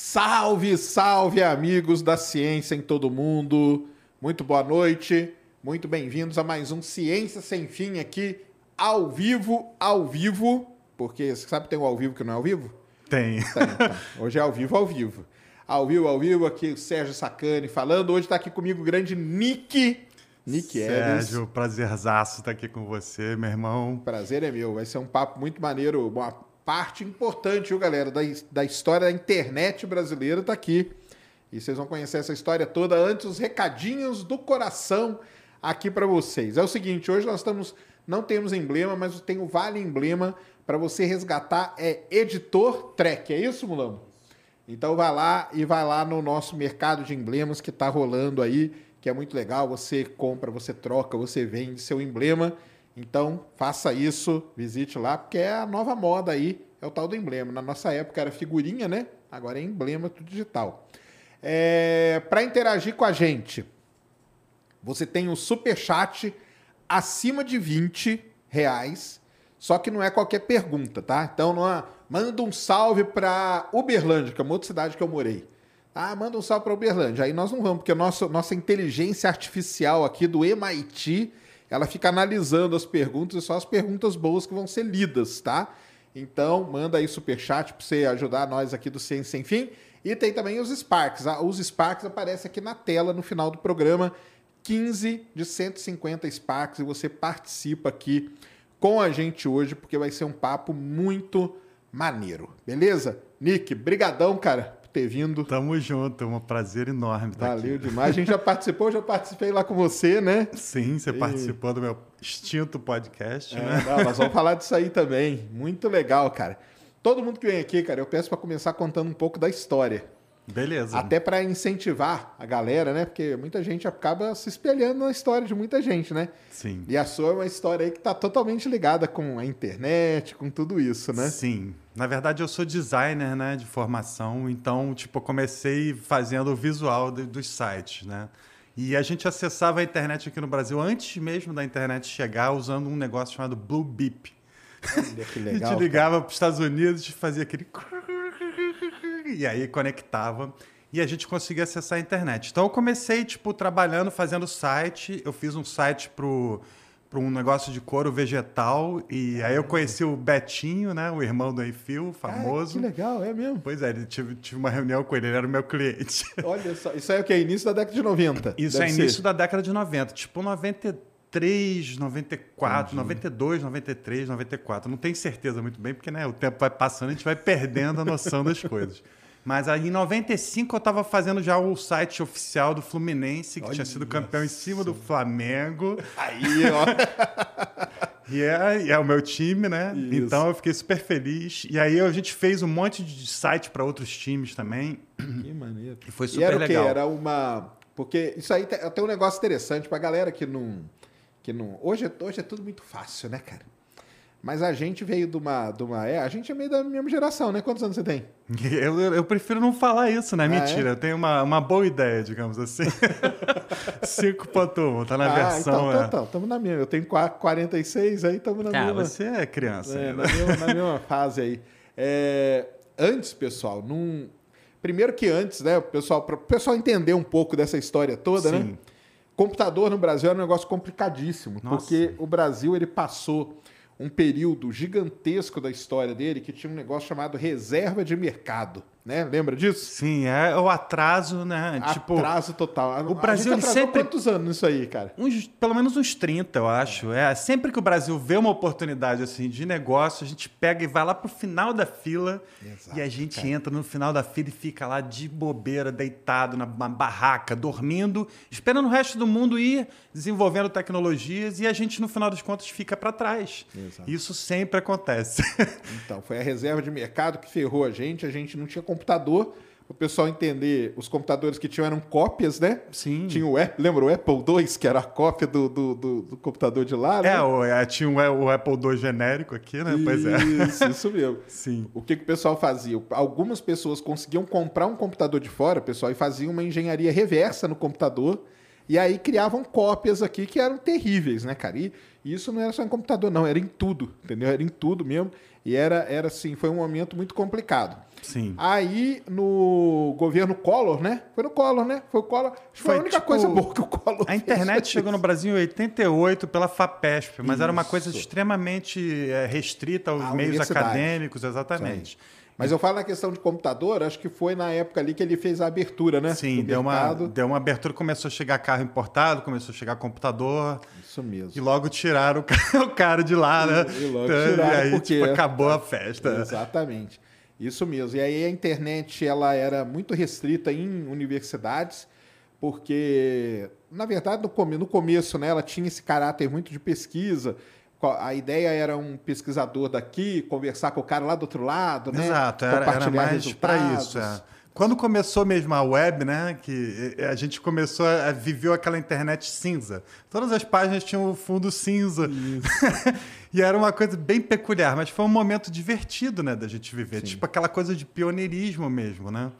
Salve, salve, amigos da ciência em todo mundo. Muito boa noite. Muito bem-vindos a mais um Ciência Sem Fim aqui, ao vivo, ao vivo. Porque você sabe que tem o ao vivo que não é ao vivo? Tem. Tem, então. Hoje é ao vivo, ao vivo. Ao vivo, ao vivo, aqui o Sérgio Sacani falando. Hoje está aqui comigo o grande Nick. Nick. Sérgio, prazerzaço estar aqui com você, meu irmão. Prazer é meu. Vai ser um papo muito maneiro. Uma parte importante, viu, galera, da, da história da internet brasileira tá aqui. E vocês vão conhecer essa história toda antes, os recadinhos do coração aqui para vocês. É o seguinte, hoje nós estamos, não temos emblema, mas tem o Vale Emblema para você resgatar, é Editor Trek, é isso, Mulamo? Então vai lá e vai lá no nosso mercado de emblemas que está rolando aí, que é muito legal. Você compra, você troca, você vende seu emblema. Então faça isso, visite lá, porque é a nova moda aí, é o tal do emblema. Na nossa época era figurinha, né? Agora é emblema, tudo digital. É, Para interagir com a gente, você tem o super chat acima de 20 reais, só que não é qualquer pergunta, tá? Então não é, manda um salve para Uberlândia, que é uma outra cidade que eu morei. Ah, manda um salve para Uberlândia. Aí nós não vamos, porque a nossa, nossa inteligência artificial aqui do MIT, ela fica analisando as perguntas e só as perguntas boas que vão ser lidas, tá? Então, manda aí superchat para você ajudar nós aqui do Ciência Sem Fim. E tem também os Sparks. ah, Os Sparks aparecem aqui na tela no final do programa. 15 de 150 Sparks e você participa aqui com a gente hoje, porque vai ser um papo muito maneiro. Beleza? Nick, brigadão, cara, ter vindo. Tamo junto, é um prazer enorme estar Valeu aqui. demais. A gente já participou, já participei lá com você, né? Sim, você E- participou do meu extinto podcast, É, né? não, nós vamos falar disso aí também. Muito legal, cara. Todo mundo que vem aqui, cara, eu peço para começar contando um pouco da história. Beleza. Até para incentivar a galera, né? Porque muita gente acaba se espelhando na história de muita gente, né? Sim. E a sua é uma história aí que tá totalmente ligada com a internet, com tudo isso, né? Sim. Na verdade, eu sou designer, né, de formação, então, tipo, eu comecei fazendo o visual de- dos sites, né? E a gente acessava a internet aqui no Brasil antes mesmo da internet chegar usando um negócio chamado Blue Beep. Olha que a legal. gente ligava para os Estados Unidos e fazia aquele. E aí conectava. E a gente conseguia acessar a internet. Então eu comecei, tipo, trabalhando, fazendo site. Eu fiz um site pro, pro um negócio de couro vegetal. E aí eu conheci o Betinho, né? O irmão do Enfio, Ah, famoso. que legal, é mesmo. Pois é, ele tive, tive uma reunião com ele, ele era o meu cliente. Olha só, isso aí é o que? Início da década de 90. Isso deve é ser. início da década de 90, tipo 93, 94, 92, 93, 94. Não tenho certeza muito bem, porque né, o tempo vai passando e a gente vai perdendo a noção das coisas. Mas aí em 95 eu estava fazendo já o site oficial do Fluminense, que tinha sido campeão em cima do Flamengo. Aí, ó. E é, e é o meu time, né? Isso. Então eu fiquei super feliz. E aí a gente fez um monte de site para outros times também. que maneiro. E foi E super era o legal. quê? Era uma. Porque isso aí tem tem um negócio interessante pra galera que não. Que não... Hoje, é, hoje é tudo muito fácil, né, cara? Mas a gente veio de uma, de uma. É, a gente é meio da mesma geração, né? Quantos anos você tem? Eu, eu- eu prefiro não falar isso, né? Ah, Mentira, é? eu tenho uma, uma boa ideia, digamos assim. 5.1, tá na ah, versão. então, é. então, então, estamos na mesma. Eu tenho qua- 46, aí estamos na Ah, mesma. você é criança. É, né? na, mesma, na mesma fase aí. É, antes, pessoal, num. Primeiro que antes, né, o pessoal, para o pessoal entender um pouco dessa história toda, né? Sim. Computador no Brasil era um negócio complicadíssimo, Nossa. porque o Brasil ele passou um período gigantesco da história dele que tinha um negócio chamado reserva de mercado, né? Lembra disso? Sim, é o atraso, né? tipo, Atraso total. o Brasil, a ele sempre- quantos anos nisso aí, cara? uns, pelo menos uns 30, eu acho. É, sempre que o Brasil vê uma oportunidade assim de negócio, a gente pega e vai lá pro final da fila Exato, e a gente entra no final da fila e fica lá de bobeira, deitado na, barraca, dormindo, esperando o resto do mundo ir desenvolvendo tecnologias e a gente, no final das contas, fica para trás. Exato. Isso sempre acontece. Então, foi a reserva de mercado que ferrou a gente. A gente não tinha computador. O pessoal entender, os computadores que tinham eram cópias, né? Sim. Tinha o Apple, lembra o Apple II, que era a cópia do, do, do- do computador de lá, né? é, o, é, tinha o, o Apple II genérico aqui, né? Pois é. Isso, isso mesmo. Sim. O que, que o pessoal fazia? Algumas pessoas conseguiam comprar um computador de fora, pessoal, e faziam uma engenharia reversa no computador. E aí criavam cópias aqui que eram terríveis, né, cara? E isso não era só em computador, não, era em tudo, entendeu? Era em tudo mesmo. E era, era assim, foi um momento muito complicado. Sim. Aí, no governo Collor, né? Foi no Collor, né? Foi o Collor. Que foi, a Foi, única tipo, coisa boa que o Collor A internet fez. chegou no Brasil em 88 pela FAPESP, mas era uma coisa Isso. extremamente é, restrita aos À meios acadêmicos, exatamente. Mas eu falo na questão de computador, acho que foi na época ali que ele fez a abertura, né? Sim, deu uma, deu uma abertura, começou a chegar carro importado, começou a chegar computador, Isso mesmo. e logo tiraram o ca- o cara de lá, né? E- e logo Então, tiraram, e aí, porque- tipo, acabou a festa. Exatamente. Isso mesmo. E aí a internet ela era muito restrita em universidades, porque, na verdade, no começo né, ela tinha esse caráter muito de pesquisa. A ideia era um pesquisador daqui conversar com o cara lá do outro lado, né? Exato, era, era mais para isso. é. Quando começou mesmo a web, né, que a gente começou a viver aquela internet cinza. Todas as páginas tinham o fundo cinza. e era uma coisa bem peculiar, mas foi um momento divertido, né, da gente viver. Tipo aquela coisa de pioneirismo mesmo, né?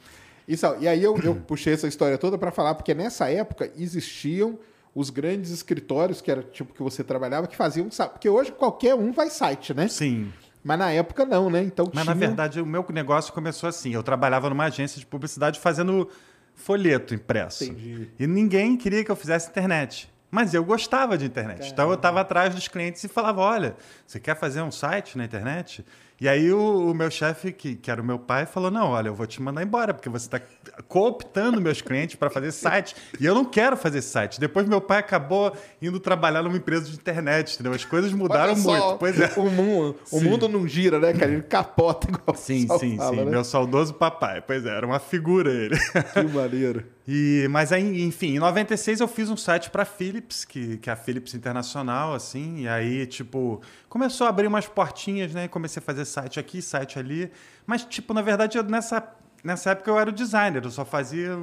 Isso, e aí eu, eu puxei essa história toda para falar, porque nessa época existiam os grandes escritórios, que era tipo que você trabalhava, que faziam. sa- Porque hoje qualquer um faz site, né? Sim. Mas na época não, né? Então Mas tinha... na verdade o meu negócio começou assim. Eu trabalhava numa agência de publicidade fazendo folheto impresso. Entendi. E ninguém queria que eu fizesse internet. Mas eu gostava de internet. Então eu estava atrás dos clientes e falava: olha, você quer fazer um site na internet? E aí o, o meu chefe, que, que era o meu pai, falou: não, olha, eu vou te mandar embora, porque você está cooptando meus clientes para fazer site. E eu não quero fazer site. Depois meu pai acabou indo trabalhar numa empresa de internet, entendeu? As coisas mudaram só, muito. Pois é. O mundo, o mundo não gira, né, cara? Ele capota igual Sim, sim, fala, sim. né? Meu saudoso papai. Pois é, era uma figura ele. Que maneiro. E, mas aí, enfim, em 96 eu fiz um site para Philips, que, que é a Philips Internacional, assim, e aí, tipo, começou a abrir umas portinhas, né? Comecei a fazer site aqui, site ali. Mas, tipo, na verdade, eu, nessa, nessa época eu era o designer, eu só fazia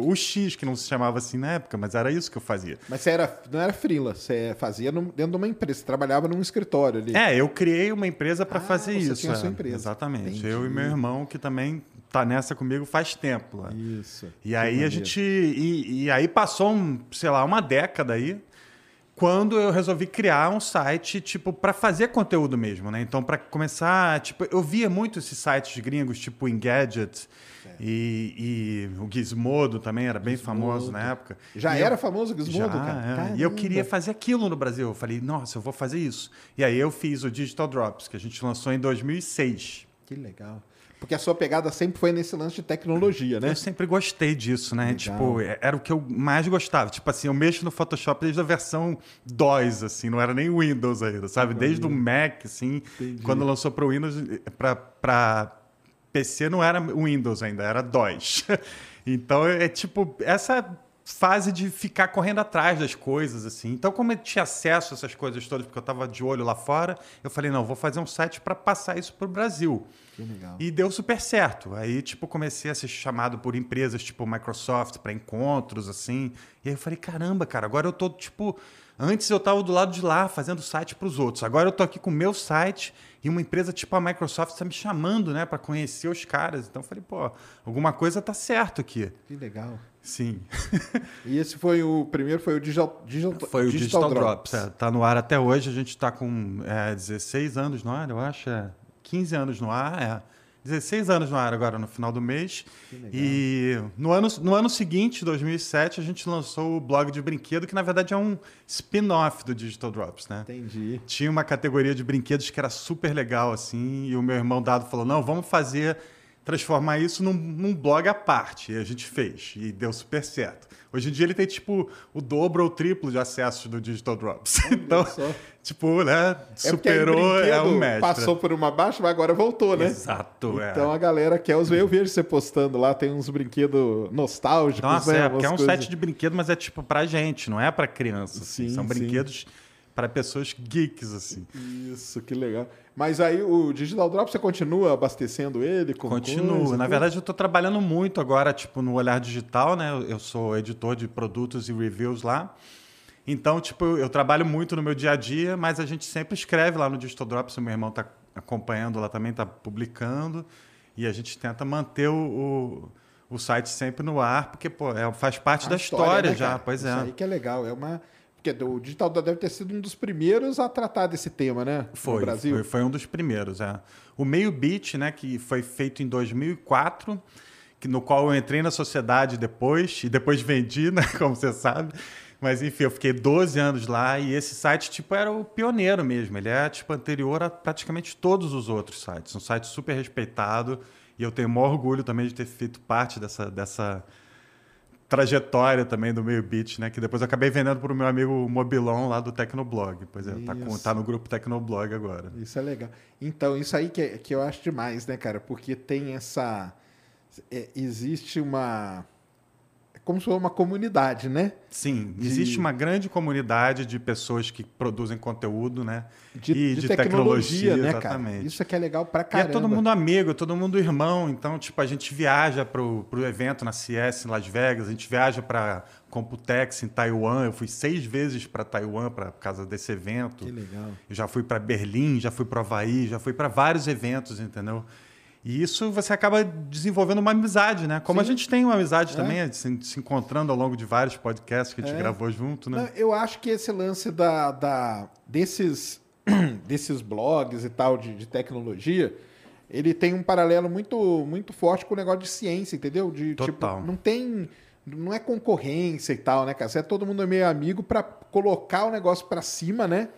o, X, que não se chamava assim na época, mas era isso que eu fazia. Mas você era, não era freela, você fazia no- dentro de uma empresa, você trabalhava num escritório ali. É, eu criei uma empresa para Ah, fazer você isso. tinha a sua é. empresa. Exatamente. Entendi. Eu e meu irmão, que também tá nessa comigo faz tempo. lá. Isso. E aí a maneiro. gente. E, e aí passou, um, sei lá, uma década aí, quando eu resolvi criar um site, tipo, para fazer conteúdo mesmo, né? Então, para começar, tipo, eu via muito esses sites gringos, tipo Engadget e, e o Gizmodo também era bem famoso na época. Já E eu- era famoso o Gizmodo, já, cara? é. E eu queria fazer aquilo no Brasil. Eu falei, nossa, eu vou fazer isso. E aí eu fiz o Digital Drops, que a gente lançou em 2006. Que legal. Porque a sua pegada sempre foi nesse lance de tecnologia, né? Eu sempre gostei disso, né? Legal. Tipo, é- era o que eu mais gostava. Tipo assim, eu mexo no Photoshop desde a versão DOS, assim, não era nem Windows ainda, sabe? Desde o Mac, assim, quando lançou para o Windows, para PC não era Windows ainda, era DOS. então, é tipo, essa fase de ficar correndo atrás das coisas, assim. Então, como eu tinha acesso a essas coisas todas, porque eu estava de olho lá fora, eu falei, não, vou fazer um site para passar isso para o Brasil. Que legal. E deu super certo. Aí, tipo, comecei a ser chamado por empresas tipo Microsoft para encontros, assim. E aí eu falei, caramba, cara, agora eu tô, tipo. Antes eu tava do lado de lá fazendo site para os outros. Agora eu tô aqui com o meu site e uma empresa tipo a Microsoft está me chamando, né, para conhecer os caras. Então eu falei, pô, alguma coisa tá certo aqui. Que legal. Sim. E esse foi o primeiro, foi o Digital, digital, Foi o Digital, Drops. Drops. É, tá no ar até hoje. A gente está com é, 16 anos no ar, eu acho. É, 15 anos no ar. É. 16 anos no ar agora, no final do mês. E no ano, no ano seguinte, 2007, a gente lançou o blog de brinquedo, que na verdade é um spin-off do Digital Drops, né? Entendi. Tinha uma categoria de brinquedos que era super legal, assim, e o meu irmão Dado falou: não, vamos fazer transformar isso num, num blog à parte. E a gente fez. E deu super certo. Hoje em dia ele tem, tipo, o dobro ou o triplo de acessos do Digital Drops. Então, só. tipo, né? É aí Superou, é brinquedo um mestre. Passou por uma baixa, mas agora voltou, né? Exato, é. Então a galera quer os. Eu vejo você postando lá, tem uns brinquedos nostálgicos, Nossa, né? é, porque é um coisas- site de brinquedo, mas é tipo pra gente, não é pra criança. assim. Sim, São sim. brinquedos para pessoas geeks, assim. Isso, que legal. Mas aí o Digital Drop, você continua abastecendo ele? Com Continuo. coisa, Na tudo? verdade, eu estou trabalhando muito agora, tipo, no Olhar Digital, né? Eu- sou editor de produtos e reviews lá. Então, tipo, eu trabalho muito no meu dia a dia, mas a gente sempre escreve lá no Digital Drops, o meu irmão está acompanhando lá também, está publicando, e a gente tenta manter o, o, o site sempre no ar, porque, pô, é, faz parte A da história, né, já, pois Isso é. aí que é legal. É uma. Porque o Digital deve ter sido um dos primeiros a tratar desse tema, né? Foi, no Brasil. foi, foi um dos primeiros, é. O Meio Beat, né, que foi feito em 2004, que, no qual eu entrei na sociedade depois, e depois vendi, né, como você sabe. Mas, enfim, eu fiquei 12 anos lá e esse site, tipo, era o pioneiro mesmo. Ele é, tipo, anterior a praticamente todos os outros sites. Um site super respeitado e eu tenho o maior orgulho também de ter feito parte dessa... dessa trajetória também do meio beat, né? Que depois eu acabei vendendo para o meu amigo Mobilon lá do Tecnoblog. Pois é, tá, com- tá no grupo Tecnoblog agora. Isso é legal. Então, isso aí que, que eu acho demais, né, cara? Porque tem essa. é, existe uma. Como se fosse uma comunidade, né? Sim, De- existe uma grande comunidade de pessoas que produzem conteúdo, né? De, e de tecnologia, né, cara? exatamente. Isso é que é legal pra E é caramba. todo mundo amigo, todo mundo irmão. Então, tipo, a gente viaja pro, pro evento na CS em Las Vegas, a gente viaja para Computex em Taiwan. Eu fui seis vezes para Taiwan para casa desse evento. Que legal. Eu já fui para Berlim, já fui para Havaí, já fui para vários eventos, entendeu? E isso você acaba desenvolvendo uma amizade, né? Como a Sim. gente tem uma amizade É. também, se, se encontrando ao longo de vários podcasts que a gente É. gravou junto, né? Não, eu acho que esse lance da, da- desses, desses blogs e tal de, de tecnologia, ele tem um paralelo muito, muito forte com o negócio de ciência, entendeu? De, Total. Tipo, não tem. Não é concorrência e tal, né, cara? Você é todo mundo meio amigo pra colocar o negócio pra cima, né?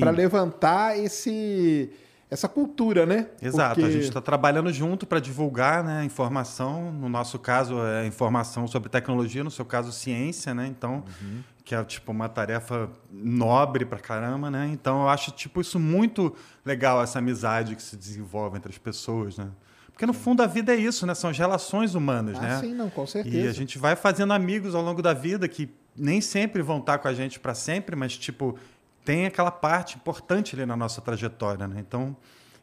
Pra levantar esse, essa cultura, né? Exato, Porque- a gente está trabalhando junto para divulgar né, informação. No nosso caso, é informação sobre tecnologia, no seu caso, ciência, né? Então, Uhum. que é tipo uma tarefa nobre pra caramba, né? Então, eu acho tipo isso muito legal essa amizade que se desenvolve entre as pessoas, né? Porque no fundo a vida é isso, né? São as relações humanas, Ah, né? sim, não, com certeza. E a gente vai fazendo amigos ao longo da vida que nem sempre vão estar com a gente para sempre, mas tipo tem aquela parte importante ali na nossa trajetória, né? Então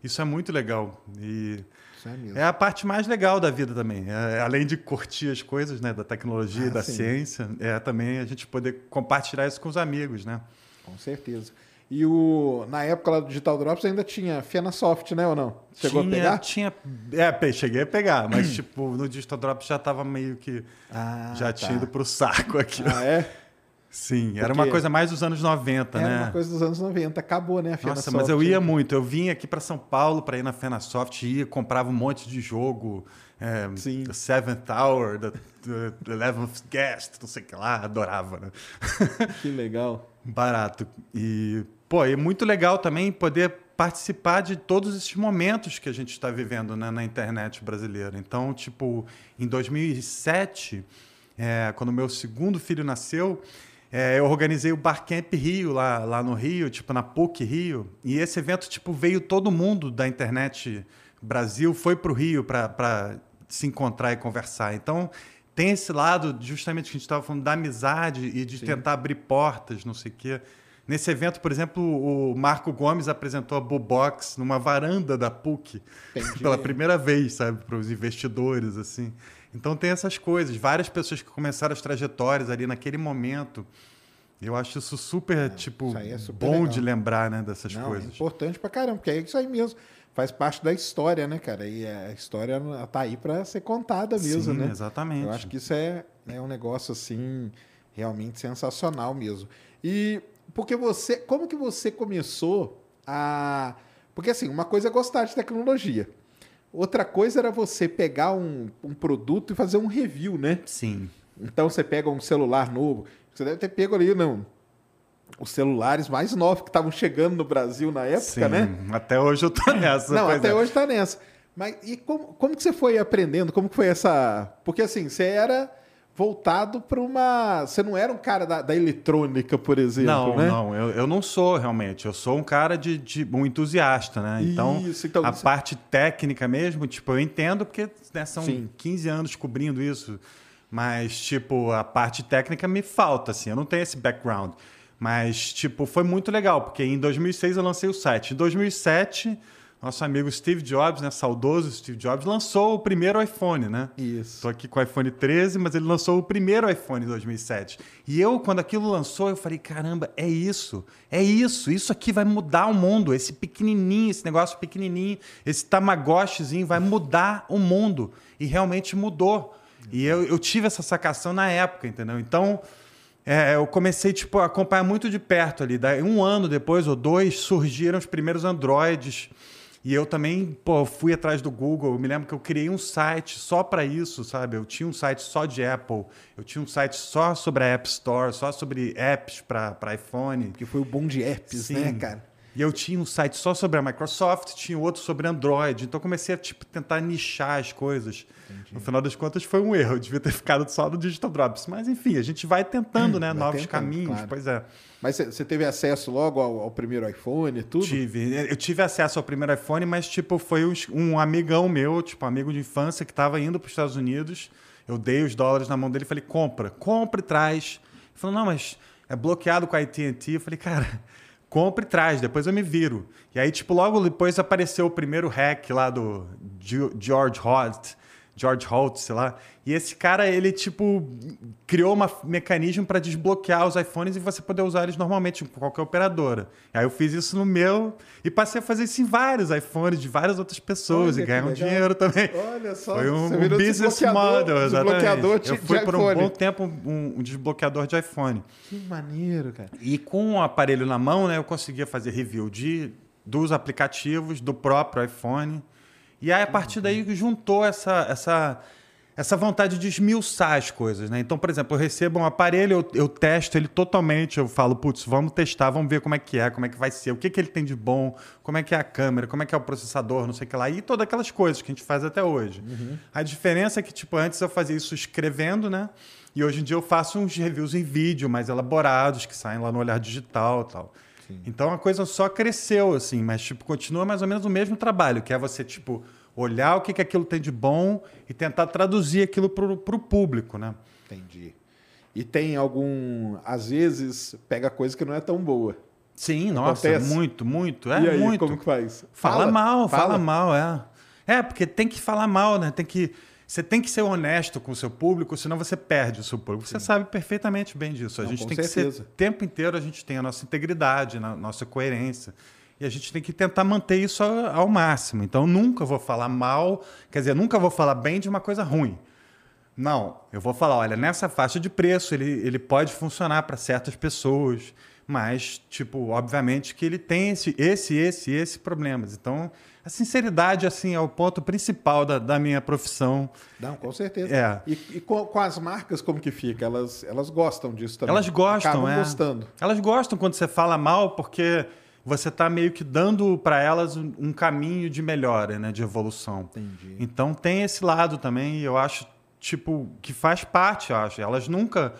isso é muito legal e Isso é é a parte mais legal da vida também. É, além de curtir as coisas, né, da tecnologia, Ah, e da sim. ciência, é também a gente poder compartilhar isso com os amigos, né? Com certeza. E o, na época lá do Digital Drops ainda tinha Fenasoft, né, ou não? Chegou tinha, a pegar? Tinha, é, cheguei a pegar, mas tipo no Digital Drops já estava meio que Ah, já tá. tinha ido pro saco aqui. Ah, é? Sim, era Porque uma coisa mais dos anos 90, Era né? uma coisa dos anos 90. Acabou, né, a Nossa, Fenasoft? mas eu ia muito. Eu vinha aqui para São Paulo para ir na Fenasoft, ia, comprava um monte de jogo. É, Sim. The Seventh Hour, The, the, the Eleventh Guest, não sei o que lá, adorava, né? Que legal. Barato. E, pô, é muito legal também poder participar de todos esses momentos que a gente está vivendo né, na internet brasileira. Então, tipo, em 2007, é, quando meu segundo filho nasceu, é, eu organizei o Barcamp Rio lá, lá no Rio, tipo na PUC Rio. E esse evento, tipo, veio todo mundo da internet Brasil, foi para o Rio para se encontrar e conversar. Então, tem esse lado, justamente que a gente estava falando, da amizade e de tentar abrir portas, não sei o quê. Nesse evento, por exemplo, o Marco Gomes apresentou a Bubox numa varanda da PUC Entendi. pela primeira vez, sabe, para os investidores, assim. Então tem essas coisas, várias pessoas que começaram as trajetórias ali naquele momento. Eu acho isso super, tipo, É, isso aí é super bom legal. de lembrar, né, dessas Não, é coisas. importante pra caramba, porque é isso aí mesmo. Faz parte da história, né, cara? E a história tá aí pra ser contada mesmo, Sim, né? exatamente. Eu acho que isso é, é um negócio, assim, realmente sensacional mesmo. E porque você... Como que você começou a... Porque, assim, uma coisa é gostar de tecnologia. Outra coisa era você pegar um, um produto e fazer um review, né? Sim. Então você pega um celular novo, você deve ter pego ali, não, os celulares mais novos que estavam chegando no Brasil na época, Sim, né? até hoje eu tô nessa. Não, até é. hoje tá nessa. Mas e como, como que você foi aprendendo? Como que foi essa. Porque assim, você era voltado para uma. Você não era um cara da, da eletrônica, por exemplo, não, né? não, eu, eu não sou realmente. Eu sou um cara de, de um entusiasta, né? Então, Isso, então, a você- parte técnica mesmo, tipo, eu entendo porque né, são Sim. 15 anos cobrindo isso. Mas, tipo, a parte técnica me falta, assim. Eu não tenho esse background. Mas, tipo, foi muito legal, porque em 2006 eu lancei o site. Em 2007, nosso amigo Steve Jobs, né? Saudoso Steve Jobs, lançou o primeiro iPhone, né? Isso. Estou aqui com o iPhone 13, mas ele lançou o primeiro iPhone em 2007. E eu, quando aquilo lançou, eu falei: caramba, é isso, é isso, isso aqui vai mudar o mundo. Esse pequenininho, esse negócio pequenininho, esse tamagotchizinho vai mudar o mundo. E realmente mudou. E eu, eu tive essa sacação na época, entendeu? Então. é, eu comecei tipo, a acompanhar muito de perto ali. Daí, um ano depois ou dois surgiram os primeiros Androids. E eu também, pô, fui atrás do Google. Eu me lembro que eu criei um site só para isso, sabe? Eu tinha um site só de Apple. Eu tinha um site só sobre a App Store, só sobre apps para iPhone. Porque foi o bom de apps, Sim. né, cara? E eu tinha um site só sobre a Microsoft, tinha outro sobre Android. Então eu comecei a tipo, tentar nichar as coisas. No final das contas foi um erro. Eu devia ter ficado só no Digital Drops. Mas enfim, a gente vai tentando, né? Vai novos tentando, caminhos. claro. Pois é. Mas você- teve acesso logo ao, ao primeiro iPhone e tudo? Tive. Eu tive acesso ao primeiro iPhone, mas tipo, foi um, um amigão meu, tipo, amigo de infância que estava indo para os Estados Unidos. Eu dei os dólares na mão dele e falei, compra, compra e traz. Ele falou, não, mas é bloqueado com a AT&T. Eu falei, cara, compra e traz, depois eu me viro. E aí, tipo, logo depois apareceu o primeiro hack lá do Ge- George Holt. George Holt, sei lá. E esse cara, ele, tipo, criou um mecanismo para desbloquear os iPhones e você poder usar eles normalmente com qualquer operadora. Aí eu fiz isso no meu e passei a fazer isso em vários iPhones de várias outras pessoas Olha e ganhar um dinheiro também. Olha só, Foi um, você um business desbloqueador- model, desbloqueador exatamente. de- Eu fui por um bom tempo um, um desbloqueador de iPhone. Que maneiro, cara. E com o aparelho na mão, né, eu conseguia fazer review de, dos aplicativos, do próprio iPhone. E aí, a partir daí, juntou essa, essa, essa vontade de esmiuçar as coisas. Né? Então, por exemplo, eu recebo um aparelho, eu, eu testo ele totalmente, eu falo, putz, vamos testar, vamos ver como é que é, como é que vai ser, o que, que ele tem de bom, como é que é a câmera, como é que é o processador, não sei o que lá, e todas aquelas coisas que a gente faz até hoje. A diferença é que, tipo, antes eu fazia isso escrevendo, né? E hoje em dia eu faço uns reviews em vídeo mais elaborados, que saem lá no Olhar Digital e tal. Então a coisa só cresceu, assim, mas tipo, continua mais ou menos o mesmo trabalho, que é você, tipo, olhar o que, que aquilo tem de bom e tentar traduzir aquilo pro, pro público, né? Entendi. E tem algum. Às vezes pega coisa que não é tão boa. Sim, nossa, Acontece. muito, muito. É e aí, muito. como que faz? Fala, mal, fala. mal, é. É, porque tem que falar mal, né? Tem que. Você tem que ser honesto com o seu público, senão você perde o seu público. Você sabe perfeitamente bem disso. A Não, gente tem que certeza. ser. O tempo inteiro a gente tem a nossa integridade, a nossa coerência. E a gente tem que tentar manter isso ao, ao máximo. Então, nunca vou falar mal, quer dizer, nunca vou falar bem de uma coisa ruim. Não, eu vou falar, olha, nessa faixa de preço ele, ele pode funcionar para certas pessoas, mas, tipo, obviamente que ele tem esse, esse, esse, esse problemas. Então, a sinceridade, assim, é o ponto principal da, da minha profissão. Não, com certeza. É. E, e com, com as marcas, como que fica? Elas, elas gostam disso também. Elas gostam, Acabam é. gostando. Elas gostam quando você fala mal, porque você está meio que dando para elas um, um caminho de melhora, né, de evolução. Entendi. Então tem esse lado também, e eu acho tipo que faz parte, eu acho. Elas nunca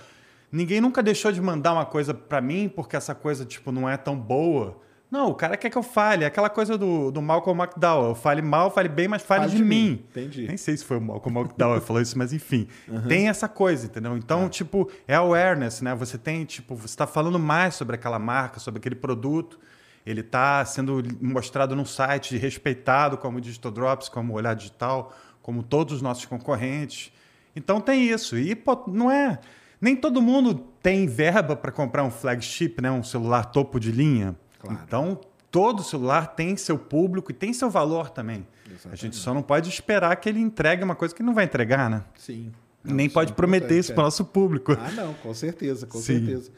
ninguém nunca deixou de mandar uma coisa para mim porque essa coisa tipo não é tão boa. Não, o cara quer que eu fale. É aquela coisa do, do Malcolm McDowell. Eu fale mal, fale bem, mas fale, Fale de, de mim. mim. Entendi. Nem sei se foi o Malcolm McDowell que falou isso, mas enfim. Tem essa coisa, entendeu? Então, tipo, é awareness, né? Você tem, tipo, você está falando mais sobre aquela marca, sobre aquele produto. Ele está sendo mostrado num site respeitado como Digital Drops, como Olhar Digital, como todos os nossos concorrentes. Então tem isso. E pô, não é. Nem todo mundo tem verba para comprar um flagship, né? um celular topo de linha. Claro. Então, todo celular tem seu público e tem seu valor também. A gente só não pode esperar que ele entregue uma coisa que não vai entregar, né? Sim. Nem isso pode é prometer isso é. para o nosso público. Ah, não, com certeza, com Sim. certeza.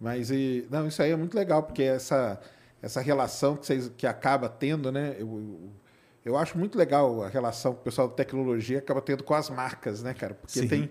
Mas e, não, isso aí é muito legal, porque essa, essa relação que vocês que acaba tendo, né? Eu, eu, eu acho muito legal a relação que o pessoal da tecnologia acaba tendo com as marcas, né, cara? Porque Sim. tem.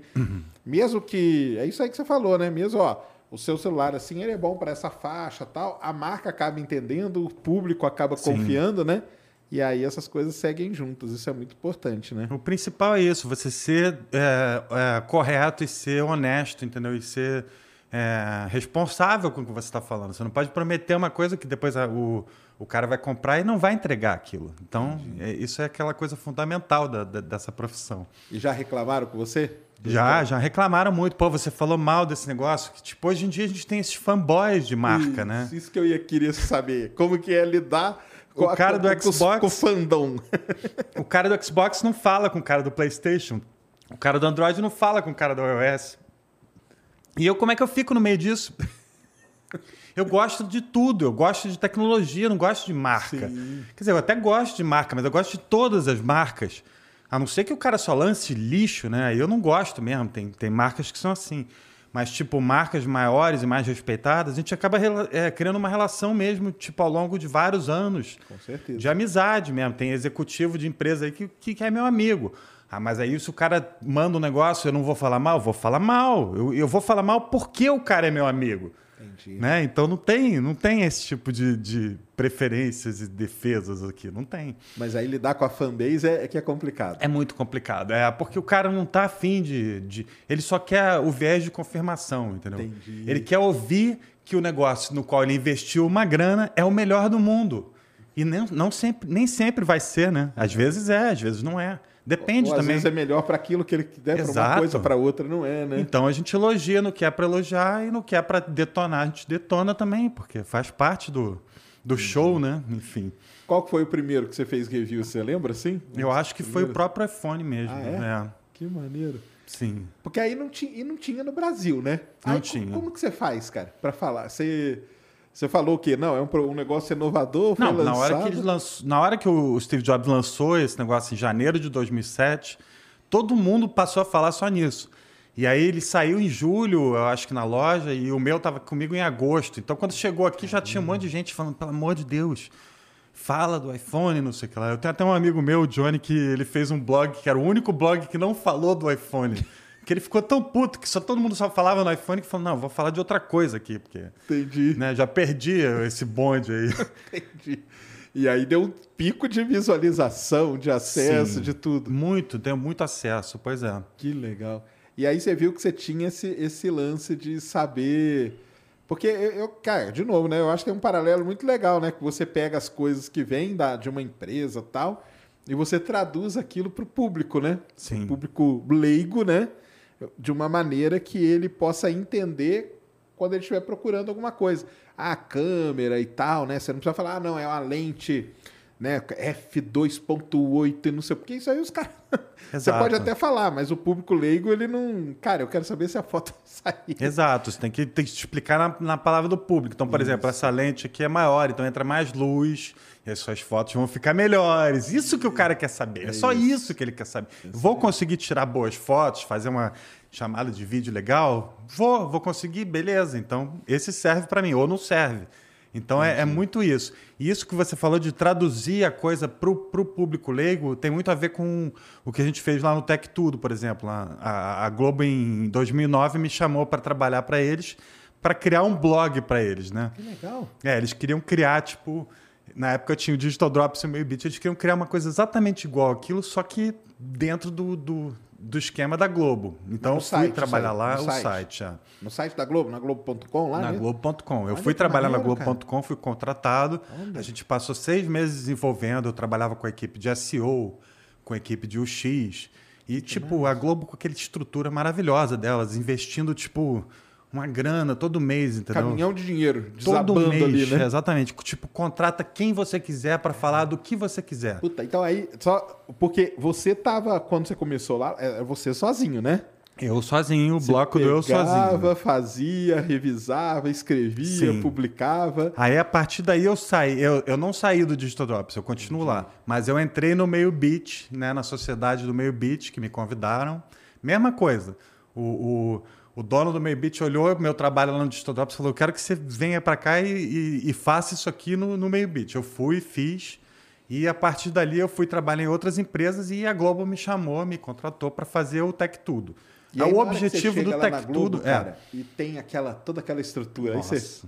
Mesmo que. É isso aí que você falou, né? Mesmo, ó, o seu celular, assim, ele é bom para essa faixa tal, a marca acaba entendendo, o público acaba Sim. confiando, né? E aí essas coisas seguem juntas. Isso é muito importante, né? O principal é isso, você ser é, é, correto e ser honesto, entendeu? E ser é, responsável com o que você está falando. Você não pode prometer uma coisa que depois a, o, o cara vai comprar e não vai entregar aquilo. Então, é, isso é aquela coisa fundamental da, da, dessa profissão. E já reclamaram com você? Já, já reclamaram muito. Pô, você falou mal desse negócio. Que, tipo, hoje em dia a gente tem esses fanboys de marca, isso, né? Isso que eu ia querer saber. Como que é lidar com o cara do com, Xbox. Com o fandom. o cara do Xbox não fala com o cara do PlayStation. O cara do Android não fala com o cara do iOS. E eu, como é que eu fico no meio disso? Eu gosto de tudo, eu gosto de tecnologia, não gosto de marca. Sim. Quer dizer, eu até gosto de marca, mas eu gosto de todas as marcas. A não ser que o cara só lance lixo, né? Eu não gosto mesmo. Tem, tem marcas que são assim. Mas, tipo, marcas maiores e mais respeitadas, a gente acaba é, criando uma relação mesmo, tipo, ao longo de vários anos. Com certeza. De amizade mesmo. Tem executivo de empresa aí que, que é meu amigo. Ah, mas aí se o cara manda um negócio, eu não vou falar mal? Vou falar mal. Eu, eu vou falar mal porque o cara é meu amigo. Entendi. Né? Então não tem, não tem esse tipo de, de preferências e defesas aqui. Não tem. Mas aí lidar com a fanbase é, é, que é complicado. É muito complicado. É porque o cara não está afim de, de. Ele só quer o viés de confirmação, entendeu? Entendi. Ele quer ouvir que o negócio no qual ele investiu uma grana é o melhor do mundo. E nem, não sempre, nem sempre vai ser, né? Às vezes é, às vezes não é. Depende Ou, também. Às vezes é melhor para aquilo que ele der, para uma coisa, para outra não é, né? Então a gente elogia no que é para elogiar e no que é para detonar, a gente detona também, porque faz parte do, do show, né? Enfim. Qual foi o primeiro que você fez review? Você lembra, assim? Eu acho que foi o próprio iPhone mesmo. Ah, é? é? Que maneiro. Sim. Porque aí não tinha, e não tinha no Brasil, né? Não aí, tinha. Como, como que você faz, cara, para falar? Você você falou que não, é um, um negócio inovador, não, na hora que eles lançou, na hora que o Steve Jobs lançou esse negócio em janeiro de 2007, todo mundo passou a falar só nisso. E aí ele saiu em julho, eu acho que na loja, e o meu estava comigo em agosto. Então quando chegou aqui já tinha um monte de gente falando, pelo amor de Deus, fala do iPhone, não sei o que lá. Eu tenho até um amigo meu, o Johnny, que ele fez um blog que era o único blog que não falou do iPhone. Que ele ficou tão puto que só todo mundo só falava no iPhone que falou, não, vou falar de outra coisa aqui, porque. Entendi. Né, já perdi esse bonde aí. Entendi. E aí deu um pico de visualização, de acesso, Sim, de tudo. Muito, deu muito acesso, pois é. Que legal. E aí você viu que você tinha esse, esse lance de saber. Porque eu, eu, cara, de novo, né? Eu acho que tem um paralelo muito legal, né? Que você pega as coisas que vêm da, de uma empresa tal, e você traduz aquilo para o público, né? Sim. Público leigo, né? De uma maneira que ele possa entender quando ele estiver procurando alguma coisa. A câmera e tal, né? Você não precisa falar, ah, não, é uma lente né, f2.8 e não sei o que, isso aí os caras. você pode até falar, mas o público leigo, ele não. Cara, eu quero saber se a foto sair. Exato, você tem que, tem que explicar na, na palavra do público. Então, por isso. exemplo, essa lente aqui é maior, então entra mais luz e as suas fotos vão ficar melhores. Isso que o cara quer saber. É, é só isso. isso. que ele quer saber. Isso vou conseguir tirar boas fotos, fazer uma chamada de vídeo legal? Vou, vou conseguir, beleza. Então, esse serve para mim, ou não serve. Então é, é, muito isso. E isso que você falou de traduzir a coisa para o público leigo tem muito a ver com o que a gente fez lá no Tech Tudo, por exemplo. A, a Globo, em 2009, me chamou para trabalhar para eles, para criar um blog para eles, né? Que legal. É, eles queriam criar, tipo... Na época tinha o Digital Drops e o Meio Beat, eles queriam criar uma coisa exatamente igual aquilo, só que dentro do, do do esquema da Globo. Então eu fui site, trabalhar lá, no o site. site é. No site da Globo, na Globo.com lá? Na Globo.com. Eu fui trabalhar maneiro, na Globo.com, fui contratado. Olha. A gente passou seis meses desenvolvendo. Eu trabalhava com a equipe de SEO, com a equipe de UX. E, que tipo, a Globo com aquela estrutura maravilhosa delas, investindo, tipo uma grana todo mês, entendeu? Caminhão de dinheiro, desabando todo mês, ali, né? Exatamente. Tipo, contrata quem você quiser para falar do que você quiser. Puta, então aí, só. Porque você tava, quando você começou lá, é, é você sozinho, né? Eu sozinho, o bloco do eu sozinho. fazia, revisava, escrevia, Sim. publicava. Aí a partir daí eu saí. Eu, eu não saí do Digital Drops, eu continuo Entendi. lá. Mas eu entrei no meio beat, né? Na sociedade do meio beat, que me convidaram. Mesma coisa. o, o o dono do Meio-Beat olhou meu trabalho lá no Digital Drops e falou: Eu quero que você venha para cá e, e, e, faça isso aqui no, no Meio-Beat. Eu fui, fiz. E a partir dali eu fui trabalhar em outras empresas e a Globo me chamou, me contratou para fazer o Tech Tudo. E é o objetivo do Tech Globo, Tudo. Cara, é. E tem aquela, toda aquela estrutura. Nossa. Aí você...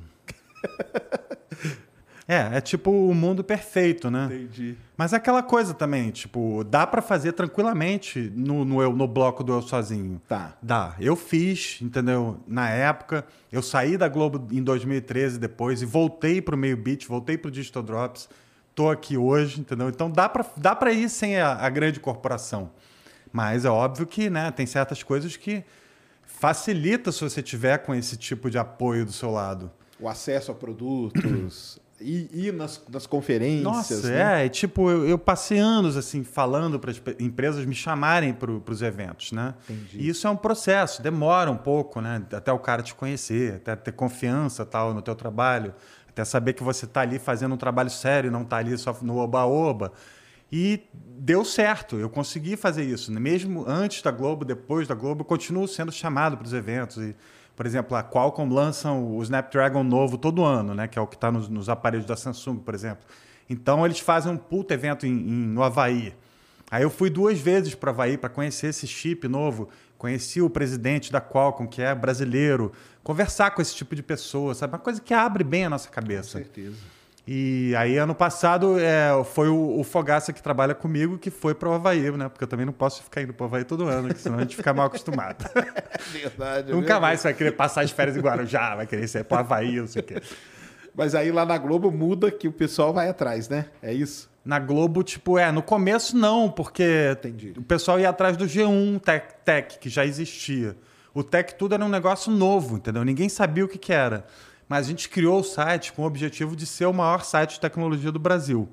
É, é tipo o mundo perfeito, né? Entendi. Mas é aquela coisa também, tipo, dá pra fazer tranquilamente no, no, eu, no bloco do Eu Sozinho. Tá. Dá. Eu fiz, entendeu? Na época, eu saí da Globo em 2013 depois e voltei pro Meio Beat, voltei pro Digital Drops. Tô aqui hoje, entendeu? Então dá pra, dá pra ir sem a, a grande corporação. Mas é óbvio que, né, tem certas coisas que facilita se você tiver com esse tipo de apoio do seu lado. O acesso a produtos, ir, ir nas, nas conferências. Nossa, né? é, tipo, eu, eu passei anos assim falando para as empresas me chamarem para os eventos, né? Entendi. E isso é um processo, demora um pouco, né? Até o cara te conhecer, até ter confiança tal no teu trabalho, até saber que você está ali fazendo um trabalho sério, não está ali só no oba-oba. E deu certo, eu consegui fazer isso. né? Mesmo antes da Globo, depois da Globo, eu continuo sendo chamado para os eventos. E, por exemplo, a Qualcomm lança o Snapdragon novo todo ano, né? que é o que está nos, nos aparelhos da Samsung, por exemplo. Então, eles fazem um puta evento em, em- no Havaí. Aí eu fui duas vezes para o Havaí para conhecer esse chip novo. Conheci o presidente da Qualcomm, que é brasileiro. Conversar com esse tipo de pessoa, sabe? Uma coisa que abre bem a nossa Com cabeça. certeza. E aí, ano passado, é, foi o, o Fogaça que trabalha comigo que foi para o Havaí, né? Porque eu também não posso ficar indo para o Havaí todo ano, senão a gente fica mal acostumado. Verdade. é Nunca verdade. mais você vai querer passar as férias em Guarujá, vai querer ser para o Havaí, não sei o quê. Mas aí lá na Globo muda que o pessoal vai atrás, né? É isso? Na Globo, tipo, é, no começo não, porque Entendi. o pessoal ia atrás do G1 Tech, Tech, que já existia. O Tech Tudo era um negócio novo, entendeu? Ninguém sabia o que, que era. Mas a gente criou o site com o objetivo de ser o maior site de tecnologia do Brasil.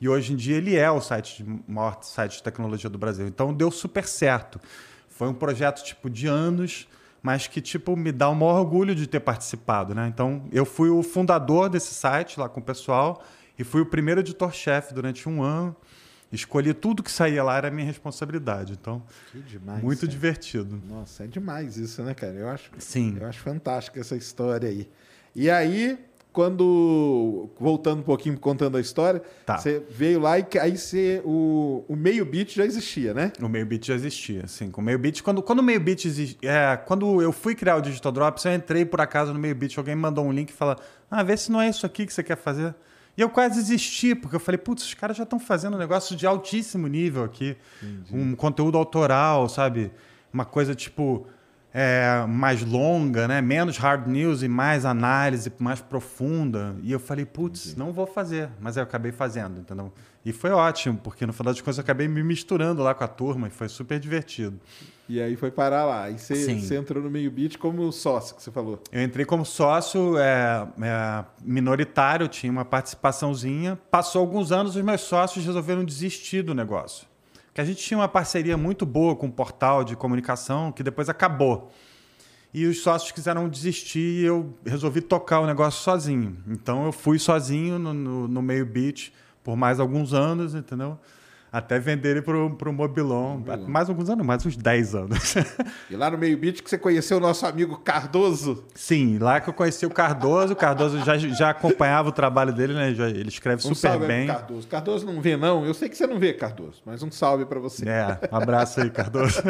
E hoje em dia ele é o site de, maior site de tecnologia do Brasil. Então deu super certo. Foi um projeto tipo de anos, mas que tipo me dá o maior orgulho de ter participado, né? Então eu fui o fundador desse site lá com o pessoal e fui o primeiro editor-chefe durante um ano. Escolhi tudo que saía lá era minha responsabilidade. Então Que demais. muito divertido. Nossa, é demais isso, né, cara? Eu acho, Sim. eu acho fantástica essa história aí. E aí, quando. Voltando um pouquinho, contando a história, Tá. você veio lá e aí você. O, o meio bit já existia, né? O meio bit já existia, sim. Com o meio bit, quando, quando o meio bit exi- é, quando eu fui criar o Digital Drops, eu entrei por acaso no meio bit, alguém me mandou um link e falou: "Ah, vê se não é isso aqui que você quer fazer". E eu quase desisti, porque eu falei: "Putz, os caras já estão fazendo um negócio de altíssimo nível aqui, um conteúdo autoral, sabe? Uma coisa tipo é, mais longa, né? Menos hard news e mais análise mais profunda. E eu falei, putz, não vou fazer. Mas eu acabei fazendo, entendeu? E foi ótimo, porque no final das contas eu acabei me misturando lá com a turma e foi super divertido. E aí foi parar lá. E você, entrou no meio bit como sócio, que você falou. Eu entrei como sócio é, é, minoritário, tinha uma participaçãozinha. Passou alguns anos, os meus sócios resolveram desistir do negócio. Porque a gente tinha uma parceria muito boa com um portal de comunicação que depois acabou. E os sócios quiseram desistir e eu resolvi tocar o negócio sozinho. Então eu fui sozinho no, no, no meio beat por mais alguns anos, entendeu? Até vender ele pro, pro Mobilon. Mais alguns anos, mais uns 10 anos. E lá no meio bit que você conheceu o nosso amigo Cardoso. Sim, lá que eu conheci o Cardoso. O Cardoso já, já acompanhava o trabalho dele, né? Ele escreve Um super bem. Cardoso. Cardoso não vê, não. Eu sei que você não vê, Cardoso, mas um salve pra você. É, um abraço aí, Cardoso.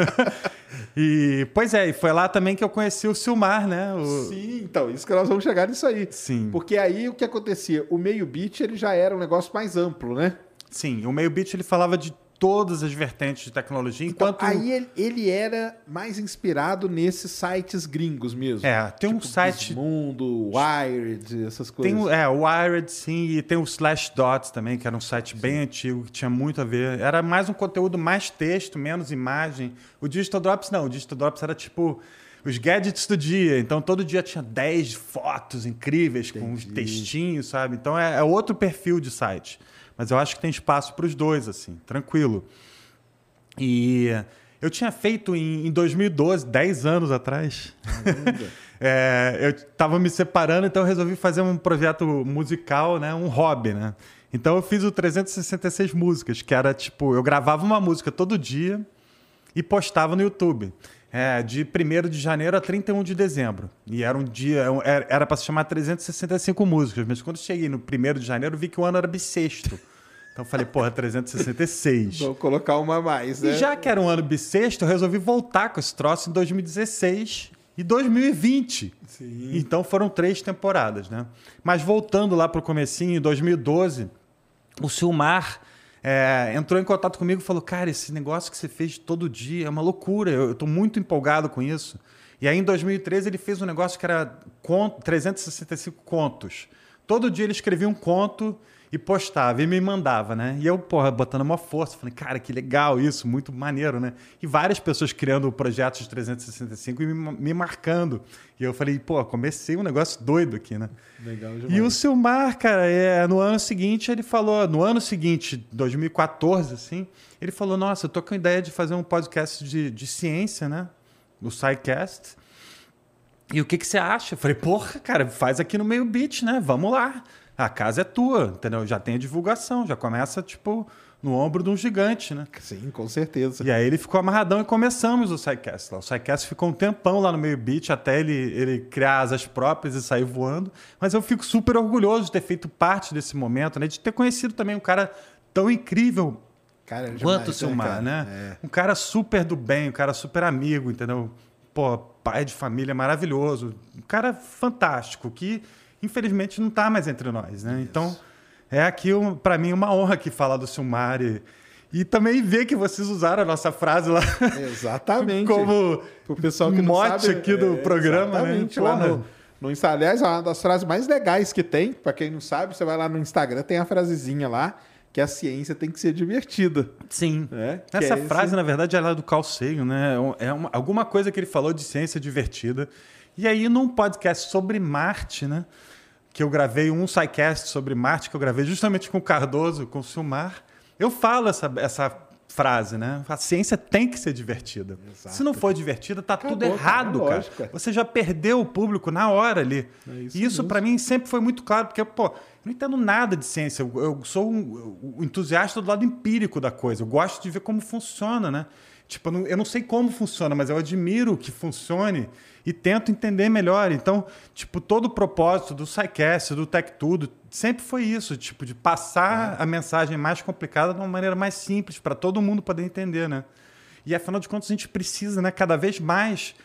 e, pois é, e foi lá também que eu conheci o Silmar, né? O- Sim, então, isso que nós vamos chegar nisso aí. Sim. Porque aí o que acontecia? O meio bit ele já era um negócio mais amplo, né? Sim, o Meio Beat ele falava de todas as vertentes de tecnologia, enquanto. Então, aí ele, ele era mais inspirado nesses sites gringos mesmo. É, tem um Tipo site- Mundo, Wired, essas coisas. Tem é, o Wired, sim, e tem o Slashdot também, que era um site bem antigo, que tinha muito a ver. Era mais um conteúdo mais texto, menos imagem. O Digital Drops não, o Digital Drops era tipo os gadgets do dia. Então todo dia tinha 10 fotos incríveis com uns textinhos, sabe? Então é, é outro perfil de site. Mas eu acho que tem espaço para os dois, assim, tranquilo. E eu tinha feito em, em 2012, 10 anos atrás. É, eu estava me separando, então eu resolvi fazer um projeto musical, né, um hobby, né? Então eu fiz o 366 músicas, que era tipo, eu gravava uma música todo dia e postava no YouTube. É, de 1 de janeiro a 31 de dezembro. E era um dia, era para se chamar 365 músicas, mas quando cheguei no 1 de janeiro, vi que o ano era bissexto. Então falei, porra, 366. Vou colocar uma a mais, né? E já que era um ano bissexto, eu resolvi voltar com esse troço em 2016 e 2020. Sim. Então foram três temporadas, né? Mas voltando lá para o comecinho, em 2012, o Silmar é, entrou em contato comigo e falou: Cara, esse negócio que você fez todo dia é uma loucura, eu estou muito empolgado com isso. E aí, em 2013, ele fez um negócio que era 365 contos. Todo dia ele escrevia um conto e postava e me mandava, né? E eu, porra, botando uma força, falei, cara, que legal isso, muito maneiro, né? E várias pessoas criando projetos de 365 e me, me marcando. E eu falei, pô, comecei um negócio doido aqui, né? Legal demais. E o Silmar, cara, é, no ano seguinte ele falou, no ano seguinte, 2014, assim, ele falou, nossa, eu tô com a ideia de fazer um podcast de, de ciência, né? O SciCast. E o que, que você acha? Eu falei, porra, cara, faz aqui no meio beat, né? Vamos lá a casa é tua, entendeu? Já tem a divulgação, já começa, tipo, no ombro de um gigante, né? Sim, com certeza. E aí ele ficou amarradão e começamos o lá. O SciCast ficou um tempão lá no meio beat até ele, ele criar asas próprias e sair voando. Mas eu fico super orgulhoso de ter feito parte desse momento, né? De ter conhecido também um cara tão incrível cara, é quanto o Silmar, né? É. Um cara super do bem, um cara super amigo, entendeu? Pô, pai de família maravilhoso. Um cara fantástico que infelizmente não está mais entre nós, né? Isso. Então, é aqui, um, para mim, uma honra aqui falar do Silmar e, também ver que vocês usaram a nossa frase lá. Exatamente. como o pessoal que mote sabe, aqui do é, programa, né? exatamente, né? Lá no, no Instagram, aliás, é uma das frases mais legais que tem. Para quem não sabe, você vai lá no Instagram, tem a frasezinha lá que a ciência tem que ser divertida. Sim. É, Essa é frase, esse... na verdade, é lá do Carl Sagan, né? É uma, alguma coisa que ele falou de ciência divertida. E aí, num podcast sobre Marte, né? Que eu gravei um SciCast sobre Marte, que eu gravei justamente com o Cardoso, com o Silmar, eu falo essa, essa frase, né? A ciência tem que ser divertida. Exato. Se não for divertida, tá Acabou, tudo errado, cara. Lógico, Você já perdeu o público na hora ali. É isso e isso para mim sempre foi muito claro, porque, pô, eu não entendo nada de ciência. Eu, eu sou um, um, entusiasta do lado empírico da coisa. Eu gosto de ver como funciona, né? Tipo, eu não, eu não sei como funciona, mas eu admiro que funcione e tento entender melhor. Então, tipo, todo o propósito do SciCast, do Tech Tudo, sempre foi isso, tipo, de passar é. a mensagem mais complicada de uma maneira mais simples, para todo mundo poder entender, né? E afinal de contas, a gente precisa, né, cada vez mais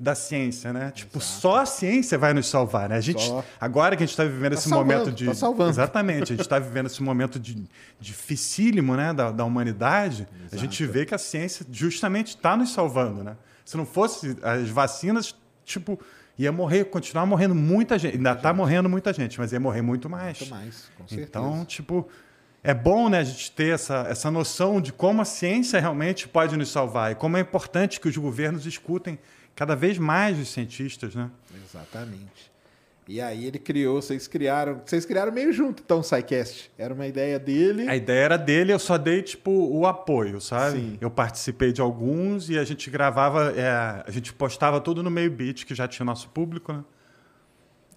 da ciência, né? Tipo, Exato. só a ciência vai nos salvar, né? A gente, só. agora que a gente está vivendo tá esse salvando, momento de. Tá salvando. Exatamente, a gente está vivendo esse momento de dificílimo né, da, da humanidade, Exato. a gente vê que a ciência justamente está nos salvando, né? Se não fosse as vacinas, tipo, ia morrer, continuar morrendo muita gente. Ainda está morrendo muita gente, mas ia morrer muito mais. Muito mais, com certeza. Então, tipo, é bom né, a gente ter essa, essa noção de como a ciência realmente pode nos salvar e como é importante que os governos escutem cada vez mais os cientistas, né? Exatamente. E aí ele criou, vocês criaram, vocês criaram meio junto, então, o SciCast. Era uma ideia dele. A ideia era dele, eu só dei, tipo, o apoio, sabe? Sim. Eu participei de alguns e a gente gravava, é, a gente postava tudo no meio beat, que já tinha nosso público, né?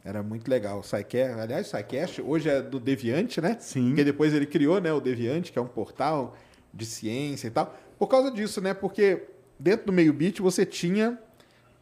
Era muito legal. O SciCast, aliás, o SciCast hoje é do Deviante, né? Sim. Porque depois ele criou, né, o Deviante, que é um portal de ciência e tal. Por causa disso, né? Porque dentro do meio beat você tinha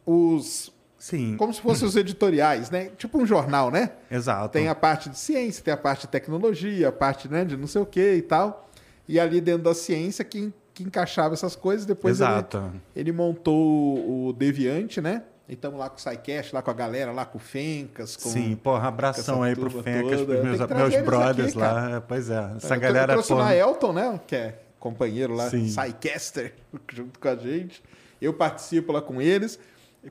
os Sim. Como se fossem os editoriais, né? Tipo um jornal, né? Exato. Tem a parte de ciência, tem a parte de tecnologia, a parte né, de não sei o que e tal. E ali dentro da ciência que, que encaixava essas coisas. Depois Exato. Ele, ele montou o Deviante, né? E estamos lá com o SciCast, lá com a galera, lá com o Fencas. Com, Sim, porra, abração aí pro Fencas, toda. pros meus, meus brothers aqui, lá. Pois é, essa eu galera... Eu trouxe porra... o Elton, né? Que é companheiro lá, SciCaster, junto com a gente. Eu participo lá com eles.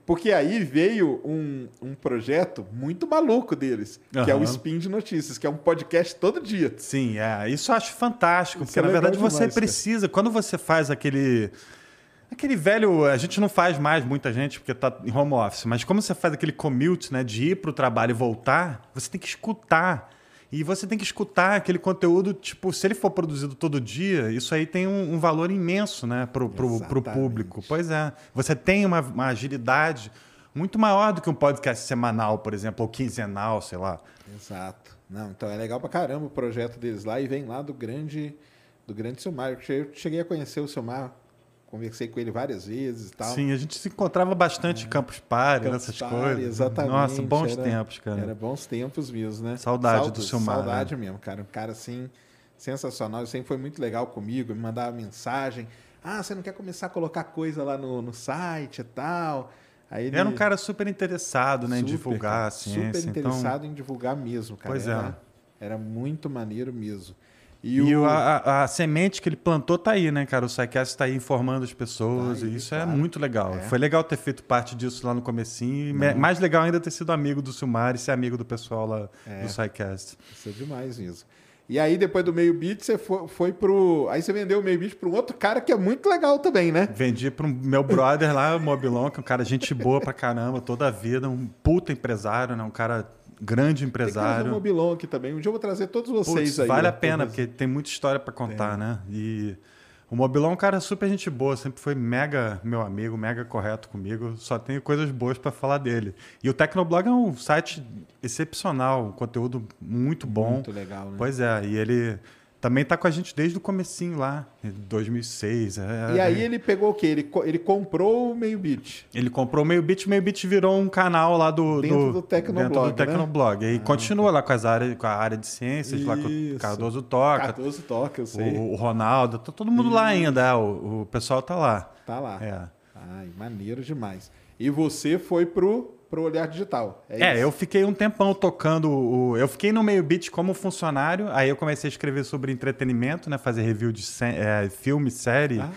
Porque aí veio um, um projeto muito maluco deles, uhum. que é o Spin de Notícias, que é um podcast todo dia. Sim, é. Isso eu acho fantástico, Isso porque é na verdade demais, você precisa, cara. quando você faz aquele. Aquele velho, a gente não faz mais muita gente porque está em home office, mas como você faz aquele commute, né, de ir para o trabalho e voltar, você tem que escutar e você tem que escutar aquele conteúdo, tipo, se ele for produzido todo dia, isso aí tem um, um valor imenso né, para o público. Pois é. Você tem uma, uma, agilidade muito maior do que um podcast semanal, por exemplo, ou quinzenal, sei lá. Exato. Não, então é legal pra caramba o projeto deles lá e vem lá do grande do grande Silmar. Eu cheguei a conhecer o Silmar Conversei com ele várias vezes e tal. Sim, a gente se encontrava bastante é. em Campus Party, Campus nessas Party, coisas. Exatamente. Nossa, bons era, tempos, cara. Era bons tempos mesmo, né? Saudade do seu mar. Saudade mesmo, cara. Um cara assim, sensacional. Sempre foi muito legal comigo, me mandava mensagem. Ah, você não quer começar a colocar coisa lá no, no site e tal? Aí ele Era um cara super interessado né, em super, divulgar cara, a ciência. Super então... interessado em divulgar mesmo, cara. Pois é. era, Era muito maneiro mesmo. E, E o... a, a- semente que ele plantou tá aí, né, cara? O SciCast tá aí informando as pessoas Tá aí, e isso é claro. muito legal. É. Foi legal ter feito parte disso lá no comecinho e me- mais legal ainda ter sido amigo do Silmar e ser amigo do pessoal lá É. do SciCast. Isso é demais mesmo. E aí, depois do meio bit, você foi, foi pro. Aí você vendeu o meio bit para um outro cara que é muito legal também, né? Vendi pro meu brother lá, o Mobilon, que é um cara gente boa pra caramba, toda a vida, um puta empresário, né? Um cara grande Tem que trazer o empresário. Mobilon aqui também. Um dia eu vou trazer todos vocês Putz, aí. vale a pena, porque tem muita história pra contar, né? E o Mobilon é um cara super gente boa, sempre foi mega meu amigo, mega correto comigo. Só tenho coisas boas pra falar dele. E o Tecnoblog é um site excepcional, um conteúdo muito bom. Muito legal, né? Pois é, e ele também tá com a gente desde o comecinho lá, em 2006. é- E aí é- ele pegou o quê? Ele, co- ele comprou o meio bit. ele comprou o Meio Bit, o Meio Bit virou um canal lá do Dentro do Tecnoblog, dentro do né? Tecnoblog. E continua lá com as áreas, com a área de ciências, lá com o Isso. Cardoso Toca, Cardoso toca, eu sei. o, o Ronaldo, tá todo mundo lá ainda, é, o, o pessoal tá lá. Tá lá. É. Ai, maneiro demais. E você foi pro, pro Olhar Digital. É, É, eu fiquei um tempão tocando o. Eu fiquei no meio beat como funcionário, aí eu comecei a escrever sobre entretenimento, né? Fazer review de é, filme, série. Ai,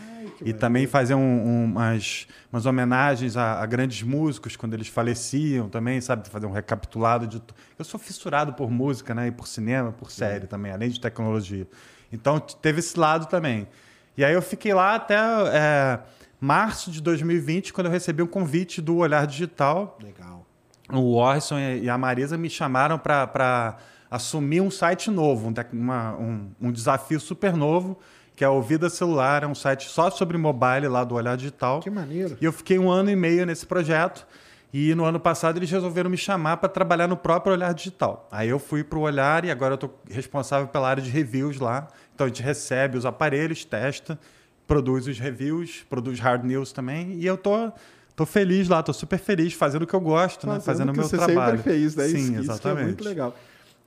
e também fazer um- um- umas, umas homenagens a, a grandes músicos quando eles faleciam também, sabe? Fazer um recapitulado de. Eu sou fissurado por música, né? E por cinema, por série também, além de tecnologia. Então teve esse lado também. E aí eu fiquei lá até é, março de 2020, quando eu recebi um convite do Olhar Digital Legal. o Orson e a Marisa me chamaram para assumir um site novo, um, uma- um- um desafio super novo, que é o Vida Celular, é um site só sobre mobile lá do Olhar Digital. Que maneiro. E eu fiquei um ano e meio nesse projeto. E no ano passado eles resolveram me chamar para trabalhar no próprio Olhar Digital. Aí eu fui para o Olhar e agora eu estou responsável pela área de reviews lá. Então a gente recebe os aparelhos, testa, produz os reviews, produz hard news também. E eu tô, tô feliz lá, tô super feliz fazendo o que eu gosto, né? Fazendo o que meu você trabalho. sempre fez, né? Sim, isso, isso que exatamente. é muito legal.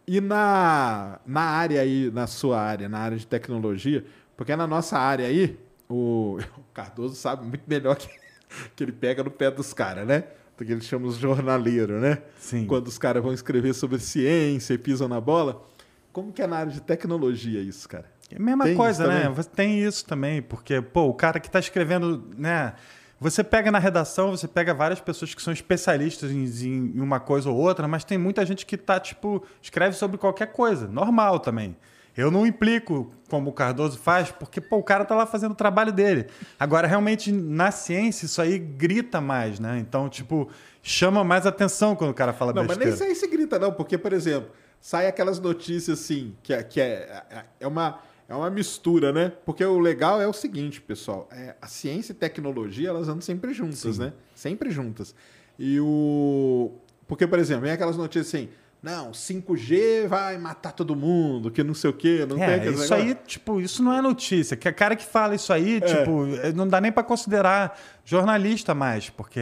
E na, na área aí, na sua área, na área de tecnologia, porque na nossa área aí, o, o Cardoso sabe muito melhor que, que ele pega no pé dos caras, né? Do que eles chamam os jornaleiros, né? Sim. Quando os caras vão escrever sobre ciência e pisam na bola. Como que é na área de tecnologia isso, cara? É a mesma Tem coisa, né? também? Tem isso também, porque, pô, o cara que está escrevendo, né? Você pega na redação, você pega várias pessoas que são especialistas em, em uma coisa ou outra, mas tem muita gente que tá, tipo, escreve sobre qualquer coisa, normal também. Eu não implico como o Cardoso faz, porque pô, o cara tá lá fazendo o trabalho dele. Agora, realmente, na ciência, isso aí grita mais, né? Então, tipo, chama mais atenção quando o cara fala Não, mas besteira. nem sei se grita, não, porque, por exemplo, sai aquelas notícias assim, que, é, que é, é, uma, é uma mistura, né? Porque o legal é o seguinte, pessoal: é, a ciência e tecnologia elas andam sempre juntas, né? Sempre juntas. E o. Porque, por exemplo, vem aquelas notícias assim. Não, 5G vai matar todo mundo, que não sei o quê, não tem É, aqueles isso aí, tipo, isso não é notícia. Que a cara que fala isso aí, É. tipo, não dá nem para considerar jornalista mais, porque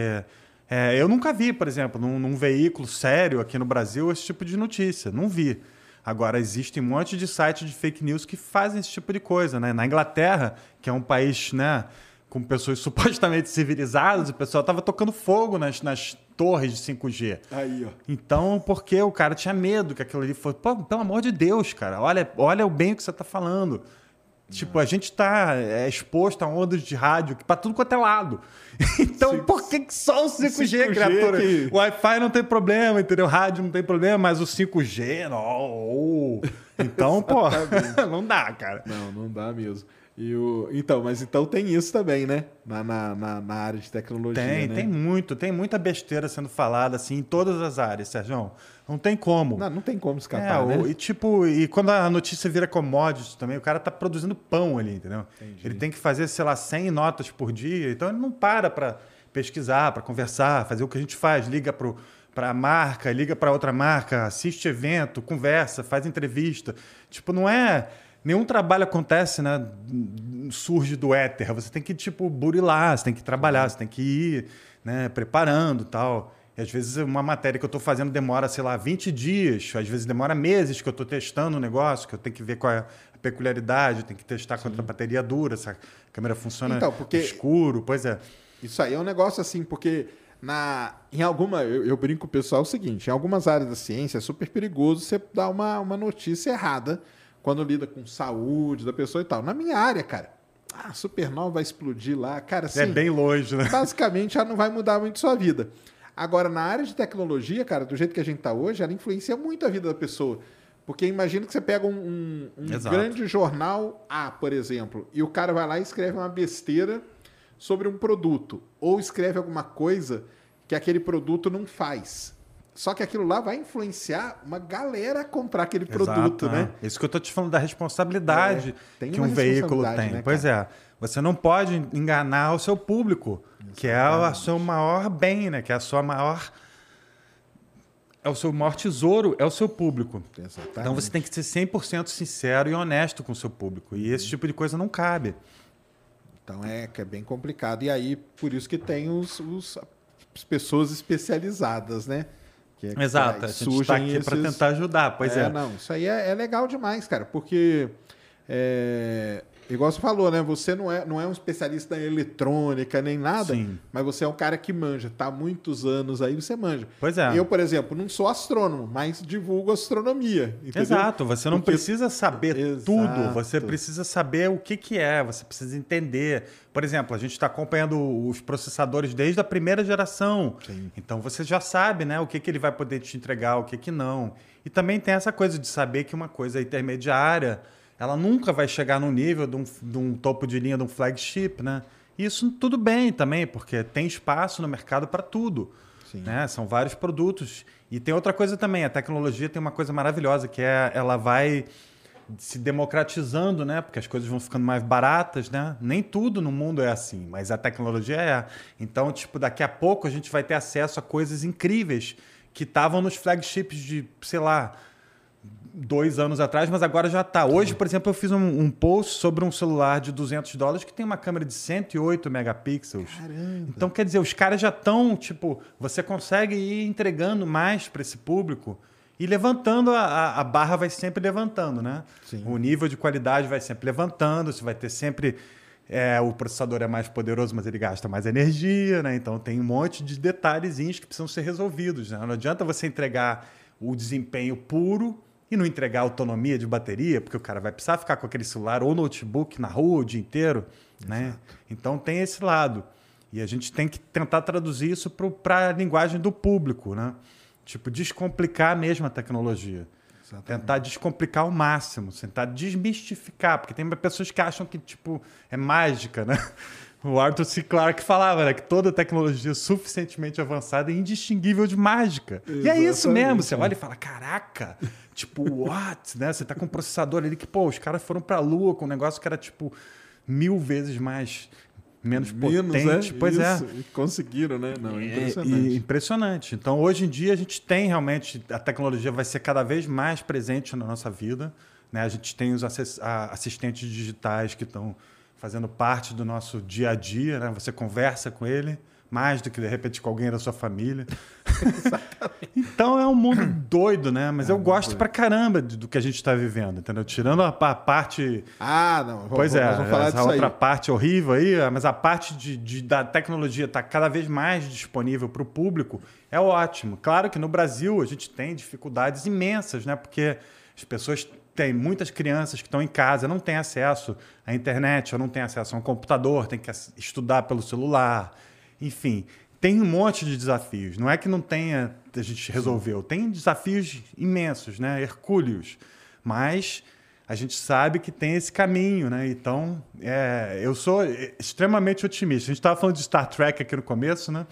é, eu nunca vi, por exemplo, num, num veículo sério aqui no Brasil esse tipo de notícia. Não vi. Agora, existe um monte de sites de fake news que fazem esse tipo de coisa, né? Na Inglaterra, que é um país, né, com pessoas supostamente civilizadas, o pessoal tava tocando fogo nas, nas torres de 5G. Aí, ó. Então, porque o cara tinha medo que aquilo ali fosse. Pô, pelo amor de Deus, cara, olha, olha o bem que você tá falando. Tipo, a gente tá é, exposto a ondas de rádio pra tudo quanto é lado. Então, Sim. por que, que só o 5G, 5G criatura? que- O Wi-Fi não tem problema, entendeu? Rádio não tem problema, mas o 5G, não. Então, pô, não dá, cara. Não, não dá mesmo. E o... Então, mas então tem isso também, né? Na, na, na, na área de tecnologia. Tem, né? tem muito, tem muita besteira sendo falada assim em todas as áreas, Sérgio. Não tem como. Não, não tem como É, escapar, o- né? e tipo, e quando a notícia vira commodity também, o cara tá produzindo pão ali, entendeu? Ele tem que fazer, sei lá, 100 notas por dia, então ele não para para pesquisar, para conversar, fazer o que a gente faz, liga pro para a marca, liga para outra marca, assiste evento, conversa, faz entrevista. Tipo, não é nenhum trabalho acontece, né? Surge do éter. Você tem que tipo burilar, você tem que trabalhar, você tem que ir, né, preparando, tal. E às vezes uma matéria que eu estou fazendo demora, sei lá, 20 dias, às vezes demora meses que eu estou testando o negócio, que eu tenho que ver qual é a peculiaridade, tem que testar quanto a bateria dura, se a câmera funciona Então, porque- no escuro, pois é. Isso aí é um negócio assim, porque na, em alguma, eu, eu brinco com o pessoal o seguinte: em algumas áreas da ciência é super perigoso você dar uma, uma notícia errada quando lida com saúde da pessoa e tal. Na minha área, cara, a supernova vai explodir lá, cara, assim, é bem longe, né? basicamente já não vai mudar muito sua vida. Agora, na área de tecnologia, cara, do jeito que a gente está hoje, ela influencia muito a vida da pessoa. Porque imagina que você pega um, um, um grande jornal A, por exemplo, e o cara vai lá e escreve uma besteira sobre um produto. Ou escreve alguma coisa que aquele produto não faz. Só que aquilo lá vai influenciar uma galera a comprar aquele Exato, produto, né? É. Isso que eu tô te falando da responsabilidade é, que um veículo tem. Né, pois é. Você não pode enganar o seu público, Exatamente. que é o seu maior bem, né? Que é a sua maior é o seu maior tesouro, é o seu público. Exatamente. Então você tem que ser 100% sincero e honesto com o seu público. E esse tipo de coisa não cabe. Então é que é bem complicado. E aí, por isso que tem os, os as pessoas especializadas, né? Que é, Exato, a gente está aqui esses... para tentar ajudar, pois é. é. Não, isso aí é, é legal demais, cara, porque é, Igual você falou, né? Você não é, não é um especialista em eletrônica nem nada, Sim. mas você é um cara que manja. Tá há muitos anos aí, você manja. Pois é. Eu, por exemplo, não sou astrônomo, mas divulgo astronomia. Entendeu? Exato. Você não Porque... precisa saber Exato. tudo. Você precisa saber o que, que é. Você precisa entender. Por exemplo, a gente está acompanhando os processadores desde a primeira geração. Sim. Então você já sabe né, o que, que ele vai poder te entregar, o que, que não. E também tem essa coisa de saber que uma coisa é intermediária ela nunca vai chegar no nível de um, de um topo de linha de um flagship, né? Isso tudo bem também, porque tem espaço no mercado para tudo. Né? São vários produtos. E tem outra coisa também, a tecnologia tem uma coisa maravilhosa, que é ela vai se democratizando, né? Porque as coisas vão ficando mais baratas, né? Nem tudo no mundo é assim, mas a tecnologia é. Então, tipo, daqui a pouco a gente vai ter acesso a coisas incríveis que estavam nos flagships de, sei lá, dois anos atrás, mas agora já está. Hoje, por exemplo, eu fiz um, um, post sobre um celular de 200 dólares que tem uma câmera de 108 megapixels. Caramba. Então, quer dizer, os caras já estão, tipo, você consegue ir entregando mais para esse público e levantando, a, a, barra vai sempre levantando, né? Sim. O nível de qualidade vai sempre levantando, você vai ter sempre... É, o processador é mais poderoso, mas ele gasta mais energia, né? Então tem um monte de detalhezinhos que precisam ser resolvidos. Né? Não adianta você entregar o desempenho puro e não entregar autonomia de bateria, porque o cara vai precisar ficar com aquele celular ou notebook na rua o dia inteiro. Né? Então tem esse lado. E a gente tem que tentar traduzir isso para a linguagem do público. Né? Tipo, descomplicar mesmo a tecnologia. Exatamente. Tentar descomplicar ao máximo, tentar desmistificar, porque tem pessoas que acham que tipo é mágica, né? O Arthur C. Clarke falava né, que toda tecnologia suficientemente avançada é indistinguível de mágica. Exatamente. E é isso mesmo. Você olha e fala: caraca, tipo, what? né? Você tá com um processador ali que, pô, os caras foram pra Lua com um negócio que era tipo mil vezes mais. Menos, menos né? potente, é? pois isso. é. E conseguiram, né? Não, é impressionante. É, impressionante. Então, hoje em dia, a gente tem realmente. A tecnologia vai ser cada vez mais presente na nossa vida. Né? A gente tem os assistentes digitais que estão fazendo parte do nosso dia a dia, né? Você conversa com ele mais do que de repente com alguém da sua família. então é um mundo doido, né? Mas é eu gosto doido. pra caramba do que a gente está vivendo, entendeu? Tirando a, a, parte. Ah, não. Pois é, vamos falar essa outra aí. parte horrível aí, mas a parte de, de da tecnologia estar tá cada vez mais disponível para o público é ótimo. Claro que no Brasil a gente tem dificuldades imensas, né? Porque as pessoas tem muitas crianças que estão em casa, não têm acesso à internet, ou não têm acesso a um computador, tem que estudar pelo celular. Enfim, tem um monte de desafios. Não é que não tenha, a gente resolveu. Tem desafios imensos, né? hercúleos. Mas a gente sabe que tem esse caminho, né? Então, é, eu sou extremamente otimista. A gente estava falando de Star Trek aqui no começo, né?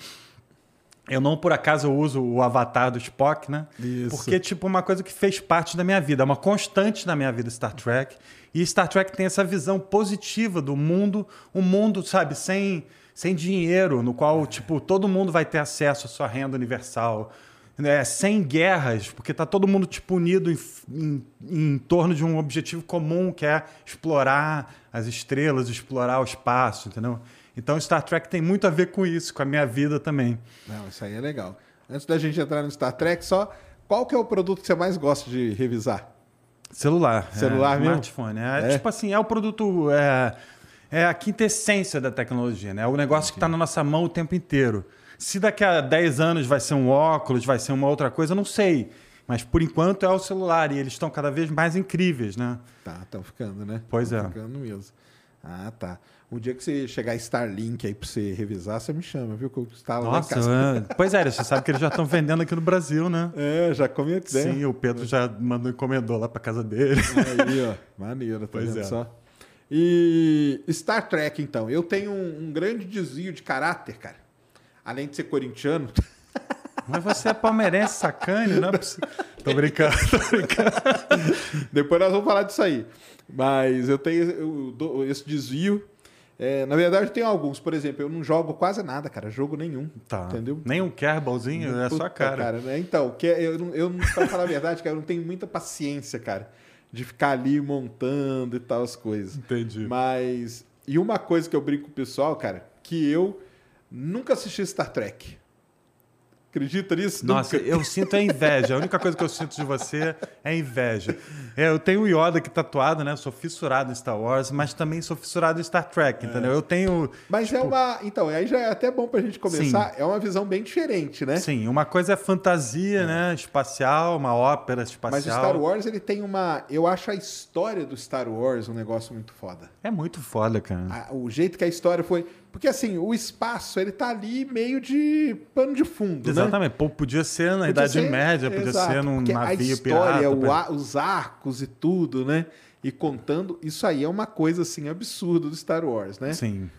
Eu não, por acaso, uso o avatar do Spock, né? Isso. Porque, tipo, uma coisa que fez parte da minha vida, é uma constante na minha vida Star Trek. E Star Trek tem essa visão positiva do mundo, um mundo, sabe, sem, sem dinheiro, no qual, tipo, todo mundo vai ter acesso à sua renda universal. Né? Sem guerras, porque tá todo mundo, tipo, unido em, em, em torno de um objetivo comum, que é explorar as estrelas, explorar o espaço, entendeu? Então Star Trek tem muito a ver com isso, com a minha vida também. Não, isso aí é legal. Antes da gente entrar no Star Trek, só qual que é o produto que você mais gosta de revisar? Celular. Celular é, mesmo? Smartphone. É, é, Tipo assim, é o produto. É, é a quintessência da tecnologia, né? É o negócio que está na nossa mão o tempo inteiro. Se daqui a 10 anos vai ser um óculos, vai ser uma outra coisa, eu não sei. Mas por enquanto é o celular e eles estão cada vez mais incríveis, né? Tá, estão ficando, né? Pois Tão é. ficando mesmo. Ah, tá. Um dia que você chegar Starlink aí pra você revisar, você me chama, viu? Que eu instalo lá Nossa, casa. é. pois é, você sabe que eles já estão vendendo aqui no Brasil, né? É, já comentei. Sim, o Pedro já mandou encomendou lá pra casa dele. Aí, ó. Maneiro, tá Pois é. só? E Star Trek, então. Eu tenho um, um grande desvio de caráter, cara. Além de ser corintiano. Mas você é palmeirense, sacane, não é possível. Tô brincando, tô brincando. Depois nós vamos falar disso aí. Mas eu tenho eu esse desvio. É, na verdade, eu tenho alguns. Por exemplo, eu não jogo quase nada, cara. Jogo nenhum. Tá. Entendeu? Nem um kerballzinho, é só Puta, cara. né? Então, que eu, não- eu, não- pra falar a verdade, cara, eu não tenho muita paciência, cara, de ficar ali montando e tal as coisas. Entendi. Mas. E uma coisa que eu brinco com o pessoal, cara, que eu nunca assisti Star Trek. Acredita nisso? Nossa, Nunca. eu sinto a inveja. A única coisa que eu sinto de você é inveja. É, eu tenho o Yoda aqui tatuado, né? Eu sou fissurado em Star Wars, mas também sou fissurado em Star Trek, entendeu? Eu tenho. Mas é uma. Então, aí já é até bom pra gente começar. É uma visão bem diferente, né? Sim, uma coisa é fantasia, né? Espacial, uma ópera Mas espacial. o Star Wars, ele tem uma. Eu acho a história do Star Wars um negócio muito foda. É muito foda, cara. A- o jeito que a história foi. Porque assim, o espaço, ele tá ali meio de pano de fundo, né? Exatamente. Pô, podia ser na Podia Idade ser- Média, podia exato, ser num navio a história, pirata. a- os arcos e tudo, né? E contando, isso aí é uma coisa assim absurda do Star Wars, né? Sim.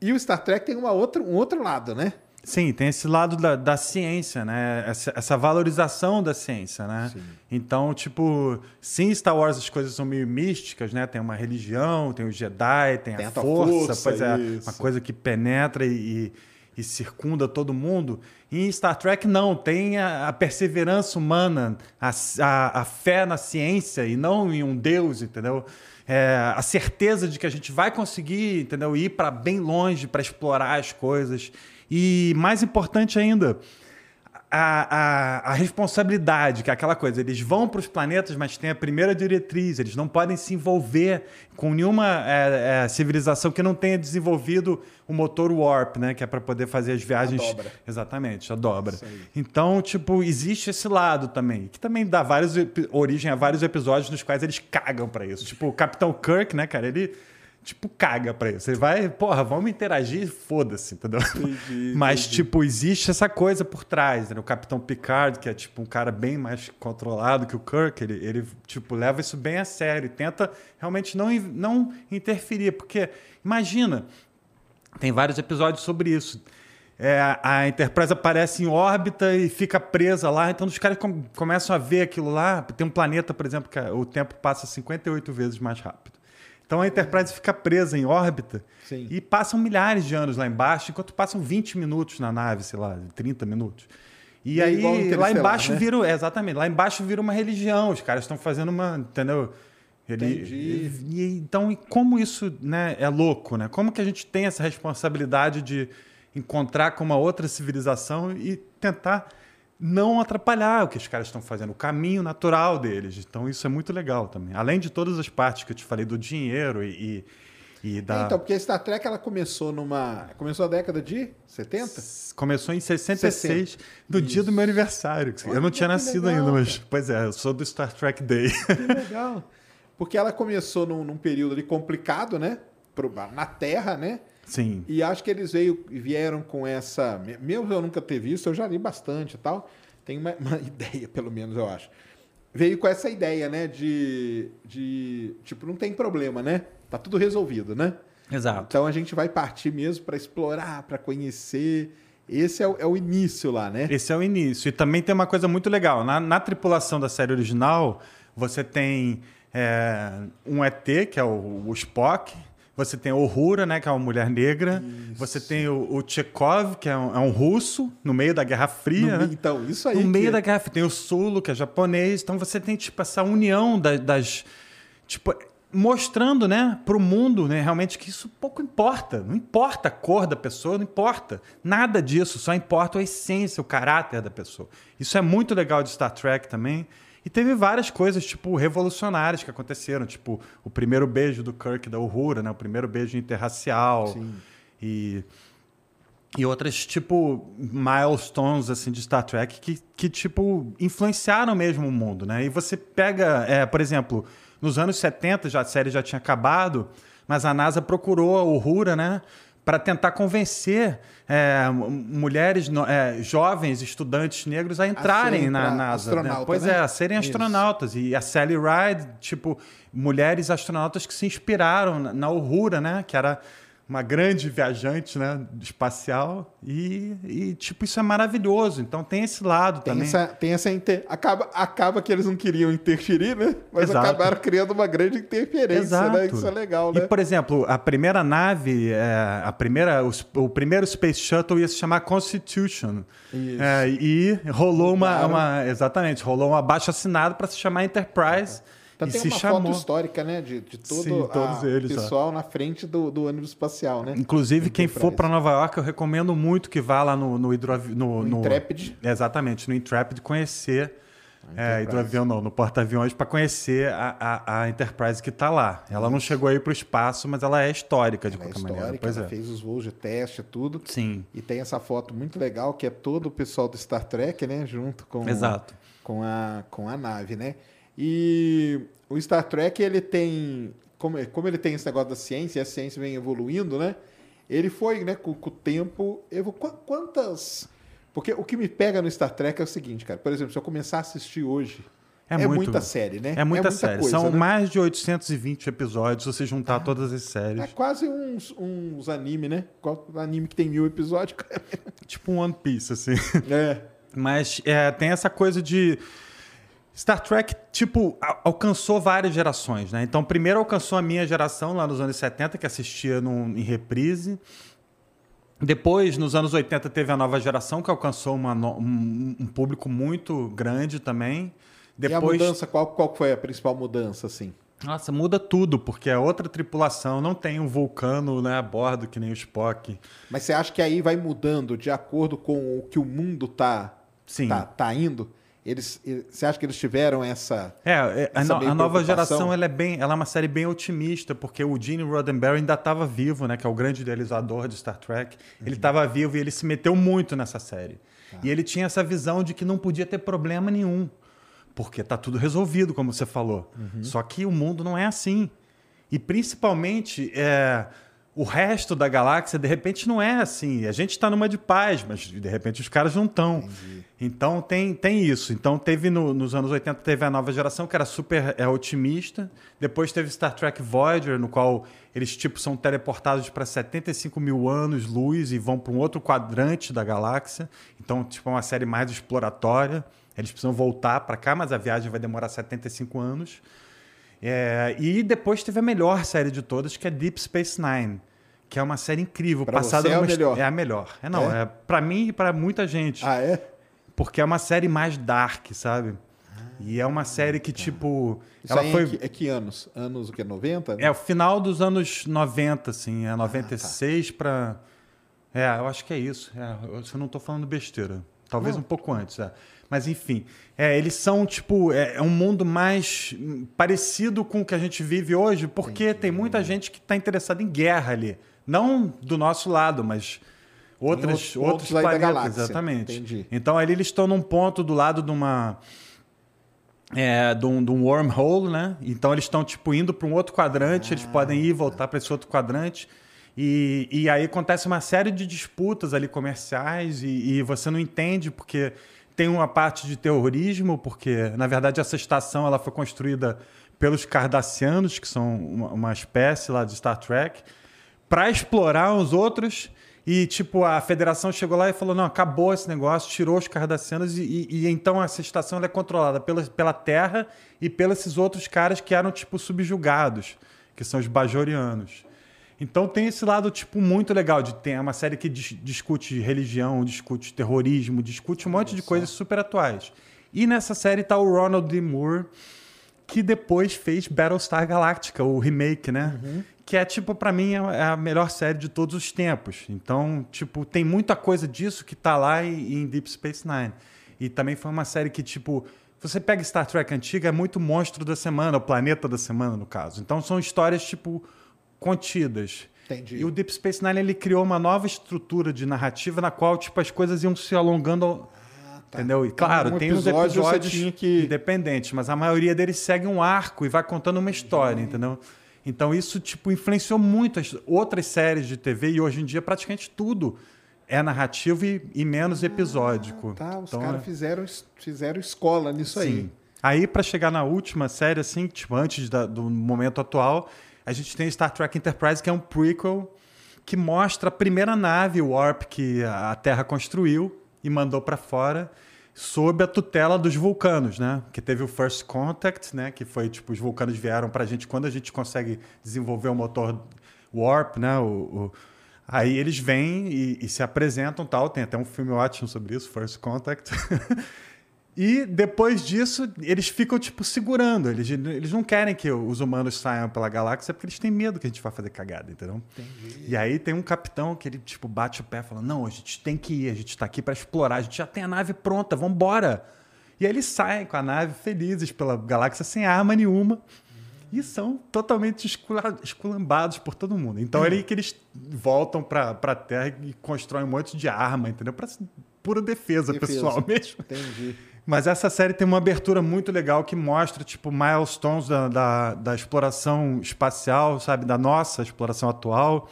E o Star Trek tem uma outra, um outro lado, né? Sim, tem esse lado da, da ciência, né? Essa, essa valorização da ciência, né? Sim. Então, tipo, sim, Star Wars as coisas são meio místicas, né? Tem uma religião, tem os Jedi, tem, Tem a, força, força, pois é, isso. uma coisa que penetra e, e, e circunda todo mundo. E em Star Trek, não, tem a, a perseverança humana, a, a, a fé na ciência e não em um Deus, entendeu? É, a certeza de que a gente vai conseguir, entendeu? Ir para bem longe para explorar as coisas. E mais importante ainda, a, a, a responsabilidade, que é aquela coisa, eles vão para os planetas, mas tem a primeira diretriz, eles não podem se envolver com nenhuma é, é, civilização que não tenha desenvolvido o motor warp, né, que é para poder fazer as viagens. dobra. Exatamente, a dobra. Então, tipo, existe esse lado também, que também dá vários origem a vários episódios nos quais eles cagam para isso. Tipo, o Capitão Kirk, né, cara, ele tipo caga para isso. Ele vai, porra, vamos interagir, foda-se, entendeu? Entendi, Mas entendi. tipo, existe essa coisa por trás, né? O Capitão Picard, que é tipo um cara bem mais controlado que o Kirk, ele, ele tipo leva isso bem a sério, e tenta realmente não não interferir, porque imagina, tem vários episódios sobre isso. É, a Enterprise aparece em órbita e fica presa lá, então os caras com- começam a ver aquilo lá. Tem um planeta, por exemplo, que o tempo passa 58 vezes mais rápido. Então a Enterprise fica presa em órbita Sim. e passam milhares de anos lá embaixo, enquanto passam 20 minutos na nave, sei lá, 30 minutos. E É aí lá embaixo né? vira, exatamente, lá embaixo vira uma religião, os caras estão fazendo uma, entendeu? Ele, Entendi. e- e- então, e como isso né, é louco, né? Como que a gente tem essa responsabilidade de encontrar com uma outra civilização e tentar não atrapalhar o que os caras estão fazendo, o caminho natural deles. Então, isso é muito legal também. Além de todas as partes que eu te falei do dinheiro e, e, e da... Então, porque a Star Trek ela começou numa. Começou a década de 70? Começou em 66, 60. do dia do meu aniversário. eu não Olha tinha nascido legal, ainda, mas... cara. Pois é, eu sou do Star Trek Day. Que legal. Porque ela começou num, num período ali complicado, né? Na Terra, né? Sim. E acho que eles veio, vieram com essa. me- Mesmo eu nunca ter visto, eu já li bastante e tal. Tem uma, uma ideia, pelo menos, eu acho. Veio com essa ideia, né? De, de. Tipo, não tem problema, né? Tá tudo resolvido, né? Exato. Então a gente vai partir mesmo para explorar, para conhecer. Esse é o, é o início lá, né? Esse é o início. E também tem uma coisa muito legal. Na, na tripulação da série original, você tem é, um ET, que é o, o Spock. Você tem a Uhura, né, que é uma mulher negra. Você tem o, o Chekhov, que é um, é um russo, no meio da Guerra Fria. No né? então, isso aí. No meio que- da Guerra Fria. Tem o Sulu, que é japonês. Então você tem, tipo, essa união da- das... Tipo, mostrando, né, pro mundo, né, realmente que isso pouco importa. Não importa a cor da pessoa, não importa. Nada disso. Só importa a essência, o caráter da pessoa. Isso é muito legal de Star Trek também. E teve várias coisas, tipo, revolucionárias que aconteceram. Tipo, o primeiro beijo do Kirk da Uhura, né? O primeiro beijo interracial. Sim. E e outras, tipo, milestones, assim, de Star Trek que, que tipo, influenciaram mesmo o mundo, né? E você pega, é, por exemplo, nos anos 70, já, a série já tinha acabado, mas a NASA procurou o Uhura, né? Para tentar convencer é, mulheres, é, jovens, estudantes negros a entrarem serem na NASA. Né? Pois né? é, a serem Isso. astronautas. E a Sally Ride, tipo, mulheres astronautas que se inspiraram na, na Uhura, né? Que era uma grande viajante né, espacial. E, e, tipo, isso é maravilhoso. Então tem esse lado Tem também. essa, tem essa inter... acaba, acaba que eles não queriam interferir, né? Mas Exato. acabaram criando uma grande interferência, né? Isso é legal, né? E, por exemplo, a primeira nave, é, a primeira, os- o, primeiro Space Shuttle ia se chamar Constitution. Isso. É, e rolou uma, uma- Exatamente, rolou um abaixo assinado para se chamar Enterprise. Então e tem uma chamou. foto histórica, né? De, de todo Sim, todos o eles, ó. pessoal na frente do, do ônibus espacial, né? Inclusive, quem for para Nova York, eu recomendo muito que vá lá no, no, hidroavi- no, No Intrepid. Exatamente, no Intrepid, conhecer. É, hidroavião não, no porta-aviões, para conhecer a, a, a Enterprise que está lá. Ela não chegou aí para o espaço, mas ela é histórica de Ela é qualquer histórica, maneira. Pois ela é. fez os voos de teste, tudo. Sim, E tem essa foto muito legal que é todo o pessoal do Star Trek, né? Junto com, exato. com, a, com a nave, né? E o Star Trek, ele tem. Como, como ele tem esse negócio da ciência, e a ciência vem evoluindo, né? Ele foi, né, com, com o tempo. evo- qu- Quantas. Porque o que me pega no Star Trek é o seguinte, cara. Por exemplo, se eu começar a assistir hoje. É É, muito- muita série, né? É muita, série. coisa, São né? mais de 820 episódios, se você juntar todas as séries. É quase uns, uns anime, né? Qual anime que tem mil episódios? Tipo um One Piece, assim. É. Mas é, tem essa coisa de. Star Trek, tipo, alcançou várias gerações, né? Então, primeiro alcançou a minha geração lá nos anos 70, que assistia num- em reprise. Depois, nos anos 80, teve a nova geração, que alcançou uma um, um público muito grande também. E a Depois, mudança, qual, qual foi a principal mudança, assim? nossa, muda tudo, porque é outra tripulação, não tem um vulcano né, a bordo, que nem o Spock. Mas você acha que aí vai mudando de acordo com o que o mundo tá, Sim. tá, tá indo? Eles, você acha que eles tiveram essa. É, é, a, Essa no- meio a nova geração ela é bem, ela é uma série bem otimista, porque o Gene Roddenberry ainda estava vivo, né, que é o grande idealizador de Star Trek. Ele estava vivo e ele se meteu muito nessa série. E ele tinha essa visão de que não podia ter problema nenhum, porque tá tudo resolvido, como você falou. Só que o mundo não é assim. E principalmente é, o resto da galáxia, de repente, não é assim. A gente está numa de paz, mas de repente os caras não estão. Então tem, tem isso. Então teve no- nos anos 80 teve a nova geração que era super é, otimista. Depois teve Star Trek Voyager, no qual eles tipo são teleportados para 75 mil anos luz e vão para um outro quadrante da galáxia. Então tipo é uma série mais exploratória. Eles precisam voltar para cá, mas a viagem vai demorar 75 anos. É, e depois teve a melhor série de todas, que é Deep Space Nine, que é uma série incrível. Pra passada é a melhor? É a melhor. É não, É? é, para mim e para muita gente. Ah, é? Porque é uma série mais dark, sabe? E é uma série que, tipo. Isso ela aí foi. é, que, é que anos? Anos o quê? 90? É o final dos anos 90, assim. Ah, É 96 pra. É, eu acho que é isso. É, eu eu não tô falando besteira. Talvez Não. um pouco antes, é. Mas enfim. É, eles são, tipo, é, é um mundo mais parecido com o que a gente vive hoje, porque tem muita gente que está interessada em guerra ali. Não do nosso lado, mas outras, outros- outros, da planetas. Exatamente. Entendi. Então ali eles estão num ponto do lado de uma é, de, um, de um wormhole, né? Então eles estão tipo indo para um outro quadrante, eles podem ir e voltar para esse outro quadrante. E, e aí acontece uma série de disputas ali comerciais e, e você não entende porque tem uma parte de terrorismo, porque na verdade essa estação ela foi construída pelos Cardassianos, que são uma, uma espécie lá de Star Trek, para explorar os outros. E, tipo, a federação chegou lá e falou: não, acabou esse negócio, tirou os cardassianos, e, e- e então essa estação é controlada pela, pela Terra e pelos esses outros caras que eram, tipo, subjugados, que são os bajorianos. Então tem esse lado, tipo, muito legal de ter é uma série que dis- discute religião, discute terrorismo, discute um monte de coisas super atuais. E nessa série tá o Ronald D. Moore, que depois fez Battlestar Galactica, o remake, né? Que é, tipo, pra mim, é a melhor série de todos os tempos. Então, tipo, tem muita coisa disso que tá lá em, em Deep Space Nine. E também foi uma série que, tipo, você pega Star Trek antiga, é muito monstro da semana, o planeta da semana, no caso. Então, são histórias, tipo, contidas. Entendi. E o Deep Space Nine ele criou uma nova estrutura de narrativa na qual tipo as coisas iam se alongando ao... Entendeu? E claro, Um tem uns episódios que- independentes, mas a maioria deles segue um arco e vai contando uma história, entendeu? Então isso tipo influenciou muito as outras séries de TV e hoje em dia praticamente tudo é narrativo e, e menos episódico. Tá, os Então, caras é- fizeram, fizeram escola nisso aí. Sim. Aí, pra chegar na última série, assim, tipo, antes da- do momento atual, a gente tem Star Trek Enterprise, que é um prequel que mostra a primeira nave Warp que a a Terra construiu e mandou pra fora sob a tutela dos vulcanos, né? Que teve o First Contact, né? Que foi, tipo, os vulcanos vieram pra gente quando a gente consegue desenvolver o motor Warp, né? O, o- Aí eles vêm e, e se apresentam tal. Tem até um filme ótimo sobre isso, First Contact. E depois disso, eles ficam, tipo, segurando. Eles, eles não querem que os humanos saiam pela galáxia porque eles têm medo que a gente vá fazer cagada, entendeu? E aí tem um capitão que ele, tipo, bate o pé e fala: Não, a gente tem que ir, a gente tá aqui para explorar, a gente já tem a nave pronta, vambora. E aí eles saem com a nave felizes pela galáxia sem arma nenhuma. E são totalmente escula- esculambados por todo mundo. Então é aí que eles voltam pra, pra Terra e constroem um monte de arma, entendeu? Pra pura defesa, Defesa. pessoal mesmo. Entendi. Mas essa série tem uma abertura muito legal que mostra, tipo, milestones da, da, da exploração espacial, sabe? Da nossa exploração atual.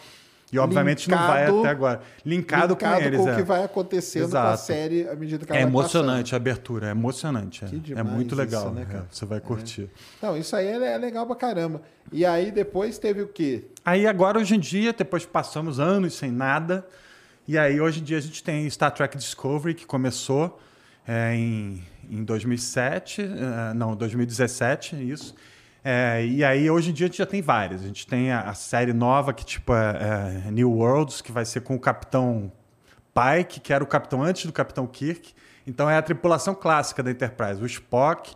E, obviamente, não vai Linkado- até agora. Linkado, Linkado com eles, com o é. que vai acontecendo com a Exato. série à medida que ela É vai emocionante a abertura, é emocionante. é. Que é demais muito isso, legal, né, é, cara? Você vai curtir. passando. Não, isso aí é é legal pra caramba. E aí depois teve o quê? Aí agora, hoje em dia, depois passamos anos sem nada, e aí hoje em dia a gente tem Star Trek Discovery, que começou é, em, em 2007, eh, não, 2017, isso. É, e aí hoje em dia a gente já tem várias. A gente tem a, a série nova, que tipo é, é New Worlds, que vai ser com o Capitão Pike, que era o capitão antes do Capitão Kirk. Então é a tripulação clássica da Enterprise, o Spock,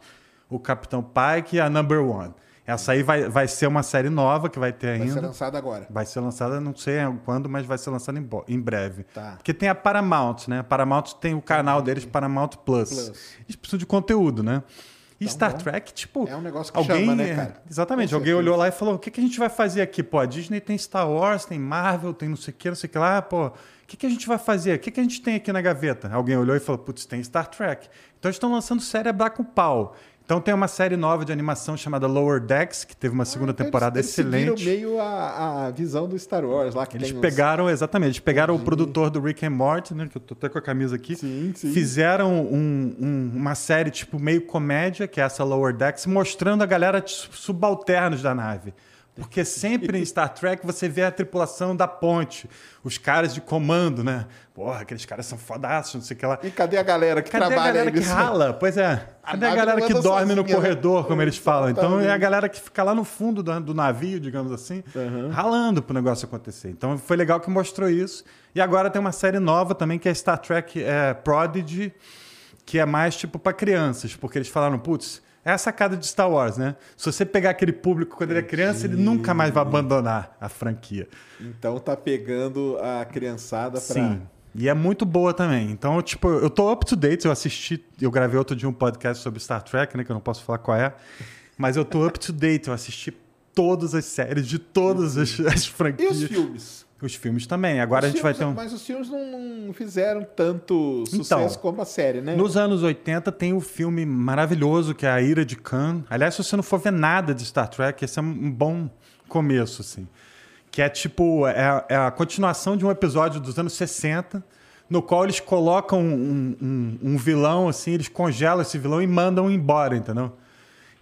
o Capitão Pike e a Number One. Essa aí vai, vai ser uma série nova que vai ter Vai ainda. ser lançado agora. Vai ser lançada, não sei quando, mas vai ser lançada em, em breve. Tá. Porque tem a Paramount, né? A Paramount tem o canal deles, Paramount Plus. Plus. Eles precisam de conteúdo, né? E Star bom. Trek, tipo. É um negócio que alguém, chama, né, cara? Exatamente. Alguém olhou lá e falou: o que, que a gente vai fazer aqui? Pô, a Disney tem Star Wars, tem Marvel, tem não sei o que, não sei o que lá. Pô, o que, que a gente vai fazer? O que, que a gente tem aqui na gaveta? Alguém olhou e falou: putz, tem Star Trek. Então eles estão lançando série a dar com pau. Então tem uma série nova de animação chamada Lower Decks, que teve uma segunda Então, temporada eles, eles excelente. meio a, a visão do Star Wars lá que Eles pegaram, exatamente, eles pegaram o produtor do Rick and Morty, né, que eu tô até com a camisa aqui, Sim, sim. fizeram um- um- uma série tipo meio comédia, que é essa Lower Decks, mostrando a galera t- subalternos da nave. Porque sempre em Star Trek você vê a tripulação da ponte, os caras de comando, né? Porra, aqueles caras são fodaços, não sei o que lá. E cadê a galera que Cadê a trabalha galera aí que nisso? rala? Pois é. A Cadê a nave galera que dorme no sozinha, né? corredor, como eles falam? Então é a galera que fica lá no fundo do, do navio, digamos assim, ralando pro negócio acontecer. Então foi legal que mostrou isso. E agora tem uma série nova também que é Star Trek é, Prodigy, que é mais tipo para crianças, porque eles falaram, putz, é a sacada de Star Wars, né? Se você pegar aquele público quando ele é criança, ele nunca mais vai abandonar a franquia. Então tá pegando a criançada pra... Sim. E é muito boa também. Então, tipo, eu tô up to date. Eu assisti, eu gravei outro dia um podcast sobre Star Trek, né? Que eu não posso falar qual é. Mas eu tô up to date. Eu assisti todas as séries de todas as, as E franquias. os filmes? Os filmes também. Agora Os a gente vai filmes- ter um. Mas os filmes não, fizeram tanto sucesso Então, como a série, né? Nos anos 80 tem um filme maravilhoso que é A Ira de Khan. Aliás, se você não for ver nada de Star Trek, esse é um bom começo, assim. Que é tipo, é, é a continuação de um episódio dos anos 60, no qual eles colocam um, um- um vilão, assim, eles congelam esse vilão e mandam embora, entendeu?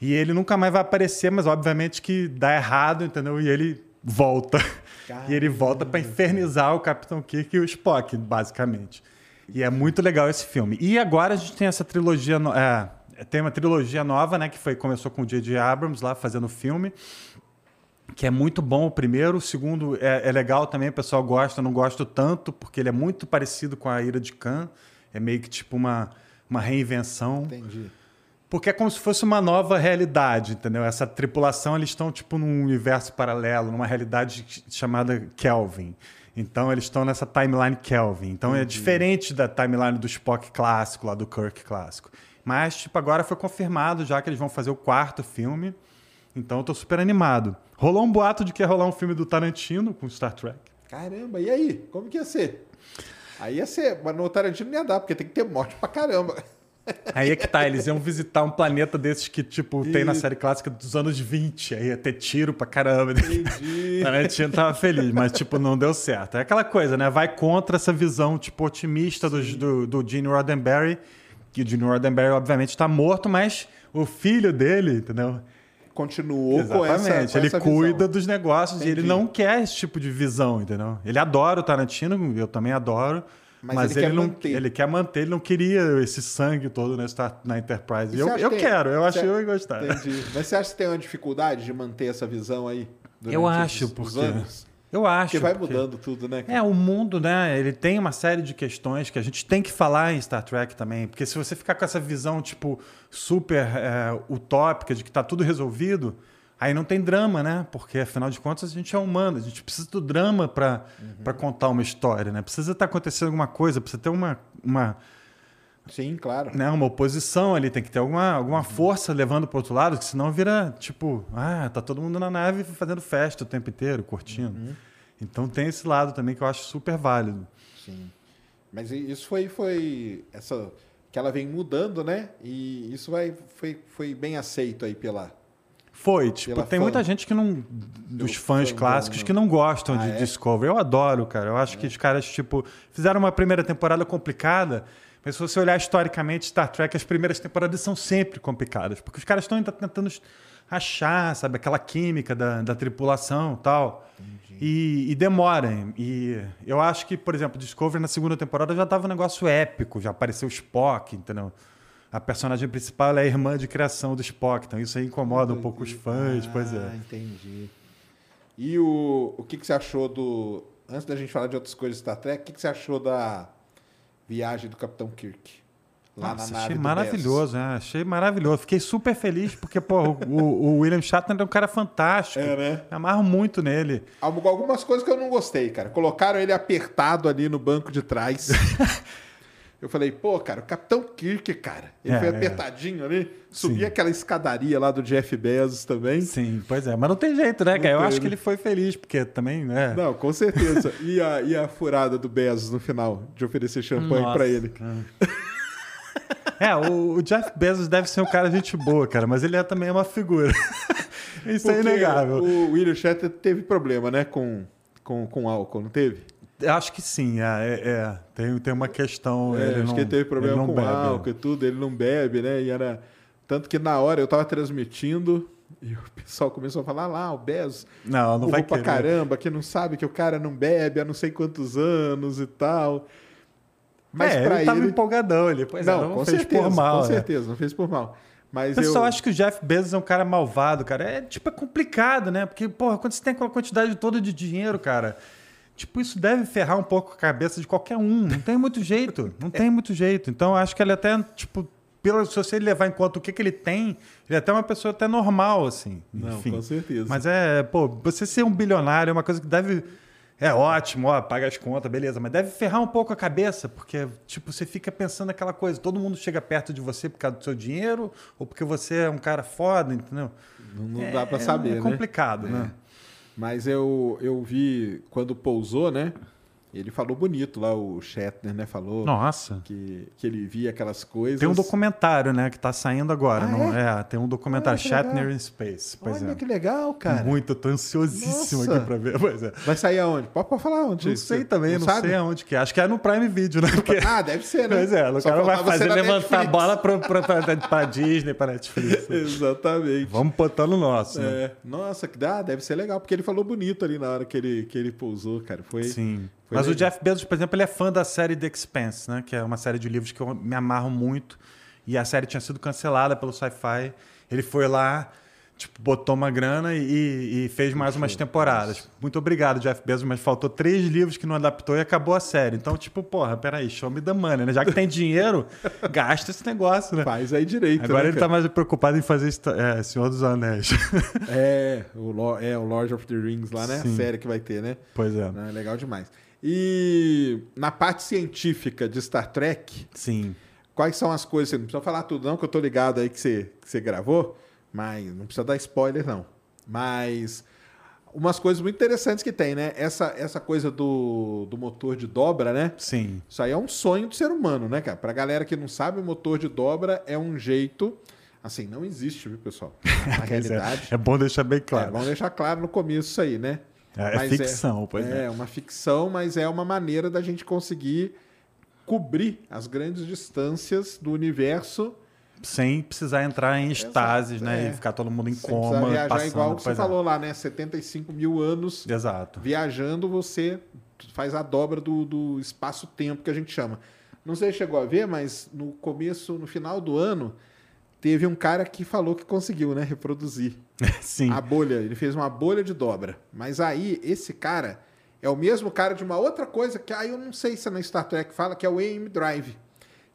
E ele nunca mais vai aparecer, mas obviamente que dá errado, entendeu? E ele volta. E ele volta para infernizar o Capitão Kirk e o Spock, basicamente. E é muito legal esse filme. E agora a gente tem essa trilogia. no- é, tem uma trilogia nova, né? Que foi, começou com o J.J. Abrams lá fazendo o filme. Que é muito bom o primeiro. O segundo é, é legal também, o pessoal gosta, não gosto tanto, porque ele é muito parecido com a Ira de Khan. É meio que tipo uma, uma reinvenção. Entendi. Porque é como se fosse uma nova realidade, entendeu? Essa tripulação, eles estão tipo num universo paralelo, numa realidade ch- chamada Kelvin. Então eles estão nessa timeline Kelvin. Então é diferente da timeline do Spock clássico, lá do Kirk clássico. Mas tipo agora foi confirmado já que eles vão fazer o quarto filme. Então eu tô super animado. Rolou um boato de que ia rolar um filme do Tarantino com Star Trek. Caramba, e aí? Como que ia ser? Aí ia ser, mas no Tarantino não ia dar, porque tem que ter morte pra caramba. Aí é que tá, eles iam visitar um planeta desses que, tipo, tem na série clássica dos anos 20. Aí ia ter tiro pra caramba. Entendi. Tarantino tava feliz, mas, tipo, não deu certo. É aquela coisa, né? Vai contra essa visão, tipo, otimista do, do, do Gene Roddenberry. Que o Gene Roddenberry, obviamente, tá morto, mas o filho dele, entendeu? Continuou com essa, Exatamente. com ele essa cuida visão. dos negócios e ele Entendi. não quer esse tipo de visão, entendeu? Ele adora o Tarantino, eu também adoro. Mas Mas, ele ele, quer não, manter. ele quer manter, ele não queria esse sangue todo na, Star- na Enterprise. E Eu, eu tem- quero, eu acho que eu ia gostar. Entendi. Mas você acha que tem uma dificuldade de manter essa visão aí? durante Eu os- acho, os porque. anos? Eu acho. Porque vai porque- mudando tudo, né? cara? É, o mundo, né? Ele tem uma série de questões que a gente tem que falar em Star Trek também. Porque se você ficar com essa visão, tipo, super é, utópica de que tá tudo resolvido, aí não tem drama, né? Porque, afinal de contas, a gente é humano. A gente precisa do drama para Uhum. contar uma história, né? Precisa estar acontecendo alguma coisa, precisa ter uma, uma, Sim, claro. né, uma oposição ali, tem que ter alguma, Uhum. alguma força levando para outro lado, que senão vira, tipo, ah, tá todo mundo na nave fazendo festa o tempo inteiro, curtindo. Uhum. Então tem esse lado também que eu acho super válido. Sim. Mas isso foi, foi essa que ela vem mudando, né? E isso vai, foi, foi bem aceito aí pela. Foi, tipo, Pela tem fã. muita gente que não. Dos fãs clássicos não. que não gostam Ah, de é? Discovery. Eu adoro, cara. Eu acho que os caras, tipo, fizeram uma primeira temporada complicada. Mas se você olhar historicamente, Star Trek, as primeiras temporadas são sempre complicadas. Porque os caras estão ainda tentando achar, sabe, aquela química da, da tripulação e tal. E, e demoram. E eu acho que, por exemplo, Discovery na segunda temporada já tava um negócio épico, já apareceu o Spock, entendeu? A personagem principal é a irmã de criação do Spock, então isso aí incomoda um pouco os fãs, pois Ah, é. entendi. E o, o que, que você achou do. Antes da gente falar de outras coisas de Star Trek, o que, que você achou da viagem do Capitão Kirk? Lá Nossa, na achei maravilhoso, né? Achei maravilhoso. Fiquei super feliz porque, pô, o, o William Shatner é um cara fantástico. É, né? Me amarro muito nele. Algumas coisas que eu não gostei, cara. Colocaram ele apertado ali no banco de trás. Eu falei, pô, cara, o Capitão Kirk, cara. Ele É, foi é. apertadinho ali. Subia Sim. aquela escadaria lá do Jeff Bezos também. Sim, pois é. Mas não tem jeito, né, cara? Eu acho que né? ele foi feliz, porque também, né? Não, com certeza. E a, e a furada do Bezos no final, de oferecer champanhe pra ele. É, o, o Jeff Bezos deve ser um cara gente boa, cara, mas ele é também uma figura. Isso é Porque inegável. O William Shatner teve problema, né, com, com, com álcool, não teve? Eu Acho que sim, é. é, é. Tem, tem uma questão. É, ele acho não, que ele teve problema ele não com bebe. álcool e tudo, ele não bebe, né? E era. Tanto que na hora eu tava transmitindo e o pessoal começou a falar "Ah lá, o Bezos. Não, não vai pra querer. caramba, que não sabe que o cara não bebe há não sei quantos anos e tal. Mas é, pra ele ele. tava empolgadão, ele, pois é, não, não com fez certeza, por mal. com né? certeza, não fez por mal. Mas eu. pessoal acha que o Jeff Bezos é um cara malvado, cara. É tipo é complicado, né? Porque, porra, quando você tem aquela quantidade toda de dinheiro, cara, tipo, isso deve ferrar um pouco a cabeça de qualquer um. Não tem muito jeito. Não tem muito jeito. Então, acho que ele até, tipo, pelo, se você levar em conta o que, que ele tem, ele é até uma pessoa até normal, assim. Não, Enfim. com certeza. Mas é, pô, você ser um bilionário é uma coisa que deve. É ótimo, ó, paga as contas, beleza, mas deve ferrar um pouco a cabeça, porque, tipo, você fica pensando aquela coisa, todo mundo chega perto de você por causa do seu dinheiro, ou porque você é um cara foda, entendeu? Não, não dá pra É- saber, é né? complicado, né? Mas eu, eu vi quando pousou, né? Ele falou bonito lá, o Shatner, né? Falou Nossa. que, que ele via aquelas coisas. Tem um documentário, né, que tá saindo agora. Ah, não é? tem um documentário, Ah, que legal. Shatner in Space. Pois Olha é. que legal, cara. Muito, eu tô ansiosíssimo Nossa. aqui pra ver. Pois é. Vai sair aonde? Pode, pode falar onde? Não sei também, não, sabe? sei aonde que é. Acho que é no Prime Video, né? Porque... Ah, deve ser, né? Pois é, o Só cara vai fazer levantar a bola pra, pra, pra, pra Disney, pra Netflix. Exatamente. Vamos botar no nosso, né? É, nossa, que dá, deve ser legal, porque ele falou bonito ali na hora que ele, que ele pousou, cara. Foi, Sim. Foi Mas o legal. Jeff Bezos, por exemplo, ele é fã da série The Expanse, né? Que é uma série de livros que eu me amarro muito. E a série tinha sido cancelada pelo Sci-Fi. Ele foi lá, tipo, botou uma grana e, e fez mais umas temporadas. Muito obrigado, Jeff Bezos, mas faltou três livros que não adaptou e acabou a série. Então, tipo, porra, peraí, show me the money, né? Já que tem dinheiro, gasta esse negócio, né? Faz aí direito. Agora né, ele tá cara? mais preocupado em fazer é, Senhor dos Anéis. É o, Lo- é, o Lord of the Rings lá, né? Sim. A série que vai ter, né? pois é. É legal demais. E na parte científica de Star Trek, Sim. quais são as coisas? Você não precisa falar tudo, não, que eu tô ligado aí que você, que você gravou. Mas não precisa dar spoiler, não. Mas umas coisas muito interessantes que tem, né? Essa, essa coisa do, do motor de dobra, né? Sim. Isso aí é um sonho do ser humano, né, cara? Pra galera que não sabe, o motor de dobra é um jeito. Assim, não existe, viu, pessoal? Na realidade. É, é bom deixar bem É, claro. vamos deixar claro no começo isso aí, né? É, é Mas ficção, pois é. É, uma ficção, mas é uma maneira da gente conseguir cobrir as grandes distâncias do universo Sem precisar entrar em estases, né? é. E ficar todo mundo em sem coma, viajar passando. igual que você é. falou lá, né? 75 mil anos Exato. viajando, você faz a dobra do, do espaço-tempo que a gente chama. Não sei se chegou a ver, mas no começo, no final do ano, teve um cara que falou que conseguiu, né? Reproduzir Sim. a bolha. Ele fez uma bolha de dobra. Mas aí, esse cara é o mesmo cara de uma outra coisa que aí eu não sei se é na Star Trek fala, que é o AM Drive,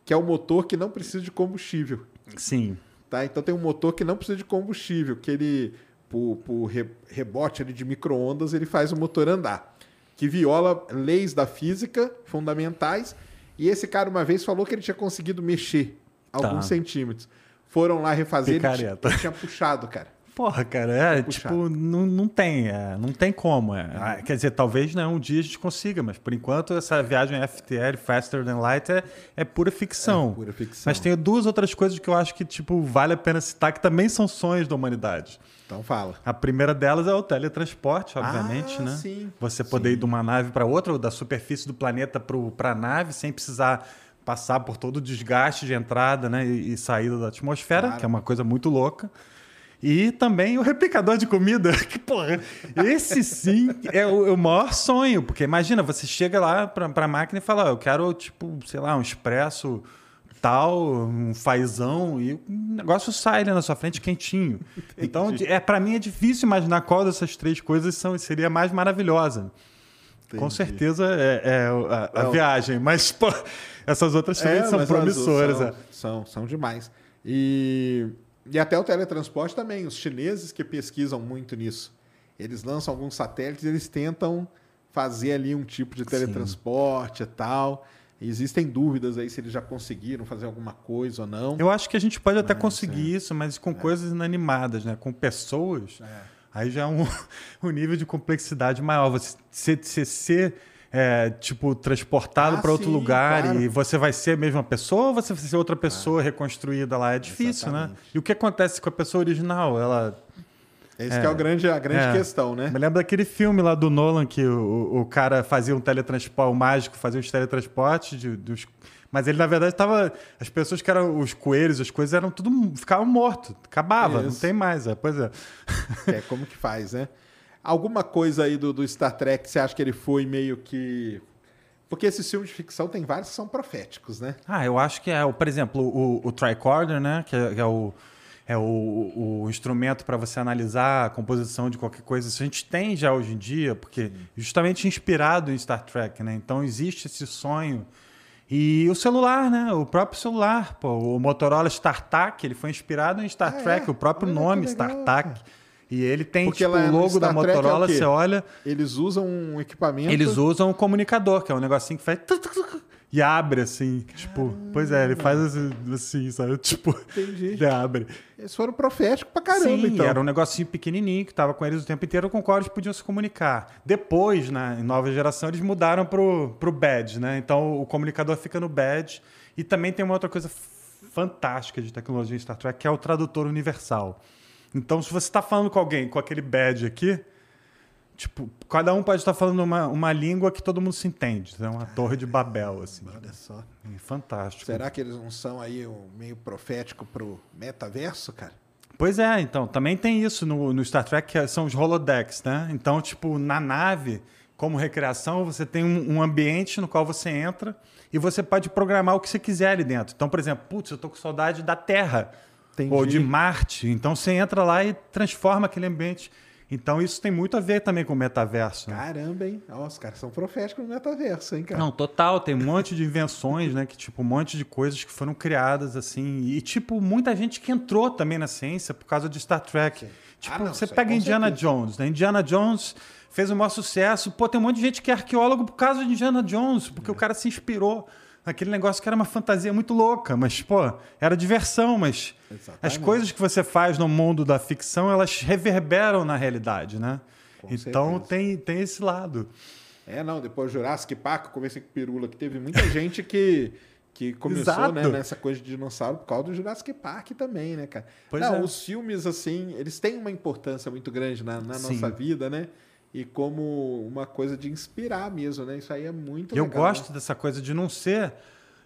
que é o motor que não precisa de combustível. Sim. Tá? Então tem um motor que não precisa de combustível, que ele, por, por re- rebote ali de micro-ondas, ele faz o motor andar. Que viola leis da física fundamentais. E esse cara uma vez falou que ele tinha conseguido mexer alguns Tá. centímetros. Foram lá refazer, ele tinha, Picareta. ele tinha puxado, cara. Porra, cara, é tipo, não, não tem, é, não tem como. é. Ah, Quer dizer, talvez né, um dia a gente consiga, mas por enquanto essa viagem FTL, Faster Than Light, é, é pura ficção. É pura ficção. Mas tem duas outras coisas que eu acho que tipo, vale a pena citar, que também são sonhos da humanidade. Então fala. A primeira delas é o teletransporte, obviamente, Ah, né? sim. Você poder ir de uma nave para outra, ou da superfície do planeta para a nave, sem precisar passar por todo o desgaste de entrada né, e, e saída da atmosfera, Claro. que é uma coisa muito louca. E também o replicador de comida, que porra, esse sim é o, é o maior sonho, porque imagina, você chega lá para a máquina e fala, "Ó, eu quero, tipo, sei lá, um expresso tal, um fazão, e o negócio sai na sua frente quentinho. Então, é, para mim é difícil imaginar qual dessas três coisas são, seria mais maravilhosa. Com Entendi. certeza é, é a, a É viagem, mas pô, essas outras também são mas promissoras. São, é. são, são demais. E, e até o teletransporte também. Os chineses que pesquisam muito nisso. Eles lançam alguns satélites, eles tentam fazer ali um tipo de teletransporte e tal. Existem dúvidas aí se eles já conseguiram fazer alguma coisa ou não. Eu acho que a gente pode até Mas, conseguir isso, mas com coisas inanimadas, né? Com pessoas, aí já é um, um nível de complexidade maior. Você ser, ser, ser, é, tipo, transportado Ah, para outro sim, lugar claro. e você vai ser a mesma pessoa ou você vai ser outra pessoa reconstruída lá? É difícil, né? Exatamente. E o que acontece com a pessoa original? Ela Esse que é o grande, a grande É. questão, né? Me lembro daquele filme lá do Nolan que o, o cara fazia um teletransporte, o mágico fazia os teletransportes de- dos. Mas ele, na verdade, estava. As pessoas que eram os coelhos, as coisas eram tudo. ficavam mortos. Acabava, não Isso. tem mais. É, pois é. É como que faz, né? Alguma coisa aí do, do Star Trek, você acha que ele foi meio que. Porque esses filmes de ficção tem vários que são proféticos, né? Ah, eu acho que é, por exemplo, o, o tricorder, né? Que é, que é o. É o, o instrumento para você analisar a composição de qualquer coisa. Isso a gente tem já hoje em dia, porque justamente inspirado em Star Trek, né? Então existe esse sonho. E o celular, né? O próprio celular, pô, o Motorola StarTAC, ele foi inspirado em Star Ah, é? Trek, o próprio Olha nome StarTAC. E ele tem Porque tipo, o logo da Trek é Motorola, quê? você olha, Eles usam um equipamento. eles usam um comunicador, que é um negocinho que faz. E abre assim, tipo, pois é, ele faz assim, assim, sabe? Tipo, Entendi. abre. Eles foram proféticos pra caramba, Sim, então. era um negocinho pequenininho que tava com eles o tempo inteiro, com o qual eles podiam se comunicar. Depois, na em nova geração, eles mudaram pro, pro badge, né? Então o comunicador fica no badge. E também tem uma outra coisa fantástica de tecnologia em Star Trek, que é o tradutor universal. Então, se você está falando com alguém com aquele badge aqui, tipo, cada um pode estar falando uma, uma língua que todo mundo se entende. É uma torre de Babel, assim. Olha só. É fantástico. Será que eles não são aí um meio profético pro metaverso, cara? Pois é, então, também tem isso no, no Star Trek, que são os holodecks, né? Então, tipo, na nave, como recreação, você tem um, um ambiente no qual você entra e você pode programar o que você quiser ali dentro. Então, por exemplo, putz, eu tô com saudade da Terra Entendi. ou de Marte. Então, você entra lá e transforma aquele ambiente. Então, isso tem muito a ver também com o metaverso. né? Caramba, hein? Ó, os caras são proféticos no metaverso, hein, cara? Não, total, tem um monte de invenções, né? Que, tipo, um monte de coisas que foram criadas, assim. E, tipo, muita gente que entrou também na ciência por causa de Star Trek. Tipo, Ah, não, você aí pega Indiana certeza. Jones, né? Indiana Jones fez o maior sucesso. Pô, tem um monte de gente que é arqueólogo por causa de Indiana Jones, porque o cara se inspirou aquele negócio que era uma fantasia muito louca, mas, pô, era diversão, mas as Exatamente. coisas que você faz no mundo da ficção, elas reverberam na realidade, né? Com então certeza. tem, tem esse lado. É, não, depois Jurassic Park, eu comecei com Pirula, que teve muita gente que, que começou né, nessa coisa de dinossauro por causa do Jurassic Park também, né, cara? Pois não, é. os filmes, assim, eles têm uma importância muito grande na, na nossa vida, né? E como uma coisa de inspirar mesmo, né? Isso aí é muito eu legal. gosto dessa coisa de não ser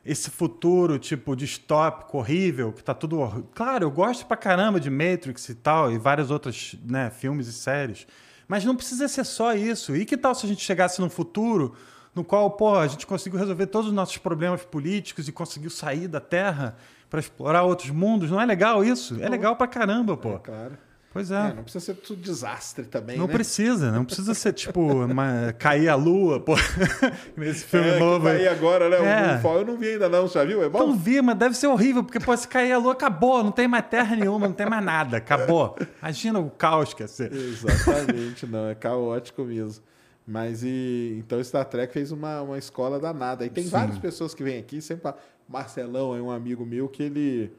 esse futuro, tipo, distópico, horrível, que tá tudo. Claro, eu gosto pra caramba de Matrix e tal, e vários outros né, filmes e séries. Mas não precisa ser só isso. E que tal se a gente chegasse num futuro no qual, pô, a gente conseguiu resolver todos os nossos problemas políticos e conseguiu sair da Terra para explorar outros mundos? Não é legal isso? É legal pra caramba, pô. É, claro. Pois É, é. não precisa ser tudo desastre também, Não né? precisa, não precisa ser tipo uma- cair a lua, pô, nesse filme É, novo. aí. aí agora, né? É. Eu não vi ainda não, já viu? É bom? Não vi, mas deve ser horrível, porque pô, se cair a lua, acabou, não tem mais terra nenhuma, não tem mais nada, acabou. Imagina o caos que ia ser. Exatamente, não, é caótico mesmo. Mas e então Star Trek fez uma, uma escola danada. E tem Sim. várias pessoas que vêm aqui, sempre Marcelão é um amigo meu que ele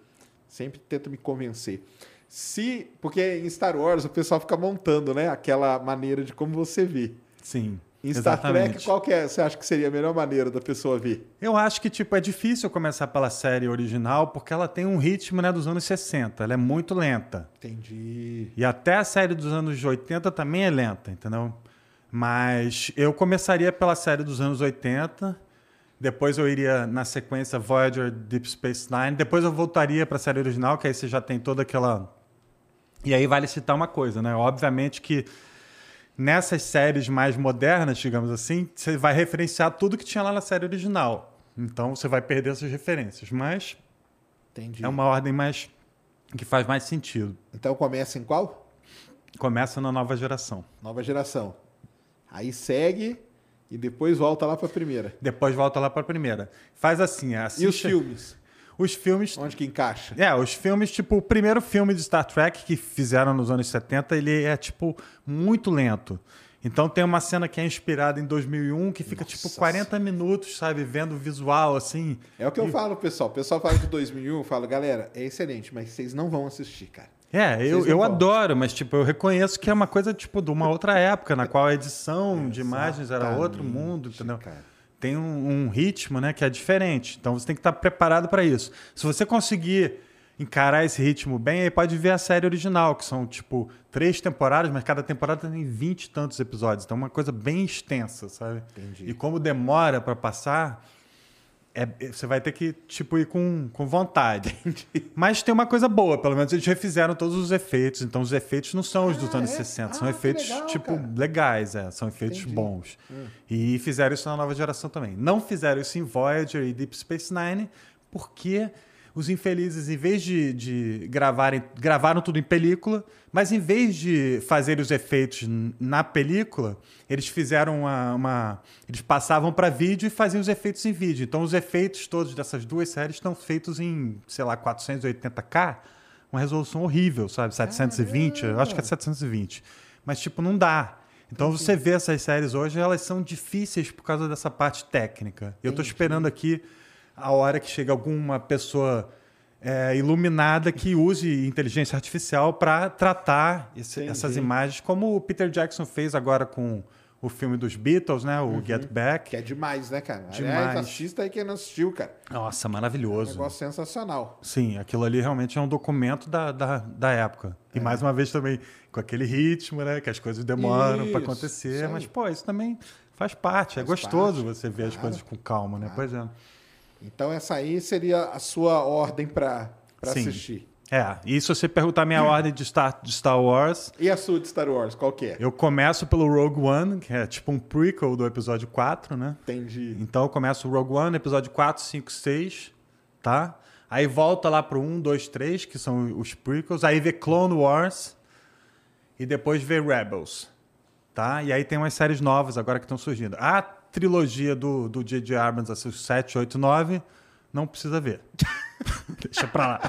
sempre tenta me convencer. Se, porque em Star Wars o pessoal fica montando, né, aquela maneira de como você vê. Sim. Em Star exatamente. Trek, qual que é, você acha que seria a melhor maneira da pessoa ver? Eu acho que tipo é difícil começar pela série original porque ela tem um ritmo né, dos anos 60, ela é muito lenta. Entendi. E até a série dos anos 80 também é lenta, entendeu? Mas eu começaria pela série dos anos 80, depois eu iria na sequência Voyager Deep Space Nine, depois eu voltaria para a série original, que aí você já tem toda aquela. E aí vale citar uma coisa, né? Obviamente que nessas séries mais modernas, digamos assim, você vai referenciar tudo que tinha lá na série original. Então você vai perder essas referências, mas Entendi. é uma ordem mais que faz mais sentido. Então começa em qual? Começa na nova geração. Nova geração. Aí segue e depois volta lá para a primeira. Depois volta lá para a primeira. Faz assim, assiste... E os filmes? Os filmes... Onde que encaixa? É, os filmes, tipo, o primeiro filme de Star Trek que fizeram nos anos 70, ele é, tipo, muito lento. Então tem uma cena que é inspirada em 2001 que fica, tipo, 40 minutos, sabe? Vendo o visual, assim. É o que eu falo, pessoal. O pessoal fala de 2001, eu falo, galera, é excelente, mas vocês não vão assistir, cara. É, eu, Vocês eu vão. adoro, mas, tipo, eu reconheço que é uma coisa, tipo, de uma outra época, na qual a edição de imagens era outro mundo, entendeu? cara. Tem um, um ritmo né, que é diferente. Então você tem que estar preparado para isso. Se você conseguir encarar esse ritmo bem, aí pode ver a série original, que são tipo três temporadas, mas cada temporada tem vinte e tantos episódios. Então é uma coisa bem extensa, sabe? Entendi. E como demora para passar, é- você vai ter que tipo ir com, com vontade. Mas tem uma coisa boa, pelo menos eles refizeram todos os efeitos. Então os efeitos não são os dos Ah, anos é? 60, Ah, são que efeitos legal, tipo cara. legais, é, são efeitos Entendi. bons. E fizeram isso na nova geração também. Não fizeram isso em Voyager e Deep Space Nine, porque os infelizes, em vez de, de gravarem, gravaram tudo em película, mas em vez de fazer os efeitos na película, eles fizeram uma. uma- eles passavam para vídeo e faziam os efeitos em vídeo. Então os efeitos todos dessas duas séries estão feitos em, sei lá, 480k, uma resolução horrível, sabe? 720, eu acho que é 720. Mas, tipo, não dá. Então você vê essas séries hoje, elas são difíceis por causa dessa parte técnica. Eu tô esperando aqui a hora que chega alguma pessoa é, iluminada que use inteligência artificial para tratar esse- essas imagens, como o Peter Jackson fez agora com o filme dos Beatles, né? O Get Back. Que é demais, né, cara? Demais. Aliás, assista aí quem não assistiu, cara. Nossa, É um maravilhoso. negócio sensacional. Sim, aquilo ali realmente é um documento da, da, da época. É. E mais uma vez também com aquele ritmo, né? Que as coisas demoram para acontecer. Mas, pô, isso também faz parte. é Faz gostoso parte, você ver as coisas com calma, né? Pois é. Então essa aí seria a sua ordem para assistir. É, e se você perguntar a minha ordem de Star, de Star Wars, E a sua de Star Wars, qual que é? eu começo pelo Rogue One, que é tipo um prequel do episódio 4, né? Entendi. Então eu começo o Rogue One, episódio 4, 5, 6, tá? Aí volta lá pro 1, 2, 3, que são os prequels. Aí vê Clone Wars e depois vê Rebels, tá? E aí tem umas séries novas agora que estão surgindo. A trilogia do do J.J. Abrams, assim, os 7, 8, 9, não precisa ver. Deixa pra lá.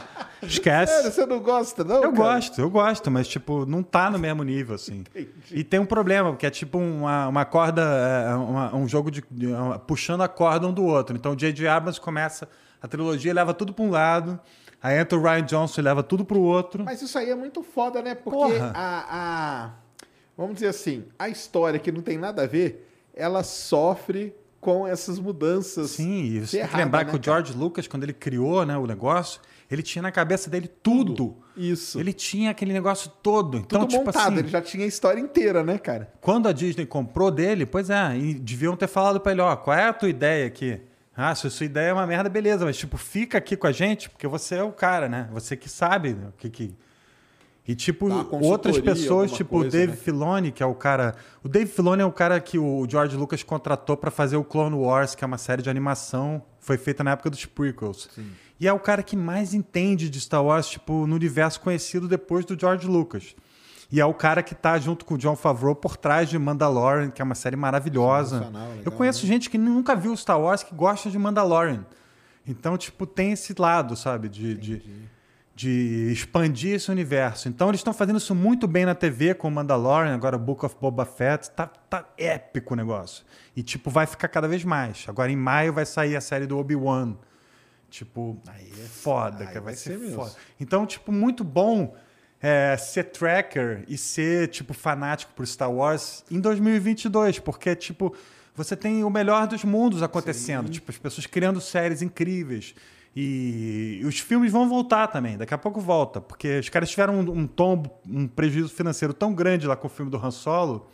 Esquece. Sério, você não gosta, não? Eu cara? gosto, eu gosto, mas, tipo, não tá no mesmo nível, assim. E tem um problema, porque é tipo uma, uma corda, é, uma- um jogo de, de- uma- puxando a corda um do outro. Então o J.J. Abrams começa a trilogia, leva tudo pra um lado, aí entra o Ryan Johnson e leva tudo pro outro. Mas isso aí é muito foda, né? Porque Porra. a, a- Vamos dizer assim, a história que não tem nada a ver, ela sofre com essas mudanças. Sim, e você tem que lembrar né, que o George Lucas, quando ele criou né, o negócio, ele tinha na cabeça dele tudo. Isso. Ele tinha aquele negócio todo. Então, Tudo tipo montado, assim, ele já tinha a história inteira, né, cara? quando a Disney comprou dele, pois é, e deviam ter falado pra ele, ó, qual é a tua ideia aqui? Ah, se a sua ideia é uma merda, beleza, mas tipo, fica aqui com a gente, porque você é o cara, né? Você que sabe o que que... E tipo, outras pessoas, tipo o Dave né? Filoni, que é o cara... O Dave Filoni é o cara que o George Lucas contratou pra fazer o Clone Wars, que é uma série de animação, foi feita na época dos prequels. E é o cara que mais entende de Star Wars, tipo, no universo conhecido depois do George Lucas. E é o cara que tá junto com o John Favreau por trás de Mandalorian, que é uma série maravilhosa. Legal, Eu conheço gente que nunca viu Star Wars que gosta de Mandalorian. Então, tipo, tem esse lado, sabe? De, de, expandir esse universo. Então, eles estão fazendo isso muito bem na TV com o Mandalorian, agora o Book of Boba Fett. Tá, tá épico o negócio. E, tipo, vai ficar cada vez mais. Agora, em maio, vai sair a série do Obi-Wan. Tipo, foda, aí cara, vai, vai ser, ser foda. Então, tipo, muito bom é, ser tracker e ser, tipo, fanático por Star Wars em 2022, porque, tipo, você tem o melhor dos mundos acontecendo. Tipo, as pessoas criando séries incríveis. E os filmes vão voltar também, daqui a pouco volta, porque os caras tiveram um, um tombo, um prejuízo financeiro tão grande lá com o filme do Han Solo,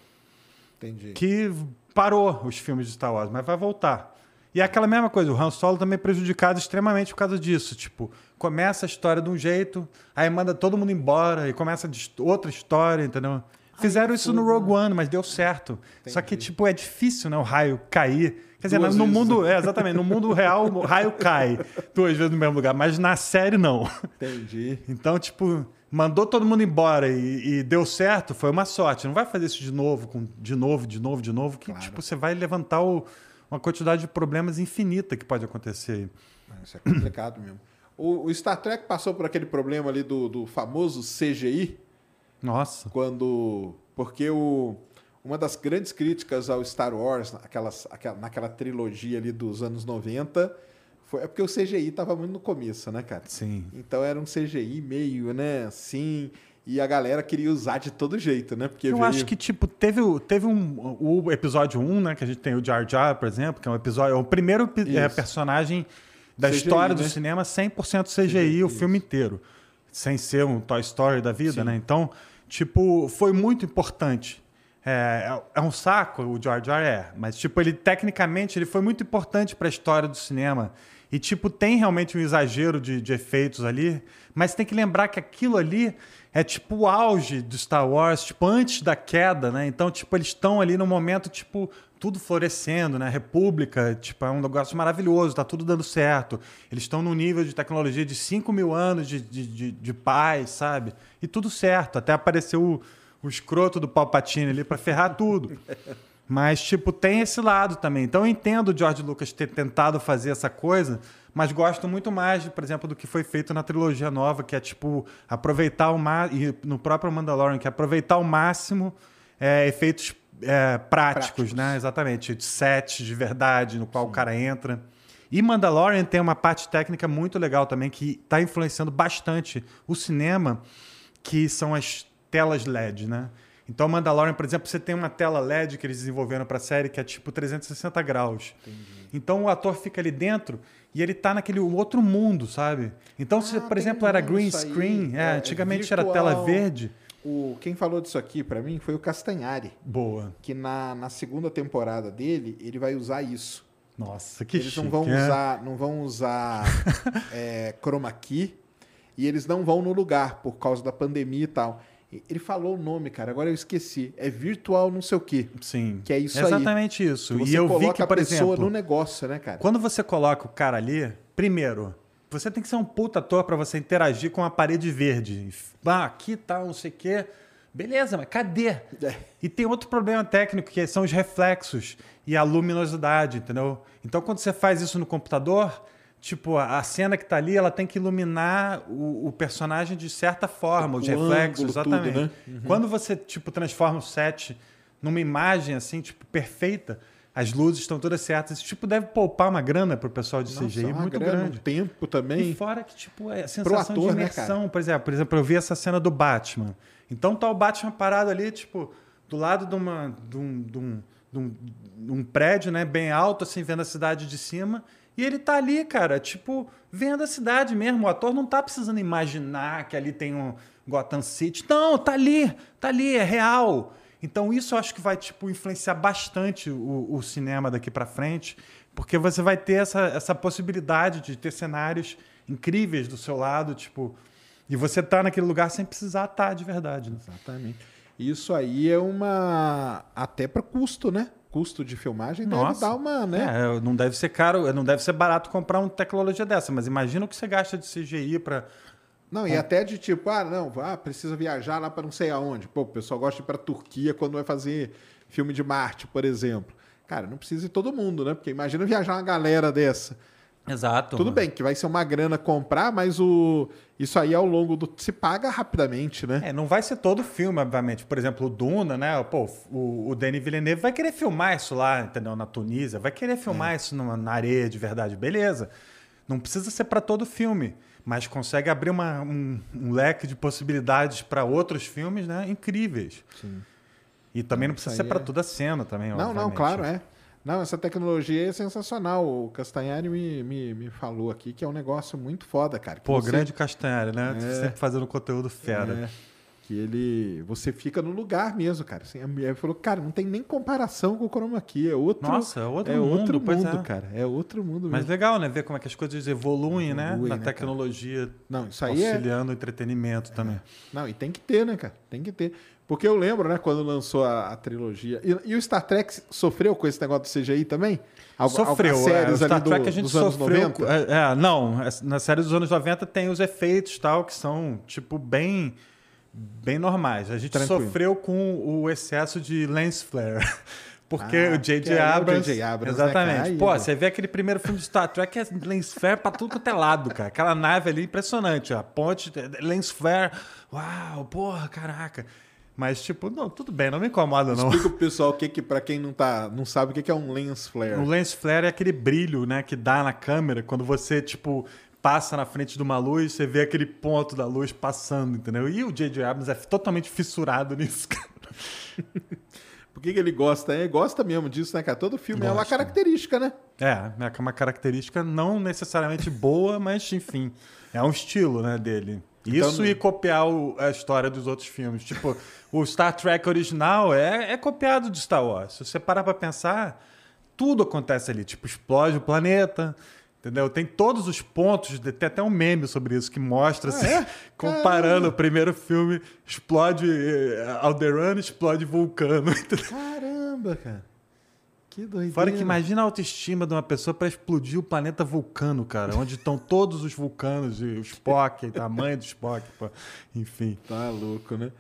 Entendi. que parou os filmes de Star Wars, mas vai voltar. E é aquela mesma coisa, o Han Solo também é prejudicado extremamente por causa disso. Tipo, começa a história de um jeito, aí manda todo mundo embora e começa outra história, entendeu? Fizeram isso no Rogue One, mas deu certo. Só que, tipo, é difícil, né? O raio cair. Quer dizer, Duas no vezes. mundo. É, exatamente. No mundo real, o raio cai duas vezes no mesmo lugar, mas na série não. Entendi. Então, tipo, mandou todo mundo embora e, e deu certo, foi uma sorte. Não vai fazer isso de novo, com, de novo, de novo, de novo, que tipo, você vai levantar o- uma quantidade de problemas infinita que pode acontecer aí. Isso é complicado mesmo. O, o Star Trek passou por aquele problema ali do, do famoso CGI, Nossa. quando. Porque o, uma das grandes críticas ao Star Wars, naquelas, aquela, naquela trilogia ali dos anos 90, foi, é porque o CGI tava muito no começo, né, cara? Sim. Então era um CGI meio, né, assim. E a galera queria usar de todo jeito, né? Porque Eu veio- acho que, tipo, teve, o- teve um, o episódio 1, né? Que a gente tem o Jar Jar, por exemplo, que é um episódio. É o primeiro é, Isso. personagem da CGI, história do né? cinema 100% CGI, o filme inteiro. Sem ser um Toy Story da vida, né? Então, tipo, foi muito importante. É, é- é um saco o Jar Jar é, mas tipo ele tecnicamente ele foi muito importante para a história do cinema e tipo tem realmente um exagero de, de efeitos ali, mas tem que lembrar que aquilo ali é tipo o auge do Star Wars, tipo antes da queda, né? Então tipo eles estão ali no momento tipo tudo florescendo, né? República, tipo, é um negócio maravilhoso, tá tudo dando certo. Eles estão num nível de tecnologia de 5 mil anos de, de, de, de paz, sabe? E tudo certo. Até apareceu o, o escroto do Palpatine ali para ferrar tudo. Mas, tipo, tem esse lado também. Então eu entendo o George Lucas ter tentado fazer essa coisa, mas gosto muito mais, por exemplo, do que foi feito na trilogia nova, que é, tipo, aproveitar o máximo, e no próprio Mandalorian, que é aproveitar ao máximo é, efeitos é, práticos, Práticos. né? Exatamente. De sets de verdade, no qual o cara entra. E Mandalorian tem uma parte técnica muito legal também, que está influenciando bastante o cinema, que são as telas LED, né? Então, Mandalorian, por exemplo, você tem uma tela LED que eles desenvolveram para a série que é tipo 360 graus. Então, o ator fica ali dentro e ele tá naquele outro mundo, sabe? Então, se, Ah, por tem exemplo, era green screen, é, É, antigamente era virtual. tela verde. O, quem falou disso aqui pra mim foi o Castanhari, Boa. que na, na segunda temporada dele, ele vai usar isso. Nossa, que eles chique. não vão é. usar, não vão usar é, chroma key e eles não vão no lugar por causa da pandemia e tal. Ele falou o nome, cara, agora eu esqueci. É virtual não sei o quê. Sim. Que é isso É aí. Exatamente isso. E eu vi que, a por pessoa exemplo, no negócio, né, cara? Quando você coloca o cara ali, primeiro, você tem que ser um puta ator pra você interagir com a parede verde. Ah, aqui tá, não sei o quê. Beleza, mas cadê? É. E tem outro problema técnico, que são os reflexos e a luminosidade, entendeu? Então, quando você faz isso no computador, Tipo, a cena que tá ali, ela tem que iluminar o, o personagem de certa forma, os O reflexos, ângulo, tudo, exatamente. né? Quando você, tipo, transforma o set numa imagem, assim, tipo, perfeita, as luzes estão todas certas. Isso, tipo, deve poupar uma grana pro pessoal de Nossa, CGI muito grana, grande. um tempo E também. fora que, tipo, é a sensação ator, de né, imersão. por, exemplo, por exemplo, eu vi essa cena do Batman. Então tá o Batman parado ali, tipo, do lado de, uma, de, um, de, um, de, um, de um prédio, né, bem alto, assim, vendo a cidade de cima. E ele tá ali, cara, tipo, vendo a cidade mesmo. O ator não tá precisando imaginar que ali tem um Gotham City. Não, tá ali, tá ali, é real. Então isso eu acho que vai, tipo, influenciar bastante o, o cinema daqui pra frente, porque você vai ter essa, essa possibilidade de ter cenários incríveis do seu lado, tipo, e você tá naquele lugar sem precisar estar de verdade. Né? Exatamente. Isso aí é uma. Até para custo, né? Custo de filmagem deve Nossa. dar uma, né? É, não deve ser caro, não deve ser barato comprar uma tecnologia dessa, mas imagina o que você gasta de CGI para Não, e até de tipo, ah, não, ah, precisa viajar lá para não sei aonde. Pô, o pessoal gosta de ir para Turquia quando vai fazer filme de Marte, por exemplo. Cara, não precisa ir todo mundo, né? Porque imagina viajar uma galera dessa. Exato. Tudo bem que vai ser uma grana comprar, mas o isso aí ao longo do se paga rapidamente, né? É, não vai ser todo filme, obviamente. Por exemplo, o Duna, né? Pô, o, o Denis Villeneuve vai querer filmar isso lá, entendeu? Na Tunísia, vai querer filmar É. isso numa- na areia de verdade, beleza. Não precisa ser para todo filme, mas consegue abrir uma- um, um leque de possibilidades para outros filmes, né? Incríveis. E também não precisa ser para é- toda a cena também, Não, não, obviamente. claro, é. Não, essa tecnologia é sensacional. O Castanhari me, me, me falou aqui que é um negócio muito foda, cara. Pô, você- grande Castanhari, né? É. Sempre fazendo conteúdo fera. É, que ele. Você fica no lugar mesmo, cara. Assim, a mulher falou, cara, não tem nem comparação com o Chroma Key. É outro. Nossa, é outro é mundo, outro mundo, é. cara. É outro mundo Mas mesmo. legal, né? Ver como é que as coisas evoluem, né? Evoluem, Na né, cara? tecnologia, Não, isso aí é. auxiliando o entretenimento também. Não, e tem que ter, né, cara? Tem que ter. Porque eu lembro, né, quando lançou a, a trilogia. E, e o Star Trek sofreu com esse negócio do CGI também? Algu- sofreu. algumas é, séries o Star do- Trek a gente dos anos sofreu. 90? com- É, é, não, é, na série dos anos 90 tem os efeitos tal que são, tipo, bem, bem normais. A gente Tranquilo. sofreu com o excesso de lens flare. Porque Ah, o J.J. é o Abrams. Abrams, né, exatamente. Aí, Pô, você vê aquele primeiro filme de Star Trek, é lens flare pra tudo quanto é lado, cara. Aquela nave ali impressionante. A ponte, lens flare. Uau, porra, caraca. Mas, tipo, não, tudo bem, não me incomoda, não. Explica pro pessoal o que, que para quem não, tá, não sabe, o que, que é um lens flare. O lens flare é aquele brilho, né, que dá na câmera quando você, tipo, passa na frente de uma luz, você vê aquele ponto da luz passando, entendeu? E o J.J. Abrams é totalmente fissurado nisso, cara. Por que, que ele gosta? É, gosta mesmo disso, né, cara? Todo filme é uma característica, né? É, é uma característica não necessariamente boa, mas, enfim, é um estilo, né, dele. Isso Então- e copiar o- a história dos outros filmes. Tipo, o Star Trek original é, é copiado de Star Wars. Se você parar pra pensar, tudo acontece ali. Tipo, explode o planeta, entendeu? Tem todos os pontos, tem até um meme sobre isso que mostra, assim, é? comparando o primeiro filme, explode eh, Alderaan, explode Vulcano, entendeu? Caramba, cara. Que doideira. Fora que imagina a autoestima de uma pessoa para explodir o planeta Vulcano, cara, onde estão todos os vulcanos e o Spock, a mãe do Spock, pô. enfim. Tá louco, né?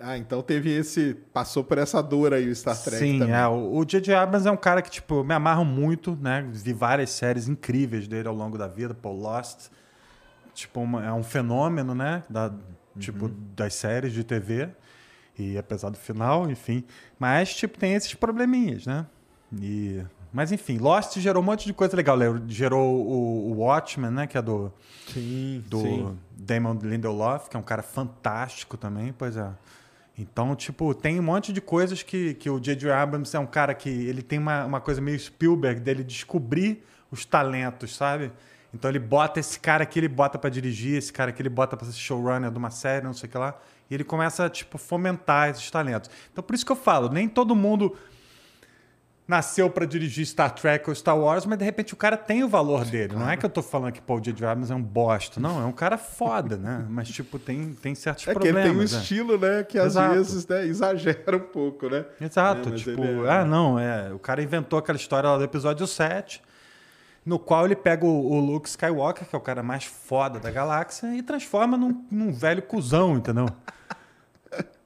Ah, então teve esse... Passou por essa dor aí o Star Trek Sim, também. é, o o J.J. Abrams é um cara que, tipo, me amarro muito, né? Vi várias séries incríveis dele ao longo da vida, pô, Lost, tipo, uma- é um fenômeno, né? Da, Tipo, das séries de TV. E apesar do final, enfim. Mas, tipo, tem esses probleminhas, né? E... Mas, enfim, Lost gerou um monte de coisa legal. Gerou o, o Watchmen, né? Que é do, Sim, do sim. Damon Lindelof, que é um cara fantástico também, pois é. Então, tipo, tem um monte de coisas que, que o J.J. Abrams é um cara que ele tem uma, uma coisa meio Spielberg dele descobrir os talentos, sabe? Então ele bota esse cara aqui, ele bota pra dirigir, esse cara aqui ele bota pra ser showrunner de uma série, não sei o que lá, e ele começa a, tipo, fomentar esses talentos. Então por isso que eu falo, nem todo mundo nasceu pra dirigir Star Trek ou Star Wars, mas de repente o cara tem o valor dele. Não é que eu tô falando que o J.J. Abrams é um bosta. Não, é um cara foda, né? Mas, tipo, tem, tem certos É que ele problemas. tem um né? estilo, né? Que às Exato. vezes né, exagera um pouco, né? Exato, É, tipo, é- ah, não, é. O cara inventou aquela história lá do episódio 7, no qual ele pega o, o Luke Skywalker, que é o cara mais foda da galáxia, e transforma num, num velho cuzão, entendeu?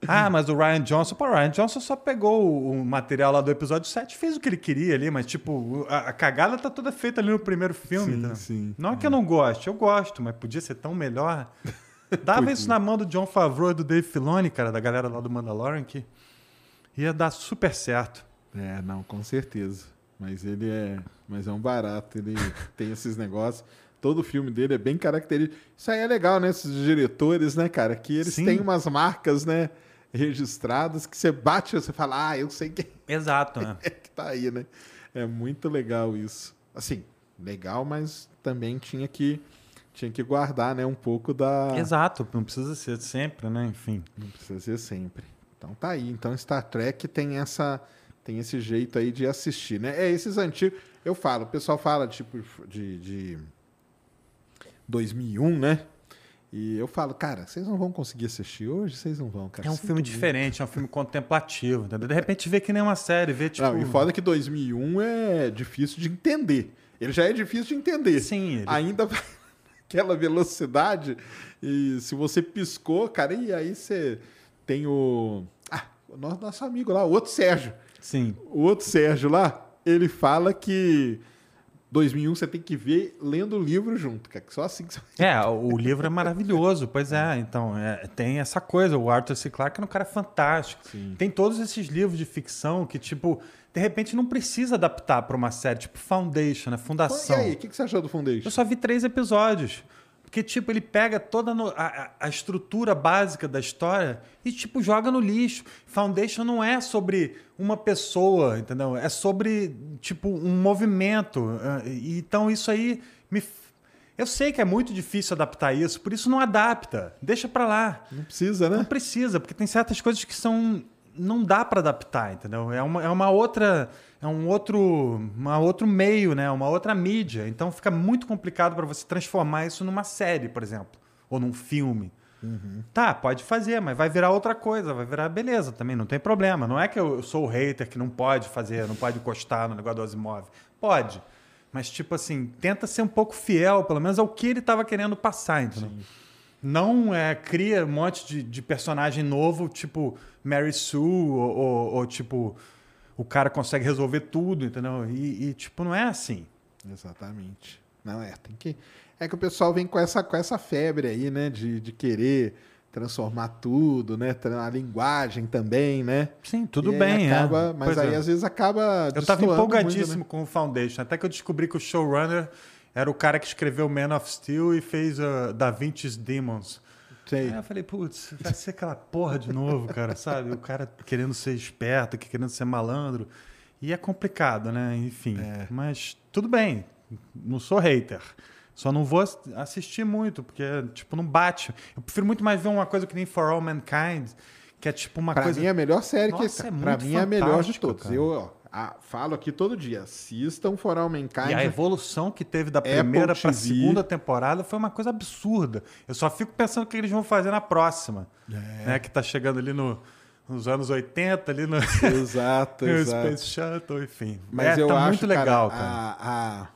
Ah, mas o Ryan Johnson, pô, o Ryan Johnson só pegou o material lá do episódio 7 fez o que ele queria ali, mas tipo, a, a cagada tá toda feita ali no primeiro filme. Sim, entendeu? sim. Não é que eu não goste, eu gosto, mas podia ser tão melhor. Dava isso na mão do John Favreau e do Dave Filoni, cara, da galera lá do Mandalorian, que ia dar super certo. É, não, com certeza. Mas ele é, mas é um barato, ele tem esses negócios. Todo filme dele é bem característico. Isso aí é legal, né? Esses diretores, né, cara? Que eles Sim. têm umas marcas, né? Registradas que você bate e você fala, ah, eu sei quem Exato, né? é que tá aí, né? É muito legal isso. Assim, legal, mas também tinha que tinha que guardar, né, um pouco da Exato, não precisa ser sempre, né? Enfim. não precisa ser sempre. Então tá aí. Então Star Trek tem essa tem esse jeito aí de assistir, né? É esses antigos. Eu falo, o pessoal fala tipo de, de 2001, né? E eu falo, cara, vocês não vão conseguir assistir hoje, vocês não vão, cara. É um Sinto filme muito. diferente, é um filme contemplativo, entendeu? De repente vê que nem uma série, vê tipo... Não, e foda que 2001 é difícil de entender. Ele já é difícil de entender. Sim, ele- Ainda vai naquela velocidade. E se você piscou, cara, e aí você tem o. Ah, nosso amigo lá, o outro Sérgio. Sim. O outro Sérgio lá, ele fala que 2001 você tem que ver lendo o livro junto, cara. que Só assim que você É, o livro é maravilhoso, pois é. Então, é, tem essa coisa. O Arthur C. Clarke é um cara fantástico. Tem todos esses livros de ficção que, tipo, de repente não precisa adaptar para uma série, tipo Foundation, né? E Fundação. aí, o que, que você achou do Foundation? Eu só vi três episódios. Porque, tipo, ele pega toda a, a- estrutura básica da história e, tipo, joga no lixo. Foundation não é sobre uma pessoa, entendeu? É sobre, tipo, um movimento. Ah, Então, isso aí me. Eu sei que é muito difícil adaptar isso, por isso não adapta. Deixa pra lá. Não precisa, Não né? precisa, porque tem certas coisas que são. Não dá para adaptar, entendeu? É uma, é uma outra. É um outro. Uma outro meio, né? Uma outra mídia. Então fica muito complicado para você transformar isso numa série, por exemplo. Ou num filme. Tá, pode fazer, mas vai virar outra coisa, vai virar beleza também, não tem problema. Não é que eu sou o hater que não pode fazer, não pode encostar no negócio do Asimov. Pode. Mas, tipo assim, tenta ser um pouco fiel, pelo menos ao que ele estava querendo passar, entendeu? Não é, cria um monte de, de personagem novo, tipo Mary Sue, ou, ou- ou, tipo, o cara consegue resolver tudo, entendeu? E, e, tipo, não é assim. Exatamente. Não, é, tem que. É que o pessoal vem com essa, com essa febre aí, né? De, de querer transformar tudo, né? A linguagem também, né? Sim, tudo E bem, acaba, é. Mas Pois aí é. às vezes acaba. Eu estava empolgadíssimo muito, né? com o Foundation, até que eu descobri que o showrunner era o cara que escreveu Man of Steel e fez uh, Da Vinci's Demons. Sei. Aí eu falei, putz, vai ser aquela porra de novo, cara, sabe? O cara querendo ser esperto, que querendo ser malandro. E é complicado, né? Enfim. É. Mas tudo bem, não sou hater. Só não vou ass- assistir muito, porque, tipo, não bate. Eu prefiro muito mais ver uma coisa que nem For All Mankind, que é tipo uma Pra coisa. mim é a melhor série que Nossa, é Pra mim é a melhor de todos. cara. Eu ó, a- falo aqui todo dia. Assistam For All Mankind. E a evolução que teve da primeira para a segunda temporada foi uma coisa absurda. Eu só fico pensando o que eles vão fazer na próxima. É. Né, que tá chegando ali no- nos anos 80, ali no, Exato, no exato. Space Shuttle, enfim. Mas É, eu tá acho, muito legal, cara. A, a-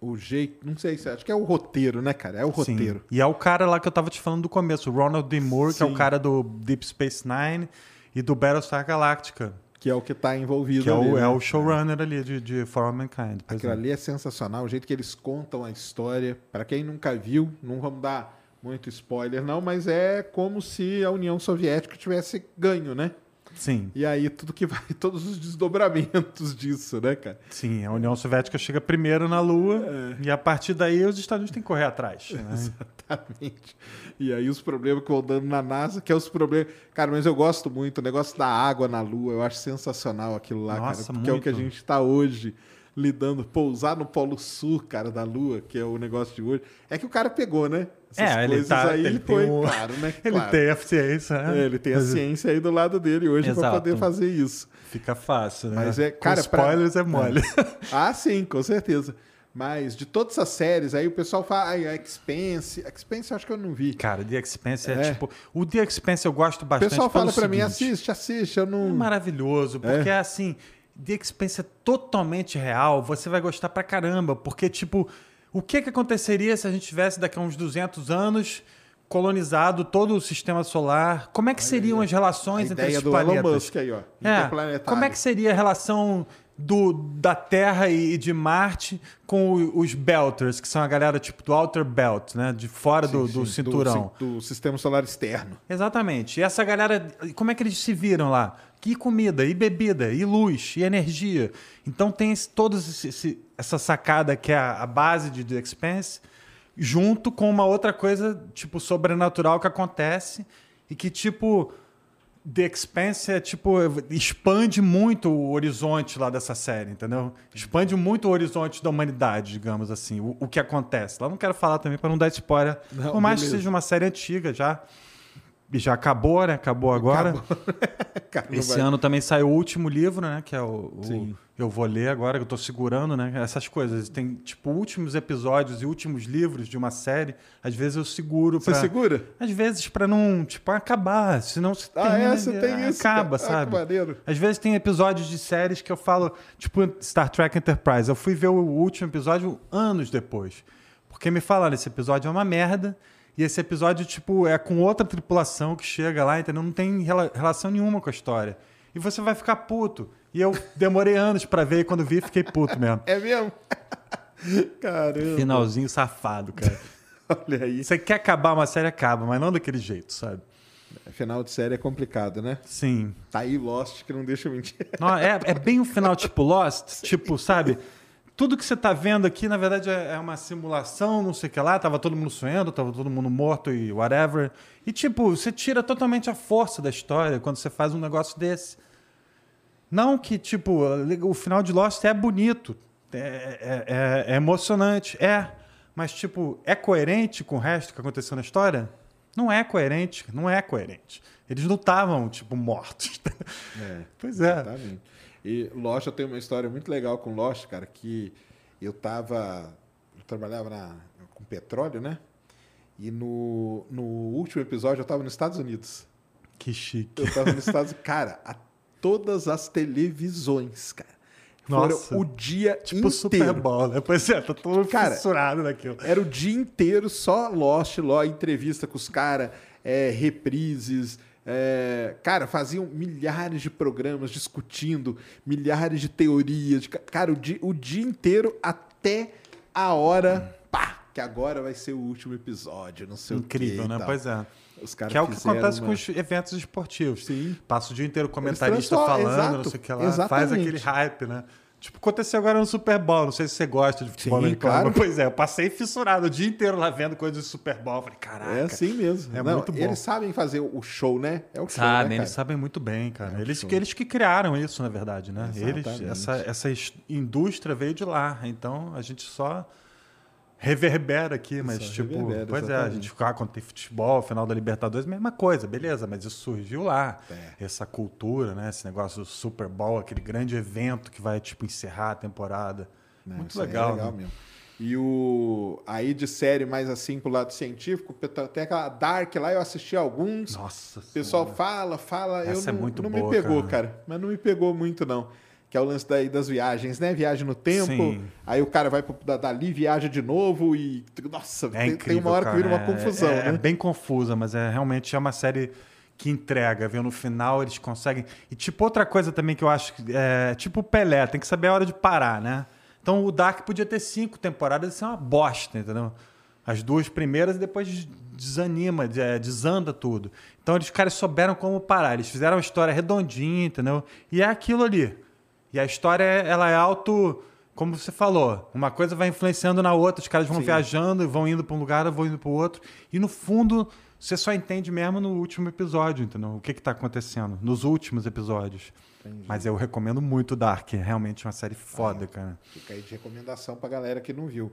o jeito, não sei se acho que é o roteiro, né, cara? É o Sim. roteiro. E é o cara lá que eu tava te falando do começo, o Ronald D. Moore, que é Sim. o cara do Deep Space Nine e do Battlestar Galactica, Que é o que tá envolvido que é ali, o, né? é o showrunner ali de, de For All Mankind. Aquilo é. ali é sensacional, o jeito que eles contam a história. Para quem nunca viu, não vamos dar muito spoiler não, mas é como se a União Soviética tivesse ganho, né? Sim, E aí tudo que vai, todos os desdobramentos disso, né, cara? sim. A União Soviética chega primeiro na Lua É. e a partir daí os Estados Unidos têm que correr atrás. né? Exatamente. E aí os problemas que vão dando na NASA, que é os problemas. Cara, mas eu gosto muito, o negócio da água na Lua, eu acho sensacional aquilo lá, Nossa, cara. Porque é o que a muito. gente está hoje lidando, pousar no Polo Sul, cara, da Lua, que é o negócio de hoje. É que o cara pegou, né? É, ele coisas tá- aí ele foi, um- claro, né? Ele Claro. tem a ciência, né? É, ele tem a ciência aí do lado dele hoje para poder fazer isso. Fica fácil, né? Mas é- Com cara, pra- spoilers é mole. Ah, sim, com certeza. Mas de todas essas séries, aí o pessoal fala, ai, a Expense. Expense eu acho que eu não vi. Cara, The Expanse é, É. tipo... O The Expanse eu gosto O bastante pessoal pelo fala pra mim, assiste, assiste, eu É não. maravilhoso, porque é assim, The Expanse é totalmente real, você vai gostar pra caramba, porque, tipo, o que que aconteceria se a gente tivesse daqui a uns 200 anos colonizado todo o sistema solar. Como é que seriam as A relações entre ideia esses do planetas? Elon Musk aí, ó. É, como é que seria a relação do, da Terra e de Marte com o- os Belters, que são a galera tipo do Outer Belt, né? De fora do, Sim, do sim, cinturão. Do, do sistema solar externo. Exatamente. E essa galera, como é que eles se viram lá? Que comida, e bebida, e luz, e energia. Então tem esse, todos esse- essa sacada que é a, a base de The Expanse, junto com uma outra coisa, tipo, sobrenatural que acontece e que, tipo, The Expanse é, tipo, expande muito o horizonte lá dessa série, entendeu? Expande muito o horizonte da humanidade, digamos assim, o, o que acontece. Lá não quero falar também para não dar spoiler, Não, por mais que beleza. seja uma série antiga já. E já acabou, né? Acabou agora. Cara, não Esse vai- ano também saiu o último livro, né? Que é o, o-. Eu vou ler agora, que eu tô segurando, né? Essas coisas. Tem, tipo, últimos episódios e últimos livros de uma série. Às vezes eu seguro Você pra... segura? Às vezes pra não, tipo, acabar. Senão você Ah, termina é? Você tem isso? Acaba, Ah, sabe? Às vezes tem episódios de séries que eu falo, tipo Star Trek Enterprise. Eu fui ver o último episódio anos depois. Porque me falaram, esse episódio é uma merda. E esse episódio, tipo, é com outra tripulação que chega lá, entendeu? Não tem rela- relação nenhuma com a história. E você vai ficar puto. E eu demorei anos pra ver, e quando vi, fiquei puto mesmo. É mesmo? Caramba. Finalzinho safado, cara. Olha aí. Você quer acabar uma série, acaba, mas não daquele jeito, sabe? Final de série é complicado, né? Sim. Tá aí Lost que não deixa eu mentir. Não, é, é bem um final tipo Lost, tipo, sabe? Tudo que você tá vendo aqui, na verdade, é é uma simulação, não sei o que lá. Tava todo mundo sonhando, tava todo mundo morto e whatever. E, tipo, você tira totalmente a força da história quando você faz um negócio desse. Não que, tipo, o final de Lost é bonito, é, é- é- é emocionante, é. Mas, tipo, é coerente com o resto que aconteceu na história? Não é coerente, não é coerente. Eles não estavam, tipo, mortos. É. Pois é. Exatamente. E Lost, eu tenho uma história muito legal com Lost, cara, que eu tava. Eu trabalhava na, com petróleo, né? E no, no último episódio eu tava nos Estados Unidos. Que chique. Eu tava nos Estados Unidos. Cara, a todas as televisões, cara. Nossa. Foram o dia Tipo inteiro. Super Bowl, né? Pois é, tá todo Cara, fissurado naquilo. Era o dia inteiro só Lost, Lost, entrevista com os caras, é, reprises. É, cara, faziam milhares de programas discutindo, milhares de teorias. de ca- cara, o dia, o dia inteiro até a hora, pá, que agora vai ser o último episódio, não sei Incrível, o quê. e né? Pois é. Os Que é o que acontece uma- com os eventos esportivos. Sim. Passa o dia inteiro o comentarista falando, não exato, sei o que lá, faz exatamente. aquele hype, né? Tipo, aconteceu agora no Super Bowl. Não sei se você gosta de futebol Sim, americano. claro. Pois é, eu passei fissurado o dia inteiro lá vendo coisas de Super Bowl. Falei, caraca. É assim mesmo. É Não, muito bom. Eles sabem fazer o show, né? É o show, Sabem, né, eles sabem muito bem, cara. É, eles, show. que, eles que criaram isso, na verdade, né? Eles, Exatamente. essa, essa is- indústria veio de lá. Então a gente só reverbera aqui, mas Só tipo, pois é, a exatamente. gente ficar quando tem futebol, final da Libertadores, mesma coisa, beleza, mas isso surgiu lá. É. Essa cultura, né? Esse negócio do Super Bowl, aquele grande evento que vai tipo encerrar a temporada. Não, muito aí legal. É legal né? mesmo. E o aí de série mais assim pro lado científico, tem aquela Dark lá, eu assisti alguns. Nossa. o pessoal Senhora. fala, fala, Essa eu é não, muito não boa, me pegou, cara. cara. Mas não me pegou muito não. Que é o lance daí das viagens, né? Viagem no tempo. Sim. Aí o cara vai pro, da- dali, viaja de novo e. Nossa, É tem, incrível, tem uma hora cara. que vira uma É- confusão, é, é né? bem confusa, mas é realmente é uma série que entrega, viu? No final eles conseguem. E tipo outra coisa também que eu acho que é tipo o Pelé, tem que saber a hora de parar, né? Então o Dark podia ter cinco temporadas, isso é uma bosta, entendeu? As duas primeiras e depois desanima, de- é, desanda tudo. Então eles, caras souberam como parar. Eles fizeram uma história redondinha, entendeu? E é aquilo ali. E a história, ela é auto. Como você falou, uma coisa vai influenciando na outra, os caras vão Sim. viajando e vão indo para um lugar, vão indo para o outro. E no fundo, você só entende mesmo no último episódio, entendeu? O que está acontecendo nos últimos episódios. Mas eu recomendo muito Dark, é realmente uma série foda, cara. Fica aí de recomendação pra galera que não viu.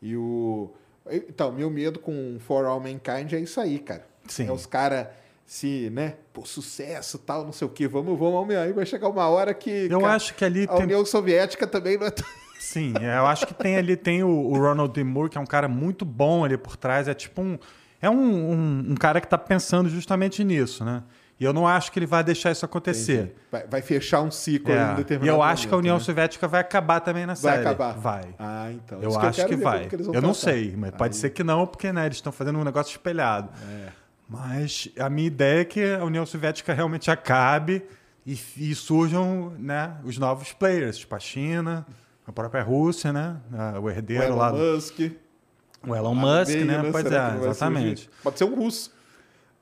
E o. Então, meu medo com For All Mankind é isso aí, cara. Sim. É os caras se, né, pô, sucesso tal, não sei o quê, vamos, vamos, aí vai chegar uma hora que. Eu cara, acho que ali A tem. União Soviética também não é. Sim, é, eu acho que tem ali tem o, o Ronald D. Moore, que é um cara muito bom ali por trás. É tipo um. É um, um, um cara que está pensando justamente nisso, né? E eu não acho que ele vai deixar isso acontecer. Vai, vai fechar um ciclo É, em um E determinado eu acho que a momento, União né? Soviética vai acabar também na Vai série. acabar. Vai. Ah, então. Eu Isso acho que ver vai. que Eu não tratar. sei, mas pode Aí. ser que não, porque né, eles estão fazendo um negócio espelhado. É. Mas a minha ideia é que a União Soviética realmente acabe e, e surjam né, os novos players, tipo a China, a própria Rússia, né? O O herdeiro Elon lá. Musk. O Elon Musk, meio, né? Pois é, exatamente. surgir? Pode ser um russo.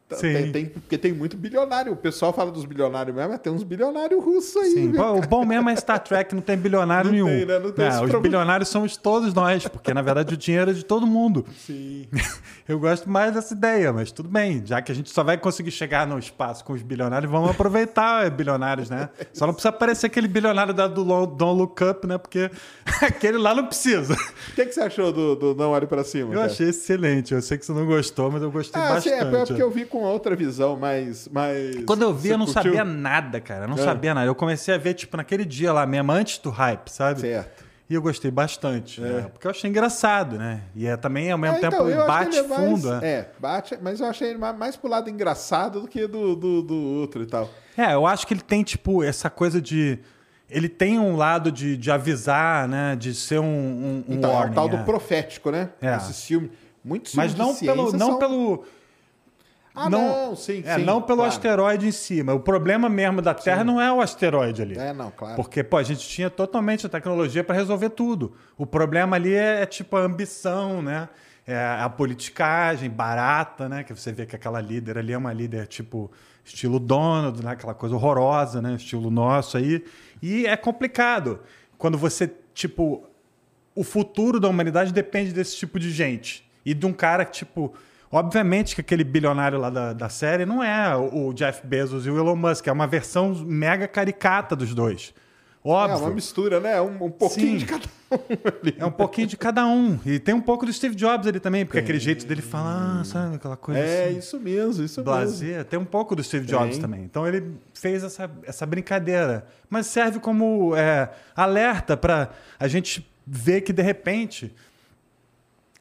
Tá- Sim. Tem, tem- porque tem muito bilionário. O pessoal fala dos bilionários mesmo, mas tem uns bilionários russos aí. Sim? Pô, o bom mesmo é Star Trek, não tem bilionário Não nenhum. tem, né? Não tem É, esse os problema. bilionários somos todos nós, porque na verdade o dinheiro é de todo mundo. Sim. Eu gosto mais dessa ideia, mas tudo bem. Já que a gente só vai conseguir chegar no espaço com os bilionários, vamos aproveitar os bilionários, né? Só não precisa aparecer aquele bilionário da, do Don't Look Up, né? Porque aquele lá não precisa. O que, que você achou do, do Não Olhe Pra Cima? Eu cara? achei excelente. Eu sei que você não gostou, mas eu gostei Ah, bastante. é porque eu vi com outra visão, mas. mas Quando eu vi, eu não curtiu? sabia nada, cara. Eu não É. sabia nada. Eu comecei a ver, tipo, naquele dia lá mesmo, antes do hype, sabe? Certo. E eu gostei bastante. né? Porque eu achei engraçado, né? E é também, ao mesmo É, tempo, então, bate é mais- fundo. né? É, bate, mas eu achei ele mais, mais pro lado engraçado do que do, do, do outro e tal. É, eu acho que ele tem, tipo, essa coisa de. Ele tem um lado de, de avisar, né? De ser um, um, um Então, é warning, o tal do é. profético, né? É. Esses filmes. Muitos Mas não pelo, não são- pelo. Ah, não, sim, é, sim, não pelo claro. asteroide em cima. O problema mesmo da Terra não é o asteroide ali. É, não, claro. Porque, pô, a gente tinha totalmente a tecnologia para resolver tudo. O problema ali é, é, tipo a ambição, né? É a politicagem barata, né? Que você vê que aquela líder ali é uma líder tipo estilo Donald, né? Aquela coisa horrorosa, né? Estilo nosso aí. E é complicado. Quando você, tipo, o futuro da humanidade depende desse tipo de gente. E de um cara que, tipo. Obviamente que aquele bilionário lá da, da série não é o Jeff Bezos e o Elon Musk, é uma versão mega caricata dos dois. É Óbvio. uma mistura, né? Um, um pouquinho Sim. de cada um ali. É um pouquinho de cada um. E tem um pouco do Steve Jobs ali também, porque aquele jeito dele falar, sabe, aquela coisa É, assim. isso mesmo, isso mesmo. Blazer, tem um pouco do Steve Jobs Tem. também. Então ele fez essa, essa brincadeira. Mas serve como é, alerta para a gente ver que, de repente,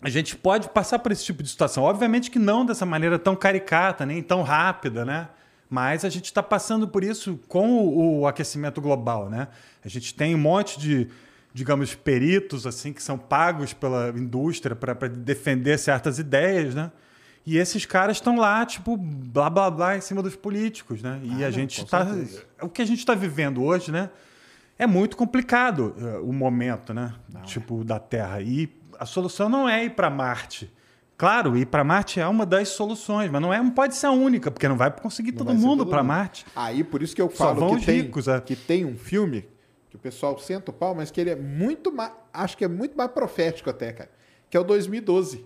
a gente pode passar por esse tipo de situação. Obviamente que não dessa maneira tão caricata, nem tão rápida, né? Mas a gente está passando por isso com o, o aquecimento global, né? A gente tem um monte de, digamos, peritos assim que são pagos pela indústria para defender certas ideias, né? E esses caras estão lá, tipo, blá blá blá em cima dos políticos, né? E Ah, a não, gente está. O que a gente está vivendo hoje, né? É muito complicado eh, o momento, né? tipo, da Terra. E a solução não é ir para Marte. Claro, ir para Marte é uma das soluções, mas não, é, não pode ser a única, porque não vai conseguir Não todo vai mundo para. Marte. Aí, por isso que eu falo que, tem, ricos, é. que tem um filme que o pessoal senta o pau, mas que ele é muito mais. Acho que é muito mais profético até, cara. Que é o 2012.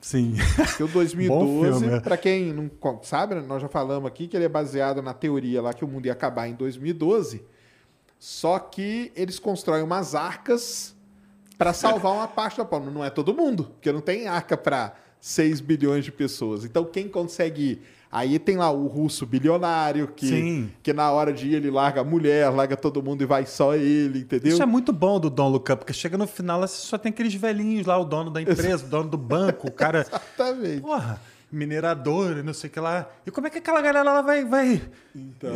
Sim. Que o Bom 2012, filme, é. para quem não sabe, né, nós já falamos aqui que ele é baseado na teoria lá que o mundo ia acabar em 2012. Só que eles constroem umas arcas para salvar uma parte da palma. Não é todo mundo, porque não tem arca para 6 bilhões de pessoas. Então quem consegue ir? Aí tem lá o russo bilionário que, Sim. que na hora de ir ele larga a mulher, larga todo mundo e vai só ele, entendeu? Isso é muito bom do Don Up, porque chega no final, só tem aqueles velhinhos lá, o dono da empresa, o dono do banco, o cara. Exatamente. Porra, minerador não sei o que lá. E como é que aquela galera lá vai, vai Então.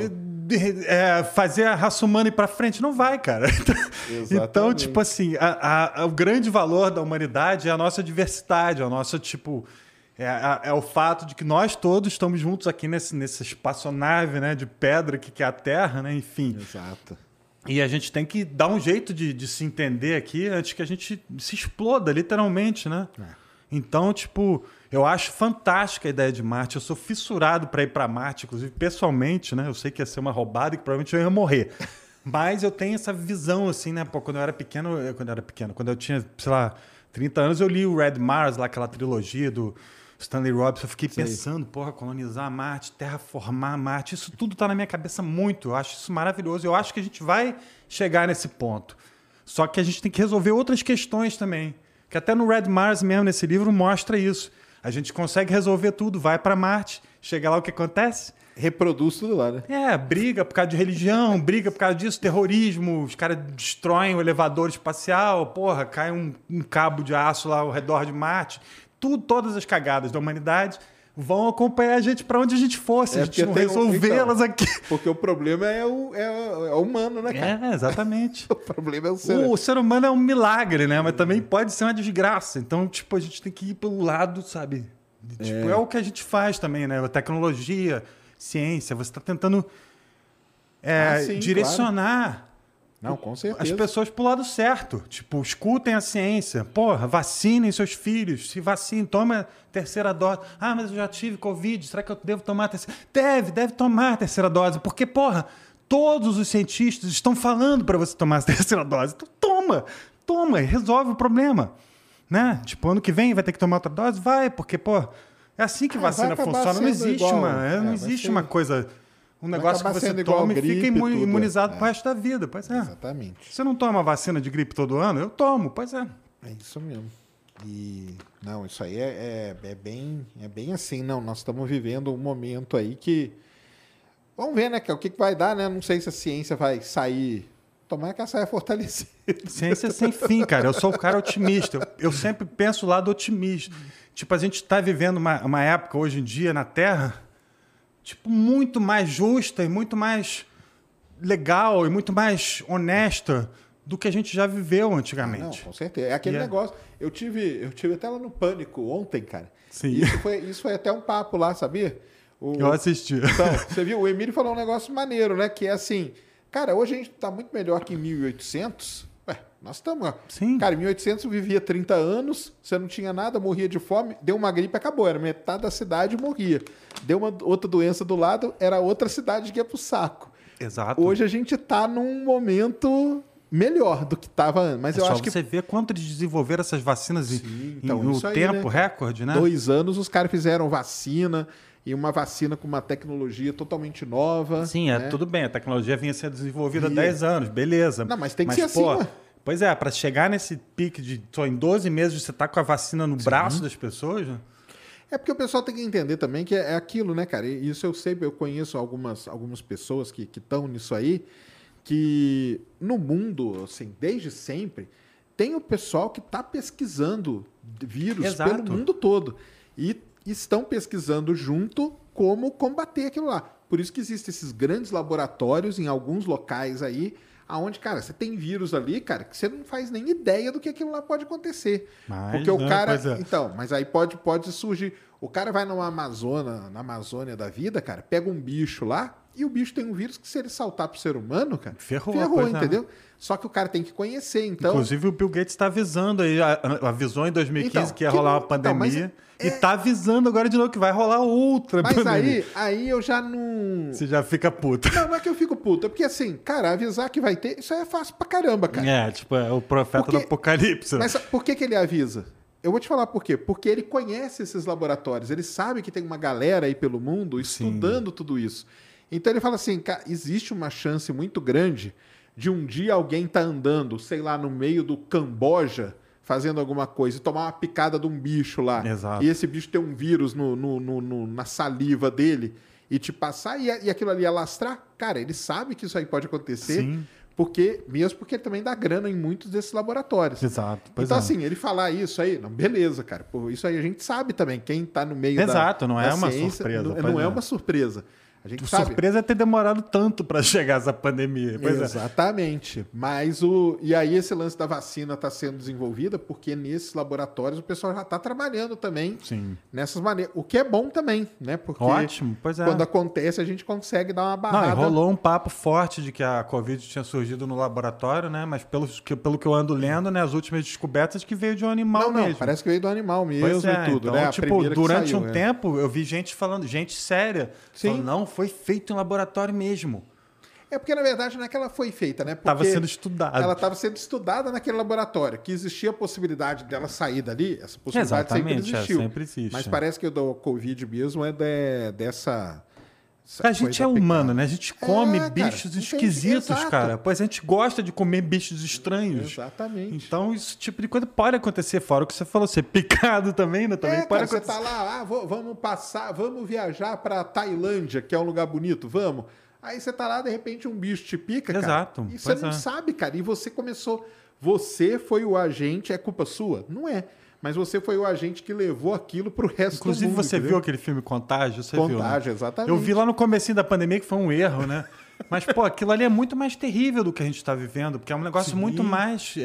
é, fazer a raça humana ir pra frente? Não vai, cara. Então, Exatamente. tipo assim, a- a- o grande valor da humanidade é a nossa diversidade, é a nossa, tipo. É, a- é o fato de que nós todos estamos juntos aqui nesse, nessa espaçonave né, de pedra que, que é a Terra, né? Enfim. Exato. E a gente tem que dar um jeito de, de se entender aqui antes que a gente se exploda, literalmente, né? Então, tipo, eu acho fantástica a ideia de Marte. Eu sou fissurado para ir para Marte, inclusive pessoalmente, né? Eu sei que ia ser uma roubada e que provavelmente eu ia morrer. Mas eu tenho essa visão, assim, né? Pô, quando eu era pequeno, eu- quando eu era pequeno, quando eu tinha, sei lá, 30 anos, eu li o Red Mars, lá, aquela trilogia do Stanley Robinson. Eu fiquei pensando, porra, colonizar Marte, terraformar Marte, isso tudo tá na minha cabeça muito. Eu acho isso maravilhoso. Eu acho que a gente vai chegar nesse ponto. Só que a gente tem que resolver outras questões também. Que até no Red Mars mesmo, nesse livro, mostra isso. A gente consegue resolver tudo, vai para Marte, chega lá, o que acontece? Reproduz tudo lá, né? É, briga por causa de religião, briga por causa disso, terrorismo, os caras destroem o elevador espacial, porra, cai um, um cabo de aço lá ao redor de Marte. Tudo, todas as cagadas da humanidade vão acompanhar a gente para onde a gente for, se É, a gente não resolvê-las aqui. Porque o problema é o, é, o- é o humano, né, cara? É, exatamente. O problema é o ser. O ser humano é um milagre, né? Mas também pode ser uma desgraça. Então, tipo, a gente tem que ir pelo lado, sabe? Tipo, é. o que a gente faz também, né? Tecnologia, ciência, você está tentando é, Ah, sim, direcionar Não, com as certeza. pessoas pro lado certo. Tipo, escutem a ciência. Porra, vacinem seus filhos. Se vacinem, toma a terceira dose. Ah, mas eu já tive Covid. Será que eu devo tomar a terceira? Deve, deve tomar a terceira dose. Porque, porra, todos os cientistas estão falando para você tomar a terceira dose. Então toma, toma e resolve o problema. Né? Tipo, ano que vem vai ter que tomar outra dose? Vai, porque, pô, é assim que Ah, vacina funciona. Não existe igual. uma, é, É, não vai existe ser- uma coisa, um negócio que você toma e fica tudo, imunizado é. pro resto da vida. Pois é. Exatamente. Você não toma vacina de gripe todo ano? Eu tomo, pois é. É isso mesmo. E não, isso aí é, é, é bem é bem assim, não. Nós estamos vivendo um momento aí que vamos ver, né, é o que, que vai dar, né? Não sei se a ciência vai sair. Tomara que ela saia fortalecida. Ciência sem fim, cara. Eu sou o cara otimista. Eu, eu sempre penso o lado otimista. Tipo, a gente está vivendo uma, uma época hoje em dia na Terra, tipo, muito mais justa e muito mais legal e muito mais honesta do que a gente já viveu Não, antigamente. com certeza. É aquele E é- negócio. Eu tive, eu tive até lá no Pânico ontem, cara. Sim. Isso foi, isso foi até um papo lá, sabia? O, Eu assisti. Então, você viu? O Emílio falou um negócio maneiro, né? Que é assim, cara, hoje a gente tá muito melhor que em 1800. Nós estamos. Sim. Cara, em 1800 eu vivia 30 anos, você não tinha nada, morria de fome, deu uma gripe, acabou. Era metade da cidade morria. Deu uma outra doença do lado, era outra cidade que ia pro saco. Exato. Hoje a gente tá num momento melhor do que tava antes. Mas é eu acho que você ver quanto eles desenvolveram essas vacinas em- Sim, então, no tempo né? recorde, né? dois anos os caras fizeram vacina e uma vacina com uma tecnologia totalmente nova. Sim, é né? tudo bem. A tecnologia vinha sendo desenvolvida há Vinha. 10 anos, beleza. Não, mas tem que ser assim, ué. Pois é, para chegar nesse pique de só em 12 meses você tá com a vacina no braço das pessoas, né? É porque o pessoal tem que entender também que é é aquilo, né, cara? E Isso eu sei, eu conheço algumas, algumas pessoas que estão nisso aí, que no mundo, assim, desde sempre, tem o pessoal que está pesquisando vírus Exato. pelo mundo todo. E estão pesquisando junto como combater aquilo lá. Por isso que existem esses grandes laboratórios em alguns locais aí, aonde, cara, você tem vírus ali, cara, que você não faz nem ideia do que aquilo lá pode acontecer. Mas, Porque o né, cara. é. Então, mas aí pode, pode surgir. O cara vai numa Amazônia, na Amazônia da vida, cara, pega um bicho lá e o bicho tem um vírus que se ele saltar pro ser humano, cara, Ferrou, ferrou pois é. entendeu? Só que o cara tem que conhecer, então. Inclusive o Bill Gates está avisando aí, avisou em 2015 Então, que ia que rolar não- uma pandemia então, mas e tá avisando agora de novo que vai rolar outra Mas pandemia. aí, aí eu já não. Você já fica puto. Não, não é que eu fico puto, é porque assim, cara, avisar que vai ter, isso aí é fácil pra caramba, cara. É, tipo, é o profeta Porque- do apocalipse. Mas sabe por que, que ele avisa? Eu vou te falar por quê. Porque ele conhece esses laboratórios, ele sabe que tem uma galera aí pelo mundo estudando tudo isso. Então ele fala assim, cara, existe uma chance muito grande de um dia alguém tá andando, sei lá, no meio do Camboja, fazendo alguma coisa, e tomar uma picada de um bicho lá. Exato. E esse bicho ter um vírus no, no- no- na saliva dele e te passar e, e aquilo ali alastrar. Cara, ele sabe que isso aí pode acontecer. Sim. Porque, mesmo porque ele também dá grana em muitos desses laboratórios. Exato. Pois então, é. assim, ele falar isso aí, não, beleza, cara. Pô, isso aí a gente sabe também. Quem tá no meio Exato, da, não é da uma ciência, surpresa, Não, não é é. uma surpresa. A gente sabe. Surpresa é ter demorado tanto para chegar essa pandemia. Pois é. Exatamente. Mas o. E aí, esse lance da vacina está sendo desenvolvida porque nesses laboratórios o pessoal já está trabalhando também Sim. nessas maneiras. O que é bom também, né? Porque Ótimo, pois é. quando acontece a gente consegue dar uma Não, barrada. e rolou um papo forte de que a Covid tinha surgido no laboratório, né? Mas pelo que, pelo que eu ando lendo, né? As últimas descobertas que veio de um animal Não, não, mesmo. parece que veio do animal mesmo Pois é, e tudo, então, né? A tipo, durante saiu, um é. tempo eu vi gente falando, gente séria, Sim. falando, não, foi feito em laboratório mesmo. É porque, na verdade, não é que ela foi feita, né? Porque Tava sendo estudado. Ela estava sendo estudada naquele laboratório, que existia a possibilidade dela sair dali, essa possibilidade sempre Exatamente, é, existiu. sempre existe, Mas é. parece que o do Covid mesmo é de- dessa. A gente é humano, né? A gente come É, cara, bichos entende? esquisitos, Exato. cara. Pois a gente gosta de comer bichos estranhos. Exatamente. Então, esse tipo de coisa pode acontecer, fora o que você falou, ser picado também, né? Também é, pode cara, você acontecer. tá lá, ah, vo- vamos passar, vamos viajar pra Tailândia, que é um lugar bonito, vamos. Aí você tá lá, de repente um bicho te pica, cara. Exato, E você pois não é. sabe, cara. E você começou, você foi o agente, é culpa sua? Não é. Mas você foi o agente que levou aquilo pro resto Inclusive, do mundo. você entendeu? viu aquele filme Contágio? Você viu, né? Contágio, exatamente. Eu vi lá no comecinho da pandemia que foi um erro, né? Mas, pô, aquilo ali é muito mais terrível do que a gente está vivendo, porque é um negócio Sim. muito mais. É,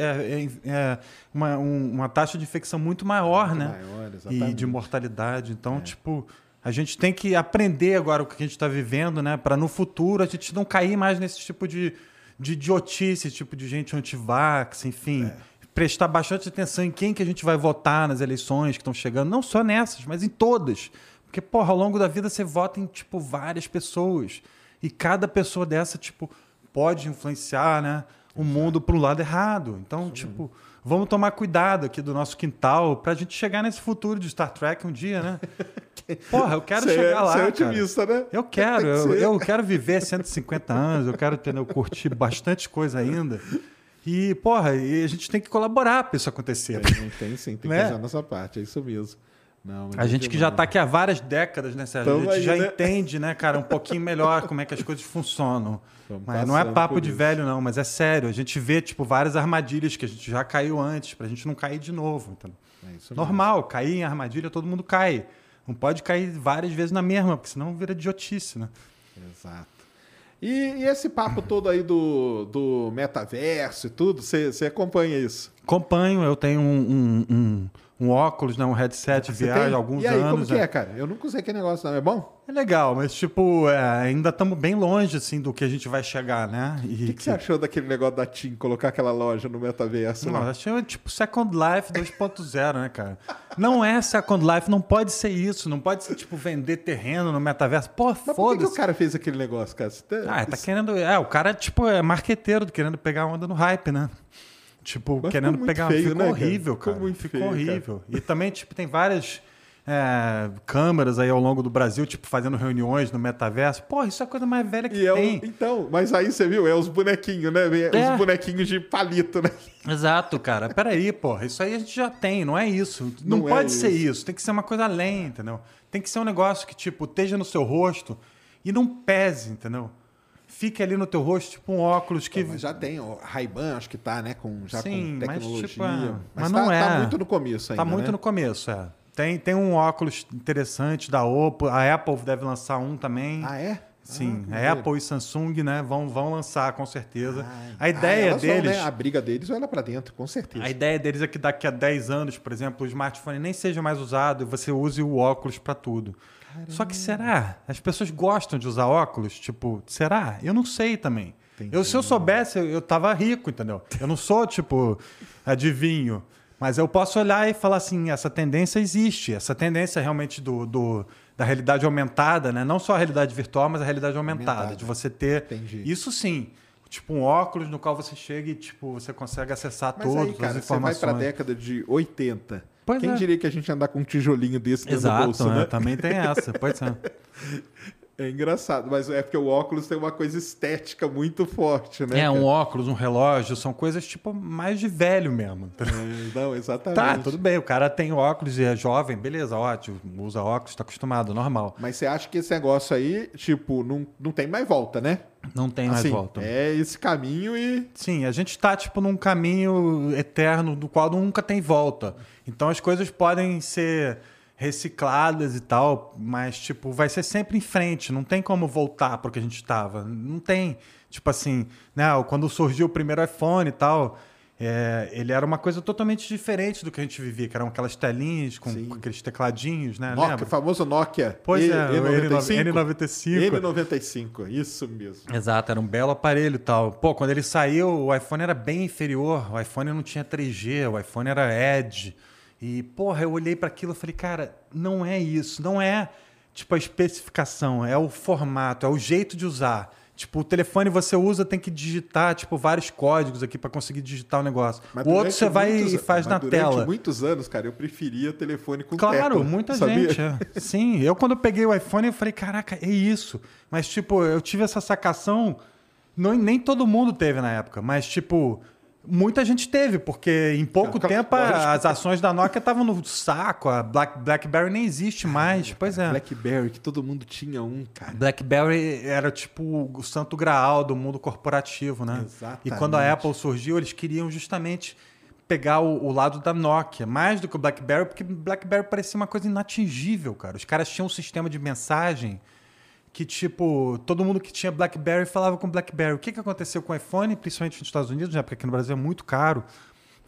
é- é uma, um- uma taxa de infecção muito maior, Muito né? maior, e exatamente. É. de mortalidade. Então, tipo, a gente tem que aprender agora o que a gente está vivendo, né? Para no futuro a gente não cair mais nesse tipo de, de idiotice, esse tipo de gente anti-vax, enfim. É. Prestar bastante atenção em quem que a gente vai votar nas eleições que estão chegando, não só nessas, mas em todas. Porque, porra, ao longo da vida você vota em, tipo, várias pessoas. E cada pessoa dessa, tipo, pode influenciar, né? O mundo para o lado errado. Então, tipo, vamos tomar cuidado aqui do nosso quintal pra gente chegar nesse futuro de Star Trek um dia, né? Porra, eu quero é- chegar lá. você é cara. otimista, né? Eu quero, eu, eu quero viver 150 anos, eu quero entendeu, curtir bastante coisa ainda. E, porra, e a gente tem que colaborar para isso acontecer. Tem, tem sim, tem que Né? fazer a nossa parte, é isso mesmo. Não, A é gente que já está aqui há várias décadas, né, Sérgio? Tamo a gente aí, já né? entende, né, cara, um pouquinho melhor como é que as coisas funcionam. Não é papo de isso. velho, não, mas é sério. A gente vê, tipo, várias armadilhas que a gente já caiu antes, pra gente não cair de novo. Então, É isso mesmo. normal, cair em armadilha, todo mundo cai. Não pode cair várias vezes na mesma, porque senão vira idiotice, né? Exato. E, e esse papo todo aí do, do metaverso e tudo, você acompanha isso? Acompanho, eu tenho um, um, um, um óculos, né, um headset Você VR tem? alguns e aí, anos. como que né? é, cara? Eu nunca usei aquele negócio, não. É bom? É legal, mas tipo, é, ainda estamos bem longe assim do que a gente vai chegar, né? O que, que você achou daquele negócio da TIM colocar aquela loja no metaverso? Não, lá? eu achei tipo Second Life 2.0, né, cara? Não é Second Life, não pode ser isso, não pode ser tipo vender terreno no metaverso. Pô, Mas por que, que foda-se. o cara fez aquele negócio, cara? Tá- Ah, tá isso- querendo. É, o cara, tipo, é marqueteiro, querendo pegar onda no hype, né? Tipo, Mas querendo ficou pegar. feio, ficou né, cara? horrível, Ficou cara. muito ficou feio, horrível. E também, tipo, tem várias é, câmeras aí ao longo do Brasil, tipo, fazendo reuniões no metaverso. Porra, isso é a coisa mais velha que E é o- tem. então, mas aí você viu, é os bonequinhos, né? É. Os bonequinhos de palito, né? Exato, cara. Peraí, porra. Isso aí a gente já tem, não é isso. Não, Não é pode ser isso. isso. Tem que ser uma coisa além, entendeu? Tem que ser um negócio que, tipo, esteja no seu rosto e não pese, entendeu? Fique ali no teu rosto, tipo um óculos que. Mas já tem, o Ray-Ban acho que tá, né? Com, já Sim, com mas, tecnologia. tipo, é, mas tá, não é. tá muito no começo ainda, Tá muito né? no começo, é. Tem, tem um óculos interessante da Oppo. A Apple deve lançar um também. Ah, é? Sim, Ah, maneiro. Apple e Samsung, né, vão, vão lançar com certeza. Ah, a ideia elas vão, deles. né? A briga deles vai lá pra dentro, com certeza. A ideia deles é que daqui a 10 anos, por exemplo, o smartphone nem seja mais usado e você use o óculos para tudo. Só que será? As pessoas gostam de usar óculos? Tipo, será? Eu não sei também. Eu, se eu soubesse, eu, eu tava rico, entendeu? Eu não sou, tipo, adivinho. Mas eu posso olhar e falar assim, essa tendência existe. Essa tendência realmente do, do- da realidade aumentada, né? Não só a realidade virtual, mas a realidade aumentada. Aumentada. De você ter... Entendi. Isso sim. Tipo um óculos no qual você chega e tipo, você consegue acessar Mas todas aí, cara, as você vai informações. pra década de 80. Pois Quem é. diria que a gente ia andar com um tijolinho desse dentro do Exato, bolso, né? né? também tem essa. Pois é. É engraçado, mas é porque o óculos tem uma coisa estética muito forte, né? É, um cara? óculos, um relógio, são coisas tipo mais de velho mesmo. É, Não, exatamente. Tá, tudo bem, o cara tem óculos e é jovem, beleza, ótimo, usa óculos, tá acostumado, normal. Mas você acha que esse negócio aí, tipo, não, não tem mais volta, né? Não tem mais Assim, volta. É esse caminho e. Sim, a gente tá tipo num caminho eterno do qual nunca tem volta. Então as coisas podem ser recicladas e tal, mas tipo, vai ser sempre em frente, não tem como voltar para o que a gente estava. Não tem, tipo assim, né, quando surgiu o primeiro iPhone e tal, é, ele era uma coisa totalmente diferente do que a gente vivia, que eram aquelas telinhas com, com aqueles tecladinhos, né? Nokia, lembra? o famoso Nokia. Pois E- é, o E95. N95. N95, isso mesmo. Exato, era um belo aparelho e tal. Pô, quando ele saiu, o iPhone era bem inferior. O iPhone não tinha 3G, o iPhone era Edge. E, porra, eu olhei para aquilo e falei, cara, não é isso. Não é, tipo, a especificação, é o formato, é o jeito de usar. Tipo, o telefone você usa, tem que digitar, tipo, vários códigos aqui para conseguir digitar o negócio. Mas o outro você vai e faz na tela. muitos anos, cara, eu preferia telefone com Claro, tecla, muita sabia? gente. é. Sim, eu quando eu peguei o iPhone, eu falei, caraca, é isso. Mas, tipo, eu tive essa sacação, não, nem todo mundo teve na época, mas, tipo, muita gente teve, porque em pouco claro, tempo a- as ações da Nokia estavam no saco, a Black, BlackBerry nem existe mais. Pois é. Blackberry, que todo mundo tinha um, cara. BlackBerry era tipo o santo graal do mundo corporativo, né? Exatamente. E quando a Apple surgiu, eles queriam justamente pegar o, o lado da Nokia, mais do que o BlackBerry, porque BlackBerry parecia uma coisa inatingível, cara. Os caras tinham um sistema de mensagem que, tipo, todo mundo que tinha BlackBerry falava com BlackBerry. O que, que aconteceu com o iPhone, principalmente nos Estados Unidos, né? Porque aqui no Brasil é muito caro.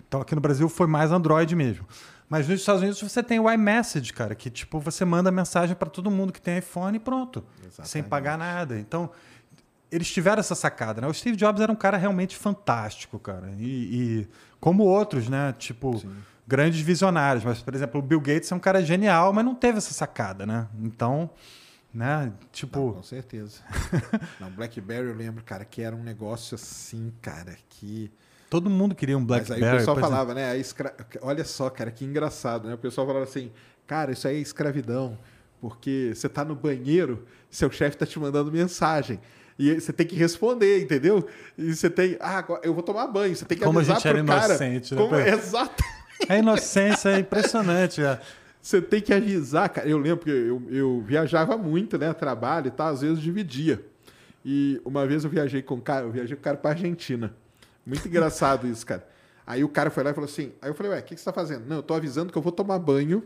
Então aqui no Brasil foi mais Android mesmo. Mas nos Estados Unidos você tem o iMessage, cara, que tipo você manda mensagem para todo mundo que tem iPhone e pronto, Exatamente. sem pagar nada. Então eles tiveram essa sacada, né? O Steve Jobs era um cara realmente fantástico, cara. E, e como outros, né? Tipo Sim. grandes visionários. Mas por exemplo, o Bill Gates é um cara genial, mas não teve essa sacada, né? Então, né? Tipo Com certeza. Não, BlackBerry eu lembro, cara, que era um negócio assim, cara, que. todo mundo queria um Mas BlackBerry. aí o pessoal por exemplo. falava, né? a escra- Olha só, cara, que engraçado, né? O pessoal falava assim, cara, isso aí é escravidão, porque você tá no banheiro, seu chefe tá te mandando mensagem. E você tem que responder, entendeu? E você tem. Ah, agora eu vou tomar banho. Você tem que Como a avisar gente era pro cara. inocente, né? Como... Exato. A inocência é impressionante. Você tem que avisar, cara. Eu lembro que eu, eu viajava muito, né? Trabalho e tal, às vezes dividia. E uma vez eu viajei com o cara, eu viajei com o cara pra Argentina. Muito engraçado isso, cara. Aí o cara foi lá e falou assim. Aí eu falei, ué, o que, que você tá fazendo? Não, eu tô avisando que eu vou tomar banho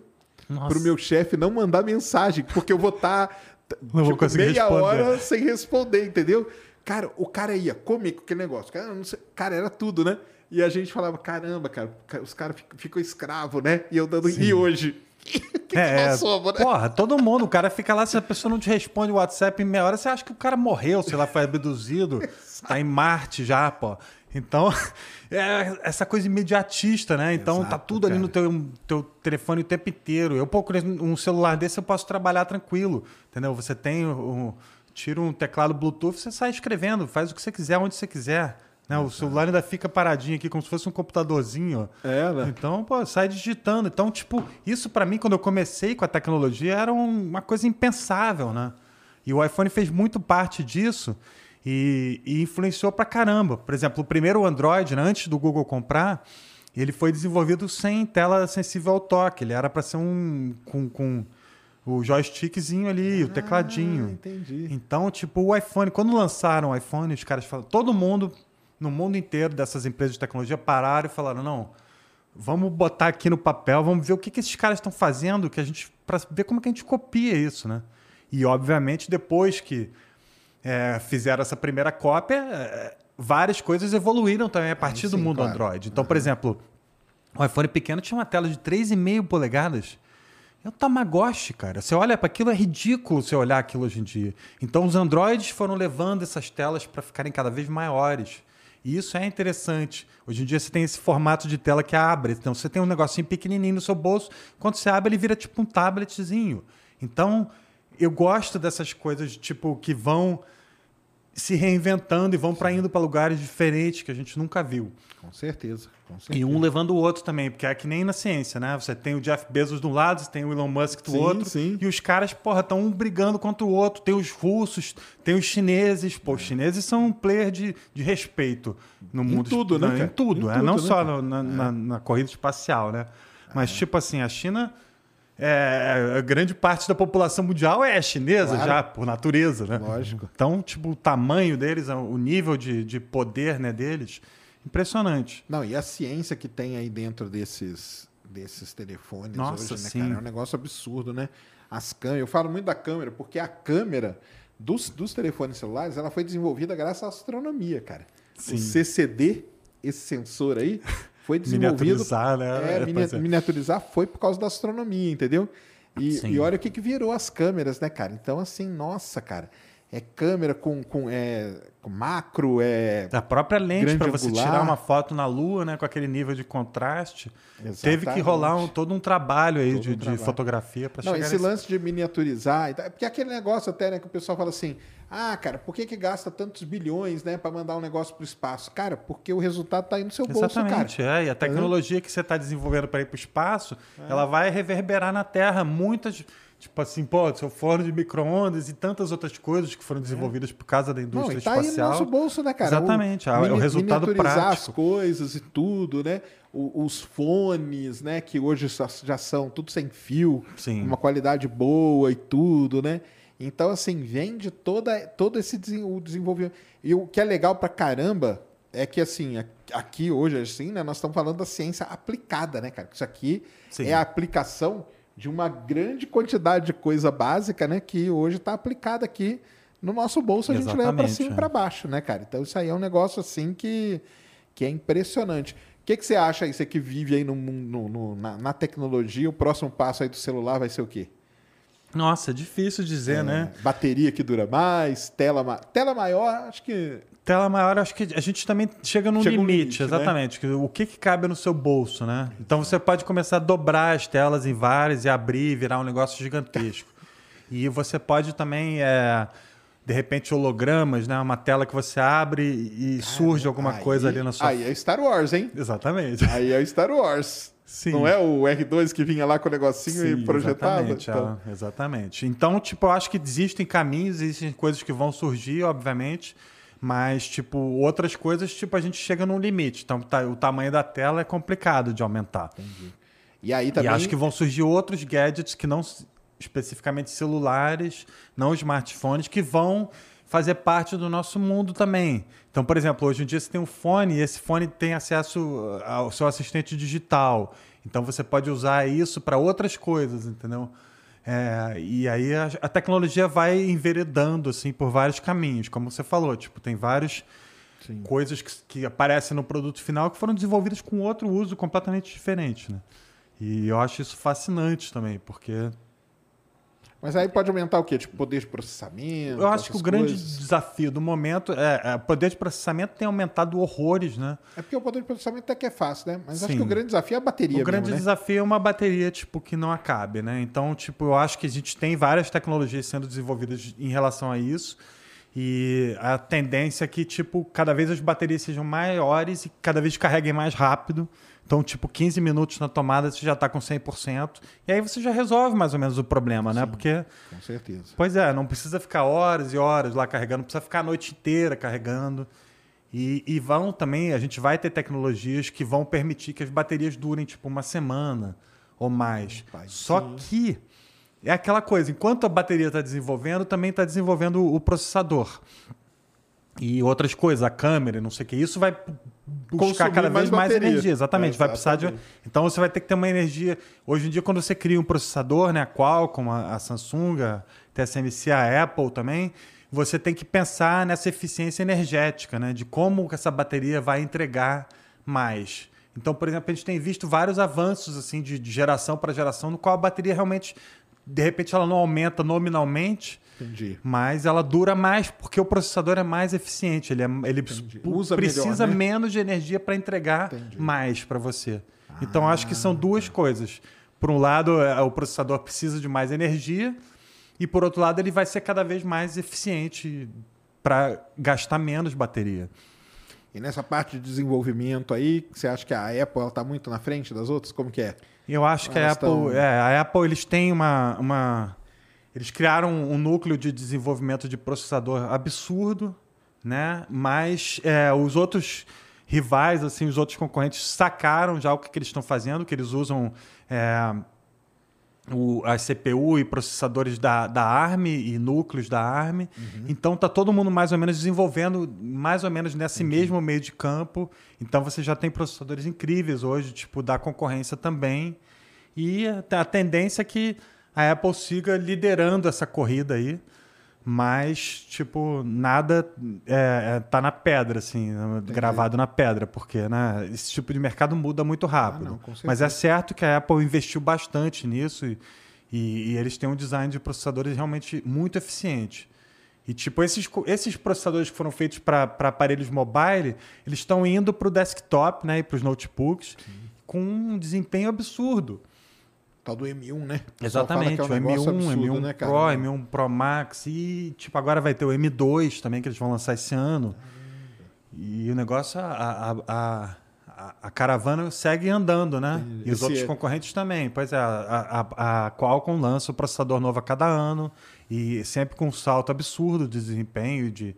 Nossa. pro meu chefe não mandar mensagem, porque eu vou estar vou conseguir meia responder. hora sem responder, entendeu? Cara, o cara ia comer com aquele negócio. Cara, cara, era tudo, né? E a gente falava, caramba, cara, os caras ficam, escravos, né? E eu dando. E hoje? O que, que nós somos, né? Porra, todo mundo, o cara fica lá, se a pessoa não te responde o WhatsApp em meia hora, você acha que o cara morreu, sei lá, foi abduzido, tá em Marte já, pô. Então, é essa coisa imediatista, né? Então tá Exato, tudo ali cara. no teu, teu telefone o tempo inteiro. Eu procuro um celular desse, eu posso trabalhar tranquilo, entendeu? Você tem um, tira um teclado Bluetooth, você sai escrevendo, faz o que você quiser, onde você quiser. Né? O celular ainda fica paradinho aqui, como se fosse um computadorzinho. É, né? Então, pô, sai digitando. Então, tipo, isso pra mim, quando eu comecei com a tecnologia, era um- uma coisa impensável, né? E o iPhone fez muito parte disso e, e influenciou pra caramba. Por exemplo, o primeiro Android, né, antes do Google comprar, ele foi desenvolvido sem tela sensível ao toque. Ele era pra ser um. com, com o joystickzinho ali, o tecladinho. Ah, entendi. Então, tipo, o iPhone, quando lançaram o iPhone, os caras falaram, todo mundo, no mundo inteiro dessas empresas de tecnologia, pararam e falaram, não, vamos botar aqui no papel, vamos ver o que, que esses caras estão fazendo, que a gente, para ver como que a gente copia isso, né? E, obviamente, depois que é, fizeram essa primeira cópia, é, várias coisas evoluíram também a partir do sim, mundo claro. Android. Então, por exemplo, o iPhone pequeno tinha uma tela de 3,5 polegadas. É o Tamagotchi, cara. Você olha para aquilo, é ridículo você olhar aquilo hoje em dia. Então, os Androids foram levando essas telas para ficarem cada vez maiores. E isso é interessante. Hoje em dia você tem esse formato de tela que abre. Então, você tem um negocinho pequenininho no seu bolso. Quando você abre, ele vira tipo um tabletzinho. Então, eu gosto dessas coisas tipo que vão se reinventando e vão para indo para lugares diferentes que a gente nunca viu. Com certeza, com certeza. E um levando o outro também, porque é que nem na ciência, né? Você tem o Jeff Bezos de um lado, você tem o Elon Musk do Sim, outro, sim. e os caras, porra, estão um brigando contra o outro. Tem os russos, tem os chineses. Pô, os chineses são um player de, de respeito no Em mundo. tudo, né, Não, Em tudo, Em é, tudo, não né, só no- na, na- na corrida espacial, né? Mas, tipo assim, a China. É, a grande parte da população mundial é chinesa Claro. já, por natureza, né? Lógico. Então, tipo, o tamanho deles, o nível de, de poder né, deles, impressionante. Não, e a ciência que tem aí dentro desses, desses telefones Nossa, hoje, né, sim. cara? É um negócio absurdo, né? As câmeras, eu falo muito da câmera, porque a câmera dos, dos telefones celulares, ela foi desenvolvida graças à astronomia, cara. Sim. O CCD, esse sensor aí, foi desenvolvido... Miniaturizar, né? É, É, mini- é. miniaturizar foi por causa da astronomia, entendeu? E, e olha o que, que virou as câmeras, né, cara? Então, assim, nossa, cara, é câmera com, com, é, com macro, é A própria lente para você tirar uma foto na Lua, né, com aquele nível de contraste, teve que Exatamente. rolar um- todo um trabalho aí de, um de trabalho. fotografia para Não, chegar esse nesse- lance de miniaturizar, é porque aquele negócio até, né, que o pessoal fala assim, ah, cara, por que que gasta tantos bilhões, né, para mandar um negócio pro espaço? Cara, porque o resultado tá aí no seu bolso, cara. Exatamente, é. E a tecnologia que você está desenvolvendo para ir para o espaço, ela vai reverberar na Terra muitas. Tipo assim, pô, seu forno de micro-ondas e tantas outras coisas que foram desenvolvidas por causa da Não, indústria e tá aí no espacial. nosso bolso, né, cara? Exatamente, é o resultado prático. as coisas e tudo, né? O- os fones, né, que hoje já, são tudo sem fio, Sim. uma qualidade boa e tudo, né? Então, assim, vem de toda, todo esse desen- o desenvolvimento. E o que é legal pra caramba é que assim, aqui hoje, assim, né, nós estamos falando da ciência aplicada, né, cara? Isso aqui Sim. é a aplicação de uma grande quantidade de coisa básica, né, que hoje está aplicada aqui no nosso bolso, a gente leva para cima e é. para baixo, né, cara? Então isso aí é um negócio assim que, que é impressionante. O que, que você acha aí, você que vive aí no, no- no- na, na tecnologia, o próximo passo aí do celular vai ser o quê? Nossa, é difícil dizer, né? É, Bateria que dura mais, tela, ma- tela maior, acho que Tela maior, acho que a gente também chega num Chega um limite, limite, né? exatamente. que O que, que cabe no seu bolso, né? Então você pode começar a dobrar as telas em várias e abrir e virar um negócio gigantesco. E você pode também, é, de repente, hologramas, né? Uma tela que você abre e surge alguma Aí- coisa ali na sua. Aí é Star Wars, hein? Exatamente. Aí é Star Wars. Sim. Não é o R2 que vinha lá com o negocinho Sim, e projetava? Exatamente, Então, é, exatamente. Então, tipo, eu acho que existem caminhos, existem coisas que vão surgir, obviamente, mas, tipo, outras coisas, tipo, a gente chega num limite. Então, tá- o tamanho da tela é complicado de aumentar. E aí também. E acho que vão surgir outros gadgets que não especificamente celulares, não smartphones, que vão fazer parte do nosso mundo também. Então, por exemplo, hoje em dia você tem um fone e esse fone tem acesso ao seu assistente digital. Então você pode usar isso para outras coisas, entendeu? É, e aí a, a tecnologia vai enveredando assim por vários caminhos, como você falou, tipo tem vários Sim. coisas que, que aparecem no produto final que foram desenvolvidas com outro uso completamente diferente, né? E eu acho isso fascinante também, porque Mas aí pode aumentar o quê? Tipo, poder de processamento? eu acho que o grande coisas? desafio do momento é, é o poder de processamento tem aumentado horrores, né? É porque o poder de processamento até que é fácil, né? Mas acho Sim. que o grande desafio é a bateria O grande mesmo, né? desafio é uma bateria tipo que não acabe, né? Então, tipo, eu acho que a gente tem várias tecnologias sendo desenvolvidas em relação a isso. E a tendência é que, tipo, cada vez as baterias sejam maiores e cada vez carreguem mais rápido. Então, tipo, 15 minutos na tomada você já está com 100%. E aí você já resolve mais ou menos o problema, né? Porque Com certeza. Pois é, não precisa ficar horas e horas lá carregando, não precisa ficar a noite inteira carregando. E, e vão também, a gente vai ter tecnologias que vão permitir que as baterias durem tipo uma semana ou mais. Rapaz, Só sim. que é aquela coisa, enquanto a bateria está desenvolvendo, também está desenvolvendo o processador. E outras coisas, a câmera, não sei o que. Isso vai buscar Consumir cada mais vez mais, bateria. energia. Exatamente, vai precisar de. Exatamente. Então você vai ter que ter uma energia. Hoje em dia, quando você cria um processador, né, a Qualcomm, a, Samsung, a TSMC, a Apple também, você tem que pensar nessa eficiência energética, né, de como essa bateria vai entregar mais. Então, por exemplo, a gente tem visto vários avanços assim de, de geração para geração, no qual a bateria realmente, de repente, ela não aumenta nominalmente, Entendi. mas ela dura mais porque o processador é mais eficiente. Ele, é, ele Usa precisa melhor, né? menos de energia para entregar Entendi. mais para você. Então, acho que são duas coisas. Por um lado, é, o processador precisa de mais energia, e por outro lado, ele vai ser cada vez mais eficiente para gastar menos bateria. E nessa parte de desenvolvimento aí, você acha que a Apple está muito na frente das outras? Como que é? Eu acho que a Apple, tão- é, a Apple eles têm uma, uma eles criaram um núcleo de desenvolvimento de processador absurdo, né? Mas é, os outros rivais, assim, os outros concorrentes sacaram já o que, que eles estão fazendo, que eles usam é, o, a CPU e processadores da, da ARM e núcleos da ARM. Então tá todo mundo mais ou menos desenvolvendo mais ou menos nesse mesmo meio de campo. Então você já tem processadores incríveis hoje, tipo da concorrência também. E a, a tendência é que a Apple siga liderando essa corrida aí. Mas, tipo, nada é, é, tá na pedra, assim, gravado na pedra, porque né, esse tipo de mercado muda muito rápido. Ah, não, Mas é certo que a Apple investiu bastante nisso e, e- e eles têm um design de processadores realmente muito eficiente. E, tipo, esses, esses processadores que foram feitos para aparelhos mobile, eles estão indo para o desktop né, e para os notebooks com um desempenho absurdo. Tal do M1, né? O Exatamente, que é um o M1, negócio absurdo, M1 né? Pro, M1 Pro Max e tipo agora vai ter o M2 também que eles vão lançar esse ano. E o negócio, a, a, a, a- a caravana segue andando, né? E os outros é- concorrentes também. Pois é, a, a, a Qualcomm lança o processador novo a cada ano e sempre com um salto absurdo de desempenho de,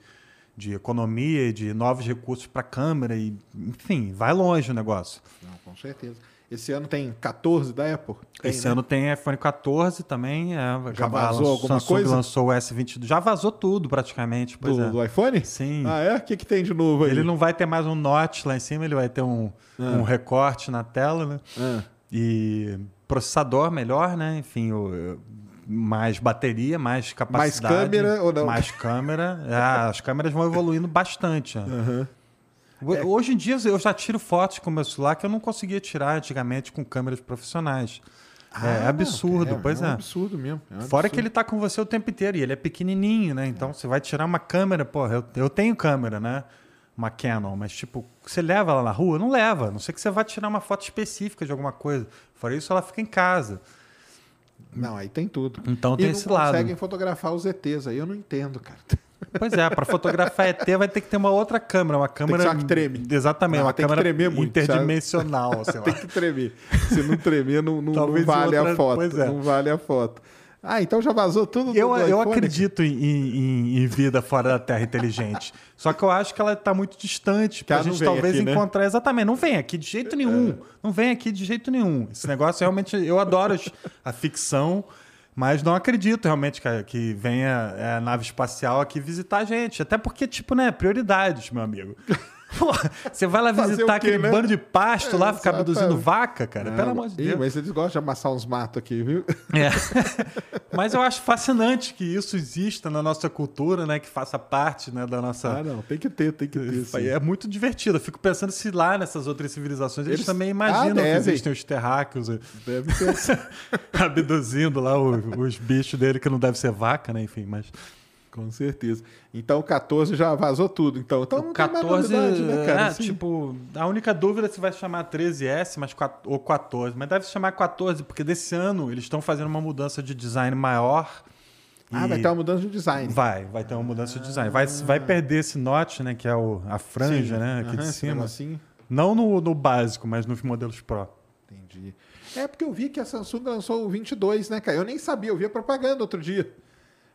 de economia de novos recursos para a câmera. E, enfim, vai longe o negócio. Não, com certeza. Esse ano tem 14 da Apple? Tem, Esse né? ano tem iPhone 14 também. É, Já a vazou alguma Samsung coisa? lançou o S22. Já vazou tudo praticamente. Do, é. do iPhone? Sim. Ah, é? O que, que tem de novo aí? Ele não vai ter mais um notch lá em cima, ele vai ter um, um recorte na tela, né? Ah, E processador melhor, né? Enfim, o- mais bateria, mais capacidade. câmera ou não? Mais câmera. É, as câmeras vão evoluindo bastante. né? É. Hoje em dia eu já tiro fotos com o meu celular que eu não conseguia tirar antigamente com câmeras profissionais. é Ah, absurdo, não, pois é. é. um absurdo mesmo. é um Fora que absurdo. ele tá com você o tempo inteiro e ele é pequenininho, né? Então você vai tirar uma câmera, porra, eu, eu tenho câmera, né? Uma Canon, mas tipo, você leva ela na rua? Não leva, a não sei que você vai tirar uma foto específica de alguma coisa. Fora isso, ela fica em casa. Não, aí tem tudo. Então e tem não esse lado. conseguem fotografar os ETs aí, eu não entendo, cara. Pois é, para fotografar ET vai ter que ter uma outra câmera, uma câmera. ser uma que treme. Exatamente, Não, uma tem que câmera muito, interdimensional, lá. Tem que tremer. Se não tremer, não, não- não vale outra- a foto. é. Não vale a foto. Ah, então já vazou tudo do Eu, do eu iPhone? acredito em, em- em vida fora da Terra inteligente. Só que eu acho que ela está muito distante Que para a gente talvez aqui, né? encontrar. Exatamente, não vem aqui de jeito nenhum. Não vem aqui de jeito nenhum. Esse negócio realmente. Eu adoro a ficção, mas não acredito realmente que, que venha é, a nave espacial aqui visitar a gente. Até porque, tipo, né, prioridades, meu amigo. Pô, você vai lá Fazer visitar quê, aquele né? bando de pasto lá, ficar exatamente. abduzindo vaca, cara. Pelo Ah, amor de ih, Deus. mas eles gostam de amassar uns matos aqui, viu? É. Mas eu acho fascinante que isso exista na nossa cultura, né? Que faça parte né, da nossa. Ah, não, tem que ter, tem que ter. sim. É muito divertido. Eu fico pensando se lá nessas outras civilizações eles, Eles- também Ah, imaginam que devem. existem os terráqueos eh, Deve ter. abduzindo lá os, os bichos dele, que não deve ser vaca, né? Enfim, mas. Com certeza. Então o 14 já vazou tudo. Então, então não O tem mais 14, novidade, né, cara? é, Assim, tipo, a única dúvida é se vai chamar 13S mas, ou 14. Mas deve se chamar 14, porque desse ano eles estão fazendo uma mudança de design maior. Ah, vai ter uma mudança de design. Vai, vai ter uma mudança de design. Vai, vai perder esse notch, né? Que é o, a franja, Sim. né? Aqui de cima. negocinho. Não no, no básico, mas nos modelos Pro. Entendi. É porque eu vi que a Samsung lançou o 22, né, cara? Eu nem sabia, eu vi a propaganda outro dia.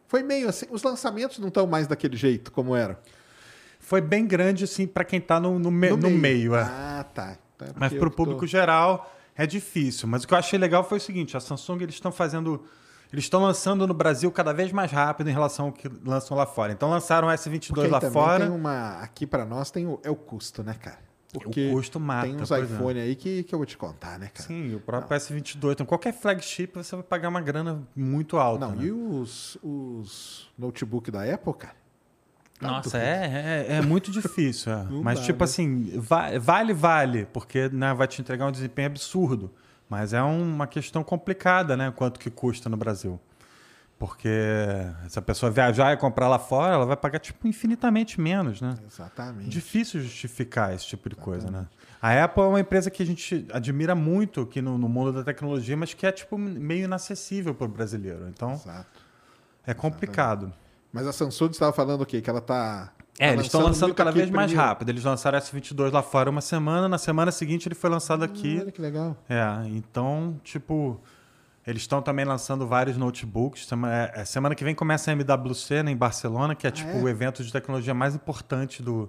Foi meio assim, os lançamentos não estão mais daquele jeito como eram. Foi bem grande, assim, para quem tá no, no, me- no meio. é. Ah, tá. Então é Mas para o que tô- público geral é difícil. Mas o que eu achei legal foi o seguinte: a Samsung eles estão fazendo. Eles estão lançando no Brasil cada vez mais rápido em relação ao que lançam lá fora. Então lançaram o S22 Porque lá fora. Tem uma, aqui pra nós tem o, é o custo, né, cara? Porque custo mata, tem uns iPhone aí que, que eu vou te contar, né, cara? Sim, o próprio S22. Então qualquer flagship você vai pagar uma grana muito alta. Não, né? e os, os notebook da Apple, cara? Nossa, é, é, é muito difícil. é. Não Mas, dá, tipo né? assim, va- vale, vale, porque né, vai te entregar um desempenho absurdo. Mas é uma questão complicada, né? Quanto que custa no Brasil. Porque se a pessoa viajar e comprar lá fora, ela vai pagar, tipo, infinitamente menos, né? Exatamente. Difícil justificar esse tipo de coisa, né? A Apple é uma empresa que a gente admira muito aqui no, no mundo da tecnologia, mas que é, tipo, meio inacessível para o brasileiro. Então, Exato. é complicado. Mas a Samsung estava falando o quê? Que ela tá. É, tá eles estão lançando cada vez mais primeiro. rápido. Eles lançaram S22 lá fora uma semana, na semana seguinte ele foi lançado aqui. Olha que legal. É, então, tipo, eles estão também lançando vários notebooks. Sema- é, é, Semana que vem começa a MWC né, em Barcelona, que é tipo é? o evento de tecnologia mais importante do,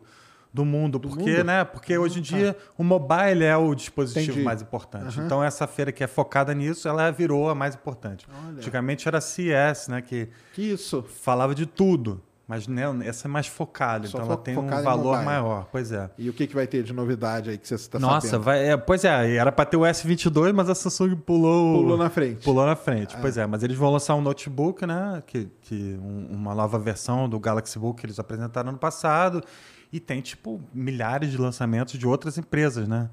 do mundo. porque, mundo? né? Porque hoje em dia o mobile é o dispositivo Entendi. mais importante. Aham. Então, essa feira que é focada nisso, ela virou a mais importante. Olha. Antigamente era a CES, né? Que Que isso? falava de tudo. Mas né, essa é mais focada, Só então ela tem um valor maior. Pois é. E o que, que vai ter de novidade aí que você está Nossa, sabendo? vai, é, pois é, era para ter o S22, mas a Samsung pulou, Pulou na frente. Pulou na frente, pois é. Mas eles vão lançar um notebook, né? Que, que um- uma nova versão do Galaxy Book que eles apresentaram no passado. E tem, tipo, milhares de lançamentos de outras empresas, né?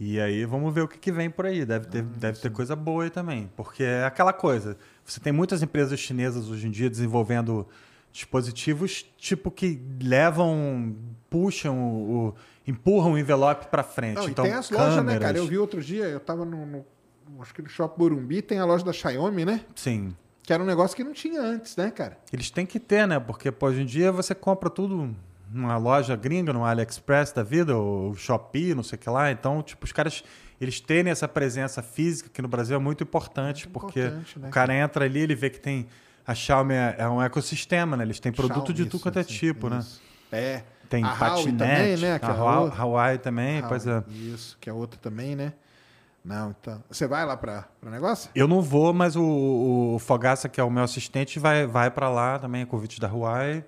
E aí vamos ver o que, que vem por aí. Deve ter, deve ter coisa boa aí também. Porque é aquela coisa. Você tem muitas empresas chinesas hoje em dia desenvolvendo dispositivos tipo que levam, puxam, o, o- empurram o envelope para frente. Não, então, e tem as lojas, né, cara? Eu vi outro dia, eu tava no, no- acho que no Shopping Burumbi, tem a loja da Xiaomi, né? Sim. Que era um negócio que não tinha antes, né, cara? Eles têm que ter, né? Porque pô, hoje em dia você compra tudo numa loja gringa, no AliExpress da vida, ou Shopee, não sei o que lá. Então, tipo, os caras, eles terem essa presença física aqui no Brasil é muito importante, Muito porque importante, né, o cara entra ali, ele vê que tem. A Xiaomi é, é um ecossistema, né? Eles têm produto Xiaomi, de tudo quanto é isso, tipo, né? isso. É. Tem a Hawaii patinete, também, né? Que a é Hawaii, outra. Hawaii também, pois é. Hawaii, Isso, que é outra também, né? Não, então. Você vai lá para o negócio? Eu não vou, mas o, o Fogaça, que é o meu assistente, vai, vai para lá também, é convite da Hawaii.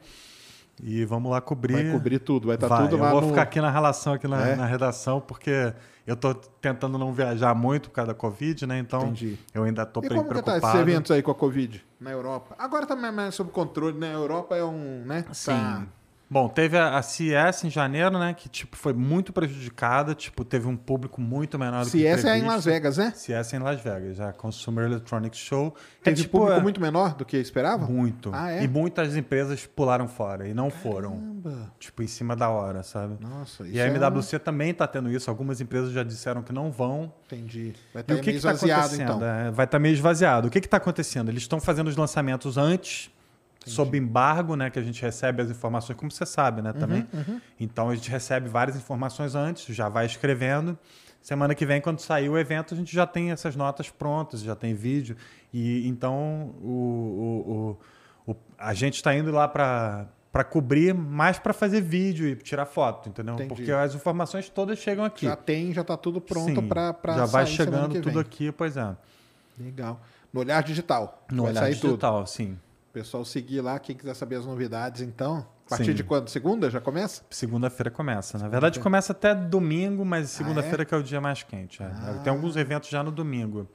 E vamos lá cobrir. Vai cobrir tudo, vai estar Vai, tudo eu lá vou no... ficar aqui na relação, aqui na, É? na redação, porque eu tô tentando não viajar muito por causa da Covid, né? Então Entendi. eu ainda tô E bem como que tá esses preocupado. eventos aí com a Covid na Europa? Agora tá mais, mais sob controle, né? A Europa é um, né? Sim. Tá- Bom, teve a, a CES em janeiro, né? Que tipo, foi muito prejudicada. Tipo, teve um público muito menor do que CS é em previsto. Las Vegas, né? CES é em Las Vegas, a Consumer Electronics Show. Que Teve é, tipo, público é- muito menor do que esperava? Muito. Ah, é? E muitas empresas pularam fora e não foram. Caramba. Tipo, em cima da hora, sabe? Nossa, isso E a é MWC também está tendo isso. Algumas empresas já disseram que não vão. Entendi. Vai estar o que meio está esvaziado, acontecendo? então. É, vai estar meio esvaziado. O que está acontecendo? Eles estão fazendo os lançamentos antes, sob embargo, né? Que a gente recebe as informações, como você sabe, né? Também. Uhum, Então a gente recebe várias informações antes, já vai escrevendo. Semana que vem, quando sair o evento, a gente já tem essas notas prontas, já tem vídeo. E então o, o- o- a gente está indo lá para para cobrir mais para fazer vídeo e tirar foto, entendeu? Entendi. Porque as informações todas chegam aqui. Já tem, já tá tudo pronto para já vai chegando tudo aqui, pois é. Legal. No Olhar Digital. No olhar sair tudo. digital, sim. Pessoal seguir lá, quem quiser saber as novidades, então. A partir Sim. de quando? Segunda? Já começa? Segunda-feira começa. Na verdade, começa até domingo, mas segunda-feira que é o dia mais quente. é. Ah. Tem alguns eventos já no domingo.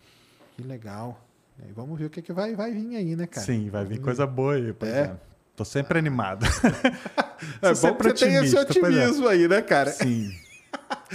Que legal. E vamos ver o que, que vai, vai vir aí, né, cara? Sim, vai vir coisa boa aí, pois É. é. Tô sempre animado. É bom que você tem esse é. otimismo aí, né, cara? Sim.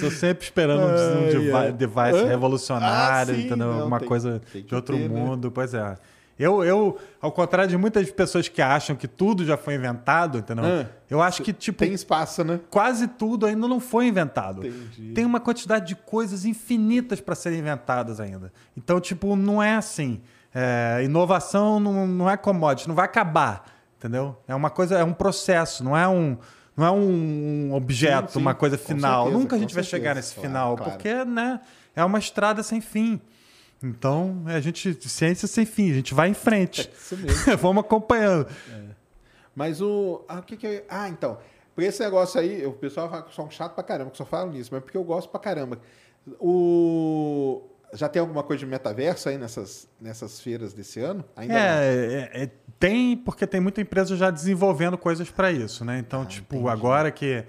Tô sempre esperando um Ai, devi- ai. device Hã? revolucionário, Ah, sim, entendeu? não, Alguma tem- coisa tem de outro ter, né? mundo, pois é. Eu, eu, ao contrário de muitas pessoas que acham que tudo já foi inventado, entendeu? Ah, eu acho que, tipo, Tem espaço, né? quase tudo ainda não foi inventado. Entendi. Tem uma quantidade de coisas infinitas para serem inventadas ainda. Então, tipo, não é assim. É, inovação não, não é commodity, não vai acabar, entendeu? É uma coisa, é um processo, não é um, não é um objeto, Sim, sim, uma coisa final. certeza, Nunca a gente vai certeza, chegar nesse claro, final, claro. porque, né, é uma estrada sem fim. Então, a gente, ciência sem fim, a gente vai em frente. Isso mesmo. Vamos acompanhando. Mas o. Ah, o que que eu... Ah, então. Por esse negócio aí, o pessoal fala que eu sou um chato pra caramba, que só falam nisso, mas porque eu gosto pra caramba. O. Já tem alguma coisa de metaverso aí nessas, nessas feiras desse ano? Ainda. É, é, é, tem, porque tem muita empresa já desenvolvendo coisas para isso, né? Então, Ah, tipo, agora que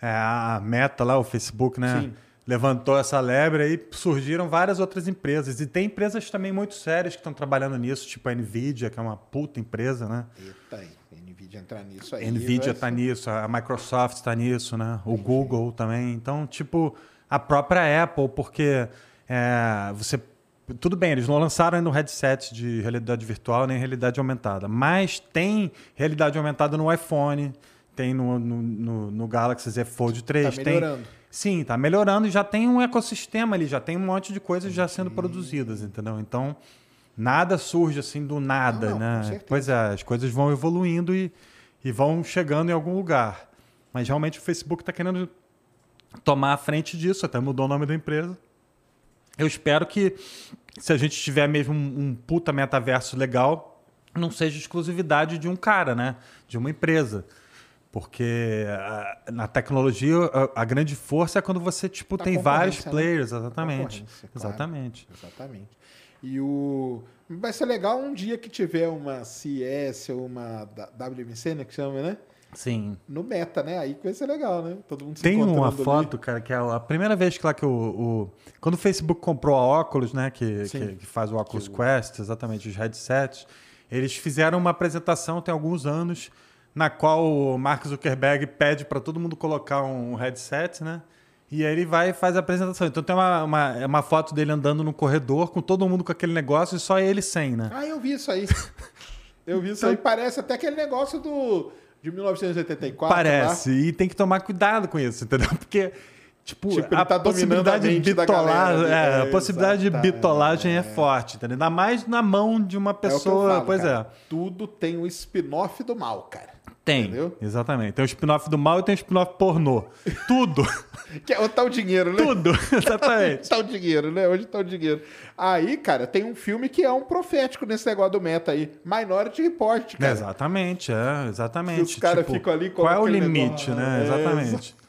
é, a Meta lá, o Facebook, né? Sim. Levantou essa lebre aí, surgiram várias outras empresas. E tem empresas também muito sérias que estão trabalhando nisso, tipo a Nvidia, que é uma puta empresa, né? Eita, aí. Nvidia entrar nisso aí. Nvidia está nisso, a Microsoft está nisso, né? O Google também. Então, tipo, a própria Apple, porque é, você. Tudo bem, eles não lançaram ainda um headset de realidade virtual nem realidade aumentada, mas tem realidade aumentada no iPhone, tem no, no, no, no Galaxy Z Fold 3. Tá tem- melhorando. Sim, tá melhorando e já tem um ecossistema ali, já tem um monte de coisas já sendo produzidas, entendeu? Então, nada surge assim do nada, Não, não, né? Pois é, as coisas vão evoluindo e, e vão chegando em algum lugar. Mas realmente o Facebook está querendo tomar a frente disso, até mudou o nome da empresa. Eu espero que, se a gente tiver mesmo um, um puta metaverso legal, não seja exclusividade de um cara, né? De uma empresa. Porque ah, na tecnologia a, a grande força é quando você tipo Da tem vários né? players, exatamente. Concorrência, claro. Exatamente. Exatamente. E o. Vai ser legal um dia que tiver uma CS ou uma WMC, né? Que chama, né? Sim. No meta, né? Aí que vai ser legal, né? Todo mundo se Tem uma encontrando ali. foto, cara, que é a primeira vez que lá que o, o- quando o Facebook comprou a Oculus, né, que, que, que faz o Oculus Quest, exatamente os headsets, eles fizeram uma apresentação tem alguns anos na qual o Mark Zuckerberg pede para todo mundo colocar um headset, né? E aí ele vai e faz a apresentação. Então tem uma, uma, é uma foto dele andando no corredor com todo mundo com aquele negócio e só ele sem, né? Ah, eu vi isso aí. Eu vi isso Então- aí. Parece até aquele negócio do de 1984. Parece. E tem que tomar cuidado com isso, entendeu? Porque, tipo, Tipo, a tá a possibilidade da bitolar, galera, é, a possibilidade de Exato, bitolagem é. é. forte, entendeu? Ainda mais na mão de uma É pessoa. falo, pois cara. é. Tudo tem o spin-off do mal, cara. Tem, Entendeu? exatamente. Tem o spin-off do mal e tem o spin-off pornô. Tudo, Que é onde tá o dinheiro, né? tudo, exatamente. Tá o dinheiro, né? Onde tá o dinheiro. Aí, cara, tem um filme que é um profético nesse negócio do meta aí. Minority Report, cara. Exatamente, é, exatamente. Que os caras ficam ali com Qual é o limite, negócio, né? é, Exatamente.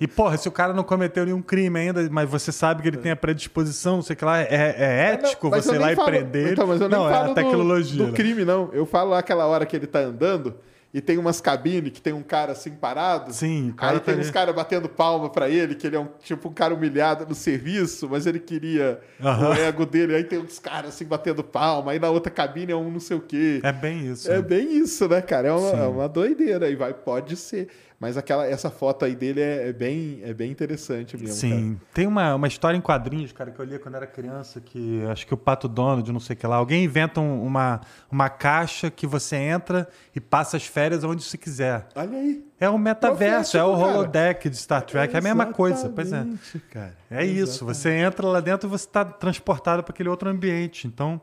E, porra, se o cara não cometeu nenhum crime ainda, mas você sabe que ele tem a predisposição, não sei o que lá, é, é ético Não, você ir lá nem e falo- prender ele? Então, mas eu nem não, é falo a do- tecnologia. Do, né? crime, não. Eu falo lá aquela hora que ele tá andando e tem umas cabines que tem um cara assim parado. Sim, o cara Aí tá tem ali. uns caras batendo palma pra ele, que ele é um tipo um cara humilhado no serviço, mas ele queria o ego dele. Aí tem uns caras assim batendo palma. Aí na outra cabine é um não sei o quê. É bem isso. É bem isso, né, cara? É uma, é uma doideira. E vai, pode ser. Mas aquela, essa foto aí dele é, é bem, é bem interessante mesmo. Sim, tem uma, uma história em quadrinhos, cara, que eu li quando era criança, que acho que o Pato Donald, não sei o que lá, alguém inventa um- uma, uma caixa que você entra e passa as férias onde você quiser. Cara. Olha aí. É o metaverso, é o Profético, cara. holodeck de Star Trek, é a mesma coisa. Pois é. Exatamente, cara. É isso, você entra lá dentro e você está transportado para aquele outro ambiente. Então,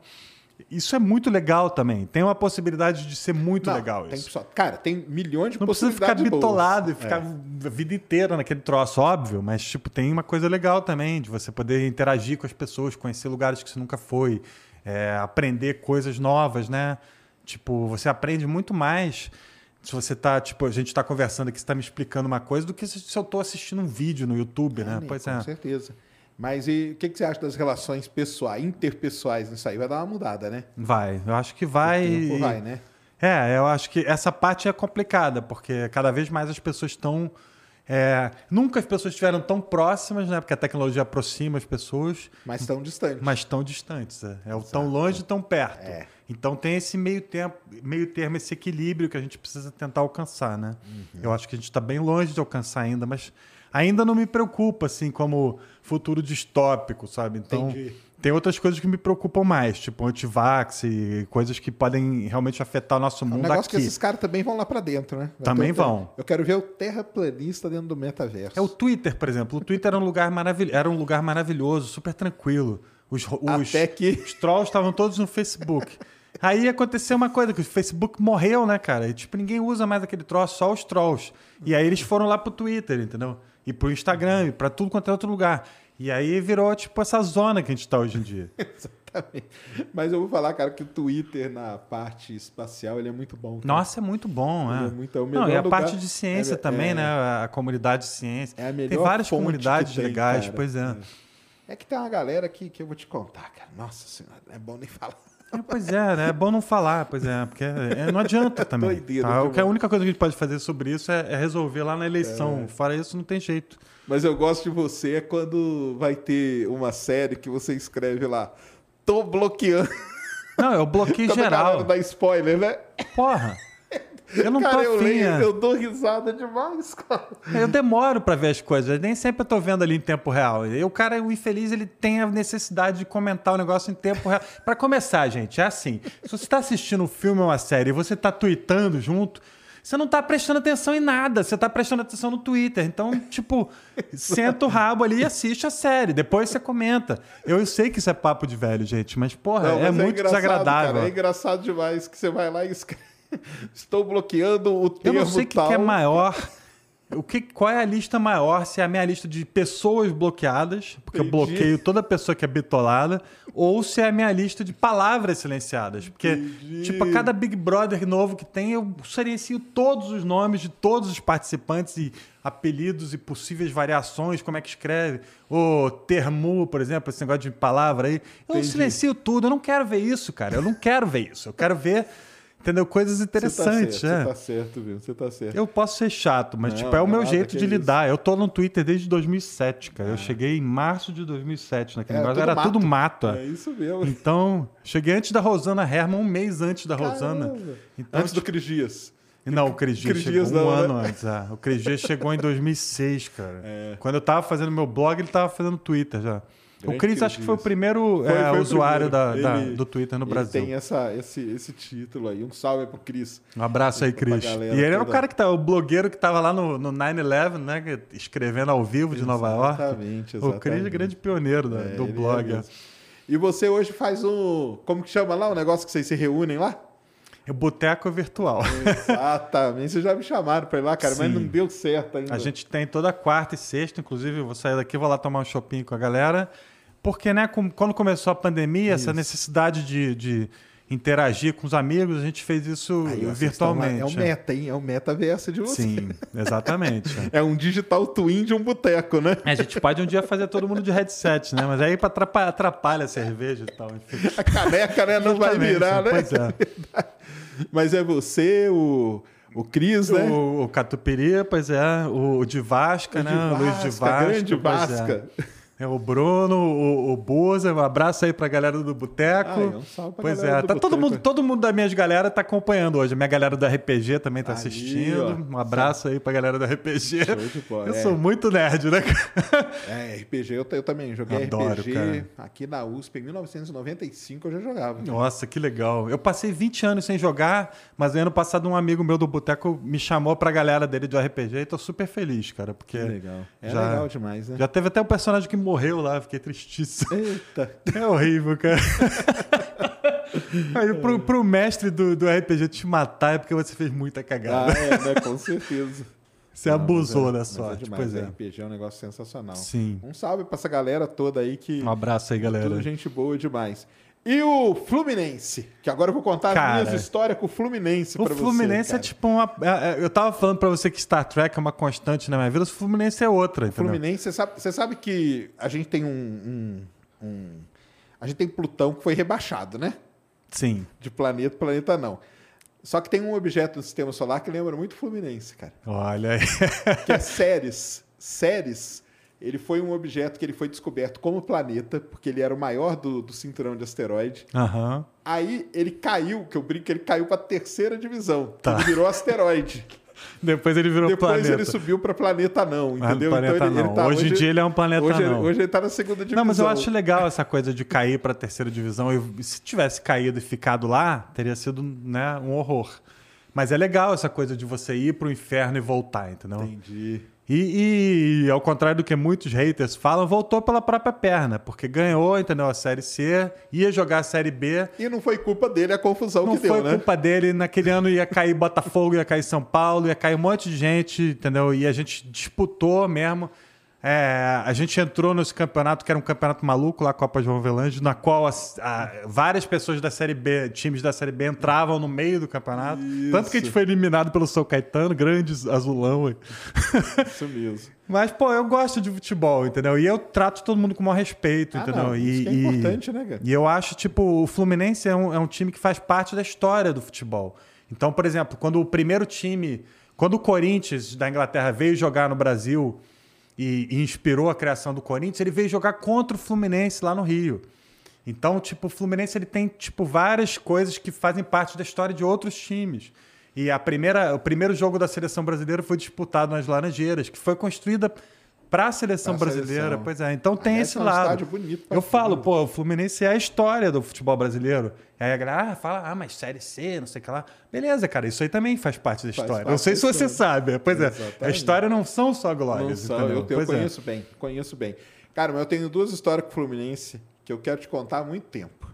isso é muito legal também. Tem uma possibilidade de ser muito Não, legal tem isso. cara, tem milhões de Não precisa ficar possibilidades boas. bitolado e É. ficar a vida inteira naquele troço, óbvio, mas tipo, tem uma coisa legal também de você poder interagir com as pessoas, conhecer lugares que você nunca foi, é, aprender coisas novas, né? Tipo, você aprende muito mais se você tá, tipo, a gente tá conversando aqui, você tá me explicando uma coisa do que se eu tô assistindo um vídeo no YouTube, né? É, Pois com é. certeza. Mas e o que, que você acha das relações pessoais, interpessoais nisso aí? Vai dar uma mudada, né? Vai, eu acho que vai. O tempo vai, né? É, eu acho que essa parte é complicada, porque cada vez mais as pessoas estão. é, nunca as pessoas estiveram tão próximas, né? Porque a tecnologia aproxima as pessoas, Mas tão distante. mas tão distantes. É, é o tão longe e tão perto. É. Então tem esse meio, tempo, meio termo, esse equilíbrio que a gente precisa tentar alcançar, né? Uhum. Eu acho que a gente está bem longe de alcançar ainda, mas ainda não me preocupa, assim, como futuro distópico, sabe? Então. Entendi. Tem outras coisas que me preocupam mais, tipo antivax e coisas que podem realmente afetar o nosso É um mundo negócio aqui. que esses caras também vão lá pra dentro, né? Vai Também ter- vão. Eu quero ver o terraplanista dentro do metaverso. É o Twitter, por exemplo. O Twitter era um lugar, maravil... era um lugar maravilhoso, super tranquilo. Os, os, Até que- os trolls estavam todos no Facebook. Aí aconteceu uma coisa, que o Facebook morreu, né, cara? E, tipo, ninguém usa mais aquele troço, só os trolls. E aí eles foram lá pro Twitter, entendeu? E pro Instagram, e pra tudo quanto é outro lugar. E aí virou, tipo, essa zona que a gente tá hoje em dia. Exatamente. Mas eu vou falar, cara, que o Twitter na parte espacial ele é muito bom. cara. Nossa, é muito bom, é. é muito- é o Não, e a lugar- parte de ciência é- também, é- né? A comunidade de ciência. É a melhor tem várias comunidades que tem, legais, cara. pois é. É que tem uma galera aqui que eu vou te contar, cara. Nossa senhora, não é bom nem falar. É, pois é, né? É bom não falar, pois é, porque é, não adianta também. Doideira tá? O que a única coisa que a gente pode fazer sobre isso é, é resolver lá na eleição. Fora isso, não tem jeito. Mas eu gosto de você é quando vai ter uma série que você escreve lá. Tô bloqueando. Não, eu a geral. galera dá spoiler, né? Porra. Eu não cara, tô eu afim. leio, é. eu dou risada demais, cara. Eu demoro pra ver as coisas, nem sempre eu tô vendo ali em tempo real. E o cara, o infeliz, ele tem a necessidade de comentar o negócio em tempo real. Pra começar, gente, é assim: se você tá assistindo um filme ou uma série e você tá tweetando junto, você não tá prestando atenção em nada, você tá prestando atenção no Twitter. Então, tipo, senta o rabo ali e assiste a série. Depois você comenta. Eu sei que isso é papo de velho, gente, mas, porra, Não, é mas muito engraçado, desagradável. cara, é engraçado demais que você vai lá e escreve. Estou bloqueando o Eu termo não sei o que, que é maior. O que, qual é a lista maior? Se é a minha lista de pessoas bloqueadas, porque Entendi. eu bloqueio toda pessoa que é bitolada, ou se é a minha lista de palavras silenciadas. Porque, Entendi. tipo, a cada Big Brother novo que tem, eu silencio todos os nomes de todos os participantes e apelidos e possíveis variações, como é que escreve. O termo, por exemplo, esse negócio de palavra aí. Eu Entendi. silencio tudo. Eu não quero ver isso, cara. Eu não quero ver isso. Eu quero ver, entendeu? Coisas Você tá interessantes. certo, é. Você tá certo, viu? Você tá certo. Eu posso ser chato, mas Não, tipo, é o é meu jeito de isso. lidar. Eu tô no Twitter desde 2007, cara. Eu cheguei em março de 2007 naquele Era negócio. tudo Era tudo mato. É isso mesmo. Então, cheguei antes da Rosana Herman, um mês antes da Rosana. Caramba. Então, Antes do Cris Dias. Não, o Cris Dias chegou um né? ano antes. é. O Cris Dias chegou em 2006, cara. É. Quando eu tava fazendo meu blog, ele tava fazendo Twitter já. O Grande Cris Cris acho que foi o primeiro Foi- é, foi o usuário da, primeiro. da- Ele- do Twitter no ele Brasil. tem essa, esse, esse título aí. Um salve pro Cris. Um abraço aí, Cris. E ele era o toda. cara que tá, o blogueiro que tava lá no, no 9-11, né? Escrevendo ao vivo de Nova York. Exatamente, O Cris é exatamente. grande pioneiro da- É, do é blog. mesmo. E você hoje faz um. Como que chama lá o negócio que vocês se reúnem lá? É boteco virtual. Exatamente. Vocês já me chamaram pra ir lá, cara, mas Sim. não deu certo ainda. A gente tem toda quarta e sexta, inclusive, eu vou sair daqui, vou lá tomar um shopping com a galera. Porque, né, com- quando começou a pandemia, essa necessidade de, de interagir com os amigos, a gente fez isso Aí, virtualmente. É o meta, hein? É o metaverso de você. Sim, exatamente. É um digital twin de um boteco, né? É, a gente pode um dia fazer todo mundo de headset, né? Mas aí atrapalha, atrapalha a cerveja e tal. Enfim. A caneca, né? Não vai virar, né? Pois é. Mas é você, o, o Cris, né? O, o Catupiry, pois é. O, de Vasca, O né? de o Luiz de Vasca, Vasca. grande pois Vasca. É. É o Bruno, o, o Buza, um abraço aí pra galera do Boteco. Ah, um salve pra pois é, tá todo mundo, todo mundo da minhas galera tá acompanhando hoje. A minha galera do RPG também tá Aí, assistindo. ó. Um abraço aí pra galera do RPG. Show de bola, Eu é. sou muito nerd, né? cara? É, RPG, eu, eu também joguei Adoro, RPG cara. aqui na USP em 1995, eu já jogava. Nossa, que legal. Eu passei 20 anos sem jogar, mas ano passado um amigo meu do Boteco me chamou pra galera dele do RPG e tô super feliz, cara, porque É já- legal demais, né? já teve até um personagem que morreu lá, fiquei tristíssimo. Eita. É horrível, cara. Aí pro, pro mestre do, do RPG te matar é porque você fez muita Ah, cagada. é, né? Com certeza. Você abusou Mas é- da mas sorte. É demais, pois é. RPG é um negócio sensacional. Sim. Um salve pra essa galera toda aí que. Um abraço aí, galera. Tudo gente boa demais. E o Fluminense, que agora eu vou contar Cara, as minhas histórias com o Fluminense O pra você. Fluminense é tipo uma. é- é- Eu tava falando pra você que Star Trek é uma constante na minha vida. O Fluminense é outra, entendeu? Fluminense, você sabe, você sabe que a gente tem um, um- um- A gente tem Plutão que foi rebaixado, né? Sim. De planeta, planeta não. Só que tem um objeto no sistema solar que lembra muito Fluminense, cara. Olha aí. Que é Ceres. Ceres, ele foi um objeto que ele foi descoberto como planeta, porque ele era o maior do, do cinturão de asteroide. Aham. Aí ele caiu, que eu brinco, ele caiu pra terceira divisão. Tá. Ele virou asteroide. Depois ele virou Depois planeta. ele subiu pra planeta não, Ah, entendeu? planeta ele, não. Hoje em dia ele é um planeta hoje, não. Hoje ele tá na segunda divisão. Não, mas eu acho legal essa coisa de cair pra terceira divisão. Eu, se tivesse caído e ficado lá, teria sido né, um horror. Mas é legal essa coisa de você ir pro inferno e voltar, entendeu? Entendi. E, e, ao contrário do que muitos haters falam, voltou pela própria perna, porque ganhou, entendeu? A Série C, ia jogar a Série B. E não foi culpa dele a confusão Não que foi deu, né? culpa dele. Naquele ano ia cair Botafogo, ia cair São Paulo, ia cair um monte de gente, entendeu? E a gente disputou mesmo. É, a gente entrou nesse campeonato, que era um campeonato maluco lá, Copa João Velange, na qual as- a- várias pessoas da Série B, times da Série B, entravam no meio do campeonato. Tanto que a gente foi eliminado pelo São Caetano, grande azulão. Isso mesmo. Mas, pô, eu gosto de futebol, entendeu? E eu trato todo mundo com o maior respeito, Ah, entendeu? não, e, isso que é e- importante, né, cara? E eu acho, tipo, o Fluminense é um, é um time que faz parte da história do futebol. Então, por exemplo, quando o primeiro time. Quando o Corinthians da Inglaterra veio jogar no Brasil e, e inspirou a criação do Corinthians, ele veio jogar contra o Fluminense lá no Rio. Então, tipo, o Fluminense ele tem tipo várias coisas que fazem parte da história de outros times. E a primeira, o primeiro jogo da seleção brasileira foi disputado nas Laranjeiras, que foi construída para a seleção Pra brasileira. seleção. Pois é, então tem Aliás, esse é um lado. bonito Eu falo, pô, o Fluminense é a história do futebol brasileiro. E aí a galera ah, fala, ah, mas Série C, não sei o que lá. Beleza, cara, isso aí também faz parte da história. parte não sei se você sabe. Pois é, a Exatamente. história não são só Não glórias. são, entendeu? eu, eu é. conheço bem, conheço bem. Cara, mas eu tenho duas histórias com o Fluminense que eu quero te contar há muito tempo.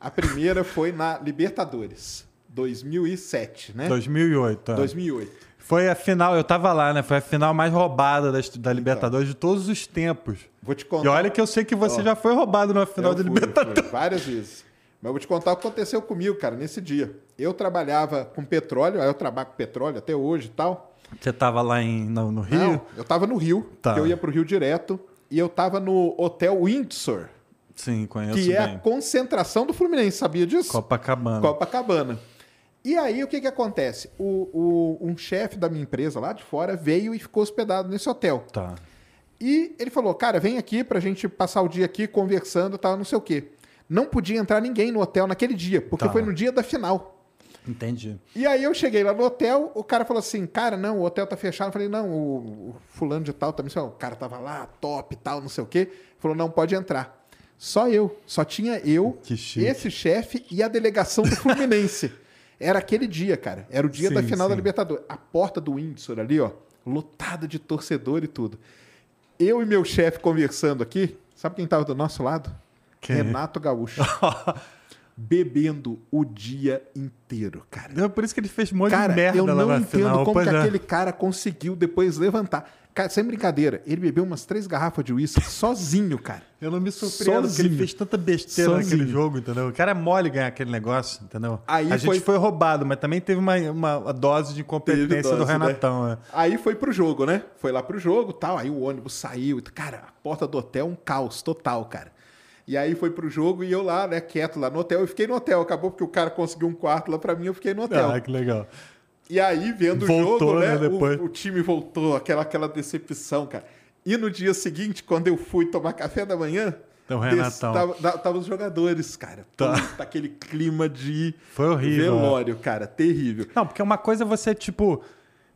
A primeira foi na Libertadores, 2007, né? 2008. é. 2008. Foi a final, eu tava lá, né? Foi a final mais roubada da, da Libertadores de todos os tempos. Vou te contar. E olha que eu sei que você Ó, já foi roubado numa final fui, Libertadores. fui, várias vezes. Mas eu vou te contar o que aconteceu comigo, cara, nesse dia. Eu trabalhava com petróleo, aí eu trabalho com petróleo até hoje e tal. Você tava lá em, no, no Rio? Não, eu tava no Rio, Tá. eu ia pro Rio direto, e eu tava no Hotel Windsor, Sim, conheço que é bem. a concentração do Fluminense, sabia disso? Copacabana. Copacabana. E aí, o que que acontece? O, o- um chefe da minha empresa lá de fora veio e ficou hospedado nesse hotel. Tá. E ele falou, cara, vem aqui pra gente passar o dia aqui conversando e tal, não sei o quê. Não podia entrar ninguém no hotel naquele dia, porque Tá. foi no dia da final. Entendi. E aí eu cheguei lá no hotel, o cara falou assim, cara, não, o hotel tá fechado. Eu falei, não, o, o fulano de tal também, o cara tava lá, top e tal, não sei o quê. Falou, não, pode entrar. Só eu, só tinha eu, esse chefe e a delegação do Fluminense. Era aquele dia, cara. Era o dia Sim, da final da sim. Libertadores. A porta do Windsor ali, ó, lotada de torcedor e tudo. Eu e meu chefe conversando aqui, sabe quem tava do nosso lado? Quem? Renato Gaúcho. bebendo o dia inteiro, cara. É por isso que ele fez um monte Cara, de merda eu não entendo final. como que é. aquele cara conseguiu depois levantar. Cara, sem brincadeira, ele bebeu umas três garrafas de uísque sozinho, cara. Eu não me surpreendo porque ele fez tanta besteira Sozinho. naquele jogo, entendeu? O cara é mole ganhar aquele negócio, entendeu? Aí a gente foi- foi roubado, mas também teve uma, uma dose de incompetência Teve do dose, né? Renatão. né? Aí foi pro jogo, né? Foi lá pro jogo tal. Aí o ônibus saiu. Cara, a porta do hotel um caos total, cara. E aí foi pro jogo e eu lá, né, quieto lá no hotel. Eu fiquei no hotel. Acabou porque o cara conseguiu um quarto lá pra mim, eu fiquei no hotel. Ah, que legal. E aí, vendo Voltou, o jogo, né? né, o- depois. O, time voltou, aquela, aquela decepção, cara. E no dia seguinte, quando eu fui tomar café da manhã, Então, Renatão. tava, os jogadores, cara. Tá. Puta, aquele clima de Foi horrível, velório, cara. Terrível. Não, porque uma coisa é você, tipo,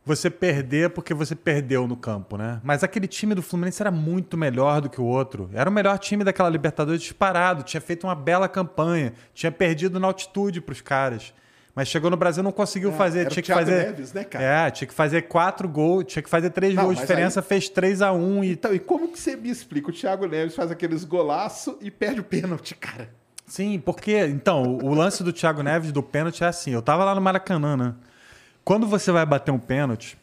você perder porque você perdeu no campo, né? Mas aquele time do Fluminense era muito melhor do que o outro. Era o melhor time daquela Libertadores disparado, tinha feito uma bela campanha, tinha perdido na altitude pros caras. Mas chegou no Brasil não conseguiu fazer, É, o tinha que fazer. Neves, né, cara? É, tinha que fazer quatro gols, tinha que fazer três Não, gols de diferença, fez 3 a 1 e Então, e como que você me explica? O Thiago Neves faz aqueles golaço e perde o pênalti, cara. Sim, porque. Então, o lance do Thiago Neves do pênalti é assim. Eu tava lá no Maracanã, né? Quando você vai bater um pênalti,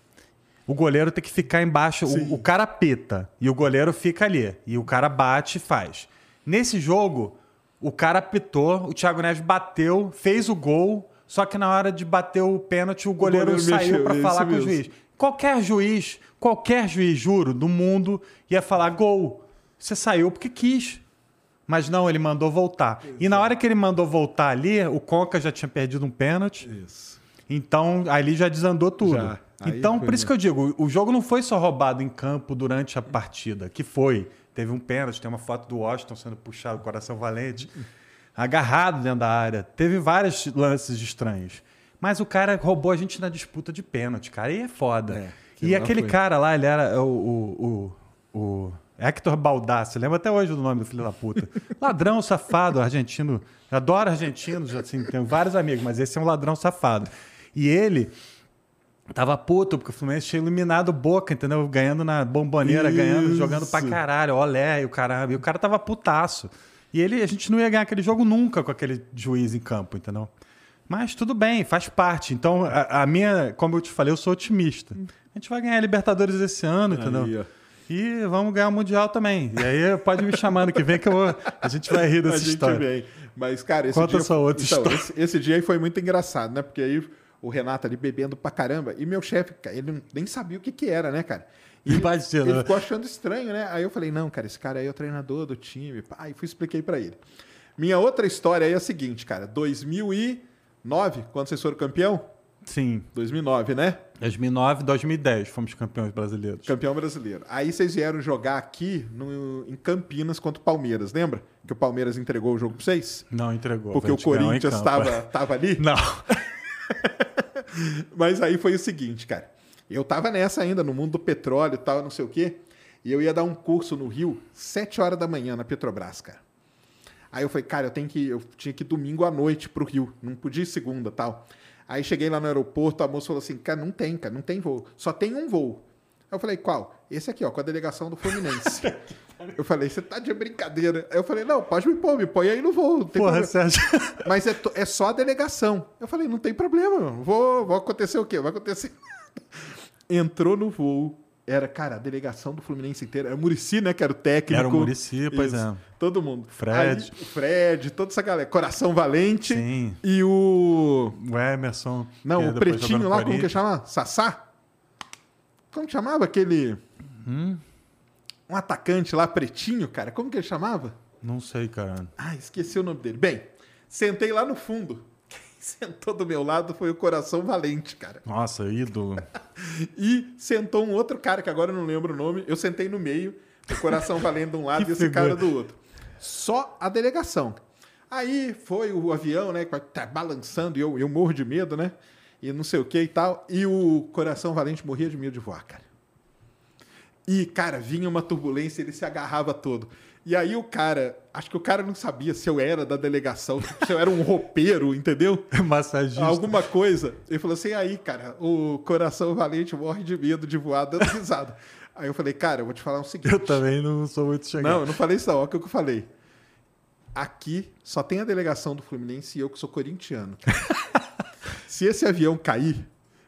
o goleiro tem que ficar embaixo. O, o cara pita e o goleiro fica ali. E o cara bate e faz. Nesse jogo, o cara pitou, o Thiago Neves bateu, fez o gol. Só que na hora de bater o pênalti, o goleiro, goleiro saiu é falar com o mesmo. juiz. Qualquer juiz, qualquer juiz, juro, do mundo, ia falar gol. Você saiu porque quis. Mas não, ele mandou voltar. E na hora que ele mandou voltar ali, o Conca já tinha perdido um pênalti. Isso. Então, ali já desandou tudo. Já. Então, por isso que eu digo, o jogo não foi só roubado em campo durante a partida, que foi. Teve um pênalti, tem uma foto do Washington sendo puxado, coração valente, agarrado dentro da área. Teve vários lances estranhos. Mas o cara roubou a gente na disputa de pênalti, cara. E é foda. É, e aquele foi. cara lá, ele era o, o, o, o Hector Baldassi, lembra até hoje do nome do filho da puta. Ladrão safado, argentino. Adoro argentinos, assim, tenho vários amigos, mas esse é um ladrão safado. E ele tava puto, porque o Fluminense tinha eliminado o Boca, entendeu? Ganhando na bomboneira, ganhando, Isso. jogando pra caralho, olé, e o caramba. E o cara tava putaço. E ele, a gente não ia ganhar aquele jogo nunca com aquele juiz em campo, entendeu? Mas tudo bem, faz parte. Então, a, a minha, como eu te falei, eu sou otimista. A gente vai ganhar a Libertadores esse ano, entendeu? Aí. E vamos ganhar o Mundial também. E aí pode me chamando que vem que eu a gente vai rir A dessa gente história. vem. Mas, cara, esse Conta dia... sua outra então, história. Esse, esse dia aí foi muito engraçado, né? Porque aí o Renato ali bebendo pra caramba. E meu chefe, ele nem sabia o que que era, né, cara? E ele ficou achando estranho, né? Aí eu falei, não, cara, esse cara aí é o treinador do time. Aí fui expliquei pra ele. Minha outra história aí é a seguinte, cara. 2009, quando vocês foram campeão? Sim. 2009, né? 2009, 2010 fomos campeões brasileiros. Campeão brasileiro. Aí vocês vieram jogar aqui no- em Campinas contra o Palmeiras, lembra? Que o Palmeiras entregou o jogo pra vocês? Não entregou. Porque o Corinthians campo. tava, tava ali? Não. Mas aí foi o seguinte, cara. Eu tava nessa ainda, no mundo do petróleo e tal, não sei o quê. E eu ia dar um curso no Rio, 7 horas da manhã, na Petrobras, cara. Aí eu falei, cara, eu tenho que. Eu tinha que ir domingo à noite pro Rio. Não podia ir segunda tal. Aí cheguei lá no aeroporto, a moça falou assim: cara, não tem, cara, não tem voo. Só tem um voo. Aí eu falei, qual? Esse aqui, ó, com a delegação do Fluminense. eu falei, você tá de brincadeira. Aí eu falei, não, pode me pôr, me põe aí no voo. Não tem Porra. Sérgio. Mas é, é só a delegação. Eu falei, não tem problema, meu. Vou, vou acontecer o quê? Vai acontecer. Entrou no voo. Era, cara, a delegação do Fluminense inteira. Era o Murici, né? Que era o técnico. Era o Muricy, pois Isso. é. Todo mundo. Fred. Aí, o Fred, toda essa galera. Coração Valente. Sim. E o. O Emerson. Não, o depois pretinho lá, como que chama? Sassá? Como que chamava aquele. Hum? Um atacante lá, pretinho, cara. Como que ele chamava? Não sei, cara. Ah, esqueci o nome dele. Bem, sentei lá no fundo. Sentou do meu lado foi o Coração Valente, cara. Nossa, ídolo. E sentou um outro cara, que agora eu não lembro o nome. Eu sentei no meio, o Coração Valente de um lado e esse figura. cara do outro. Só a delegação. Aí foi o avião, né, tá balançando e eu, eu morro de medo, né? E não sei o que e tal. E o Coração Valente morria de medo de voar, cara. E, cara, vinha uma turbulência, ele se agarrava todo. E aí o cara, acho que o cara não sabia se eu era da delegação, se eu era um roupeiro, entendeu? Massagista. Alguma coisa. Ele falou assim, aí, cara, o coração valente morre de medo de voar dando risada. aí eu falei, cara, eu vou te falar o seguinte. Eu também não sou muito chegado. Não, eu não falei isso não, olha o que eu falei. aqui só tem a delegação do Fluminense e eu que sou corintiano. Se esse avião cair,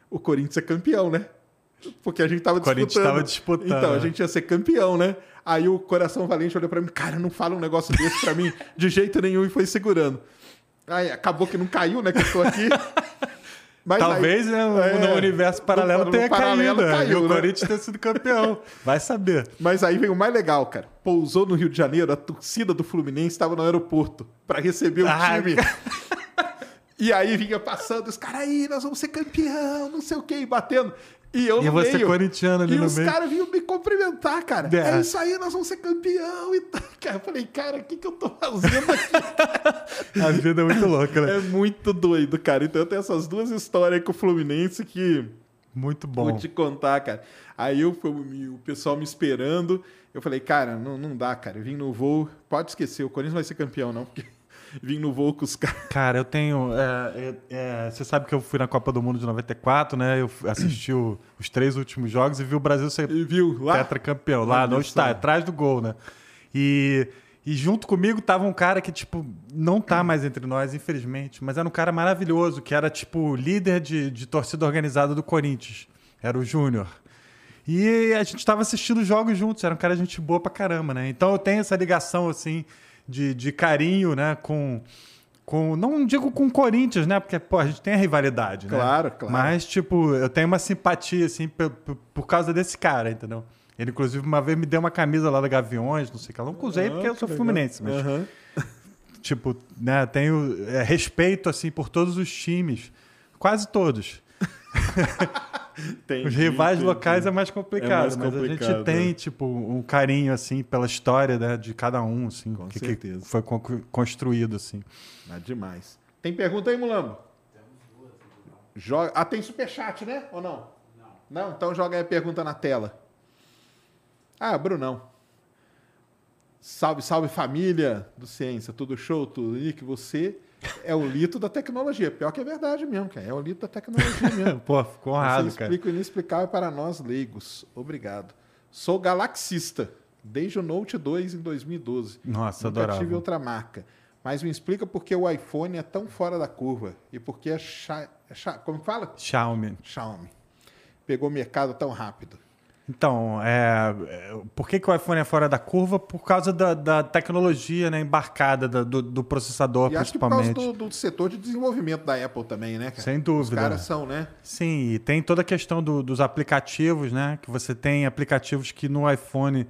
o Corinthians é campeão, né? Porque a gente tava O Corinthians disputando. tava disputando, Então, a gente ia ser campeão, né? Aí o Coração Valente olhou pra mim, cara, não fala um negócio desse pra mim de jeito nenhum e foi segurando. Aí acabou que não caiu, né? Que eu tô aqui. Mas Talvez aí- né, no- é, no universo paralelo no tenha paralelo caído. né? caiu, e o né? Corinthians tenha sido campeão. Vai saber. Mas aí vem o mais legal, cara. Pousou no Rio de Janeiro, a torcida do Fluminense estava no aeroporto pra receber o Ah, time. E aí vinha passando, os caras aí, nós vamos ser campeão, não sei o quê, e batendo. E eu E no você meio. corintiano ali e no os meio. caras vinham me cumprimentar, cara. É. É. isso aí, nós vamos ser campeão. E tal. Cara, eu falei, cara, o que, que eu tô fazendo aqui? A vida é muito louca, né? é muito doido, cara. Então eu tenho essas duas histórias com o Fluminense que Muito bom. Vou te contar, cara. Aí eu, o pessoal me esperando. Eu falei, cara, não, não dá, cara. Eu vim no voo. Pode esquecer, o Corinthians vai ser campeão, não. Porque vim no voo com os caras. Cara, eu tenho. é, é, é, você sabe que eu fui na Copa do Mundo de 94, né? Eu assisti o- os três últimos jogos e vi o Brasil ser E viu lá? tetracampeão, lá no estádio, só. atrás do gol, né? E, e junto comigo tava um cara que, tipo, não tá mais entre nós, infelizmente, mas era um cara maravilhoso, que era, tipo, líder de, de torcida organizada do Corinthians. Era o Júnior. E a gente tava assistindo os jogos juntos, era um cara de gente boa pra caramba, né? Então eu tenho essa ligação, assim, de, de carinho, né, com. Com, não digo com Corinthians, né? Porque, pô, a gente tem a rivalidade, né? Claro, claro. Mas, tipo, eu tenho uma simpatia, assim, por, por, causa desse cara, entendeu? Ele, inclusive, uma vez me deu uma camisa lá da Gaviões, não sei o que. Eu não usei porque eu sou fluminense, mas, Aham. tipo, né, tenho é, respeito, assim, por todos os times. Quase todos. Entendi, Os rivais entendi. locais é mais complicado, É mais mas a complicado, gente tem, tipo, um carinho, assim, pela história né, de cada um, assim, Com que, que certeza. foi con- construído, assim. Ah, demais. Tem pergunta aí, Mulambo? Joga... Ah, tem superchat, né? Ou não? Não. Não? Então joga aí a pergunta na tela. Ah, Brunão. Salve, salve família do Ciência. Tudo show, tudo. Nick, você é o lito da tecnologia. Pior que é verdade mesmo, cara. É o lito da tecnologia mesmo. Pô, ficou honrado, Você cara. explica o inexplicável para nós leigos. Obrigado. Sou galaxista, desde o Note 2 em 2012. Nossa, Nunca adorava. tive outra marca. Mas me explica por que o iPhone é tão fora da curva e por que a é Xi- como fala? Xiaomi. Xiaomi pegou o mercado tão rápido. Então, é, por que, que o iPhone é fora da curva? Por causa da, da tecnologia né, embarcada da- do, do processador, E acho que por causa principalmente. do, do setor de desenvolvimento da Apple também, né, cara? Sem dúvida. Os caras são, né? Sim, e tem toda a questão do- dos aplicativos, né? Que você tem aplicativos que no iPhone,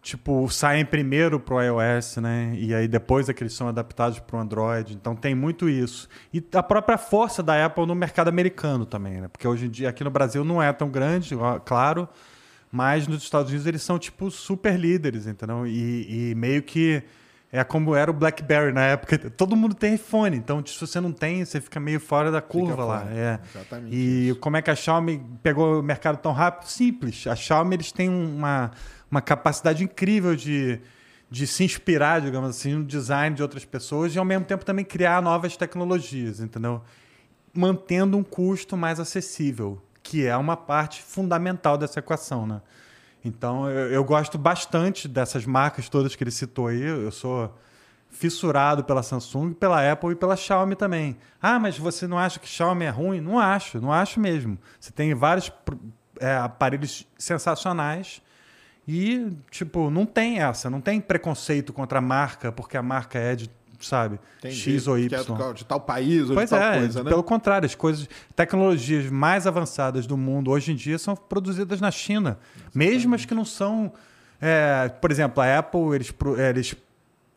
tipo, saem primeiro pro iOS, né? E aí depois é que eles são adaptados pro Android. Então tem muito isso. E a própria força da Apple no mercado americano também, né? Porque hoje em dia aqui no Brasil não é tão grande, claro, mas nos Estados Unidos eles são, tipo, super líderes, entendeu? E, e meio que é como era o BlackBerry na época. Todo mundo tem iPhone, então se você não tem, você fica meio fora da curva lá. fora. É. Exatamente E como é que a Xiaomi pegou o mercado tão rápido? Simples. A Xiaomi eles têm uma, uma capacidade incrível de, de se inspirar, digamos assim, no design de outras pessoas e ao mesmo tempo também criar novas tecnologias, entendeu? Mantendo um custo mais acessível, que é uma parte fundamental dessa equação, né? Então, eu, eu gosto bastante dessas marcas todas que ele citou aí. Eu sou fissurado pela Samsung, pela Apple e pela Xiaomi também. Ah, mas você não acha que Xiaomi é ruim? Não acho, não acho mesmo. Você tem vários é, aparelhos sensacionais e, tipo, não tem essa, não tem preconceito contra a marca, porque a marca é de, sabe, Entendi. X ou Que Y. é do- de tal país ou Pois de tal é, coisa, né? pelo contrário, as coisas, tecnologias mais avançadas do mundo hoje em dia são produzidas na China, mesmo as que não são, é, por exemplo, a Apple eles, é, eles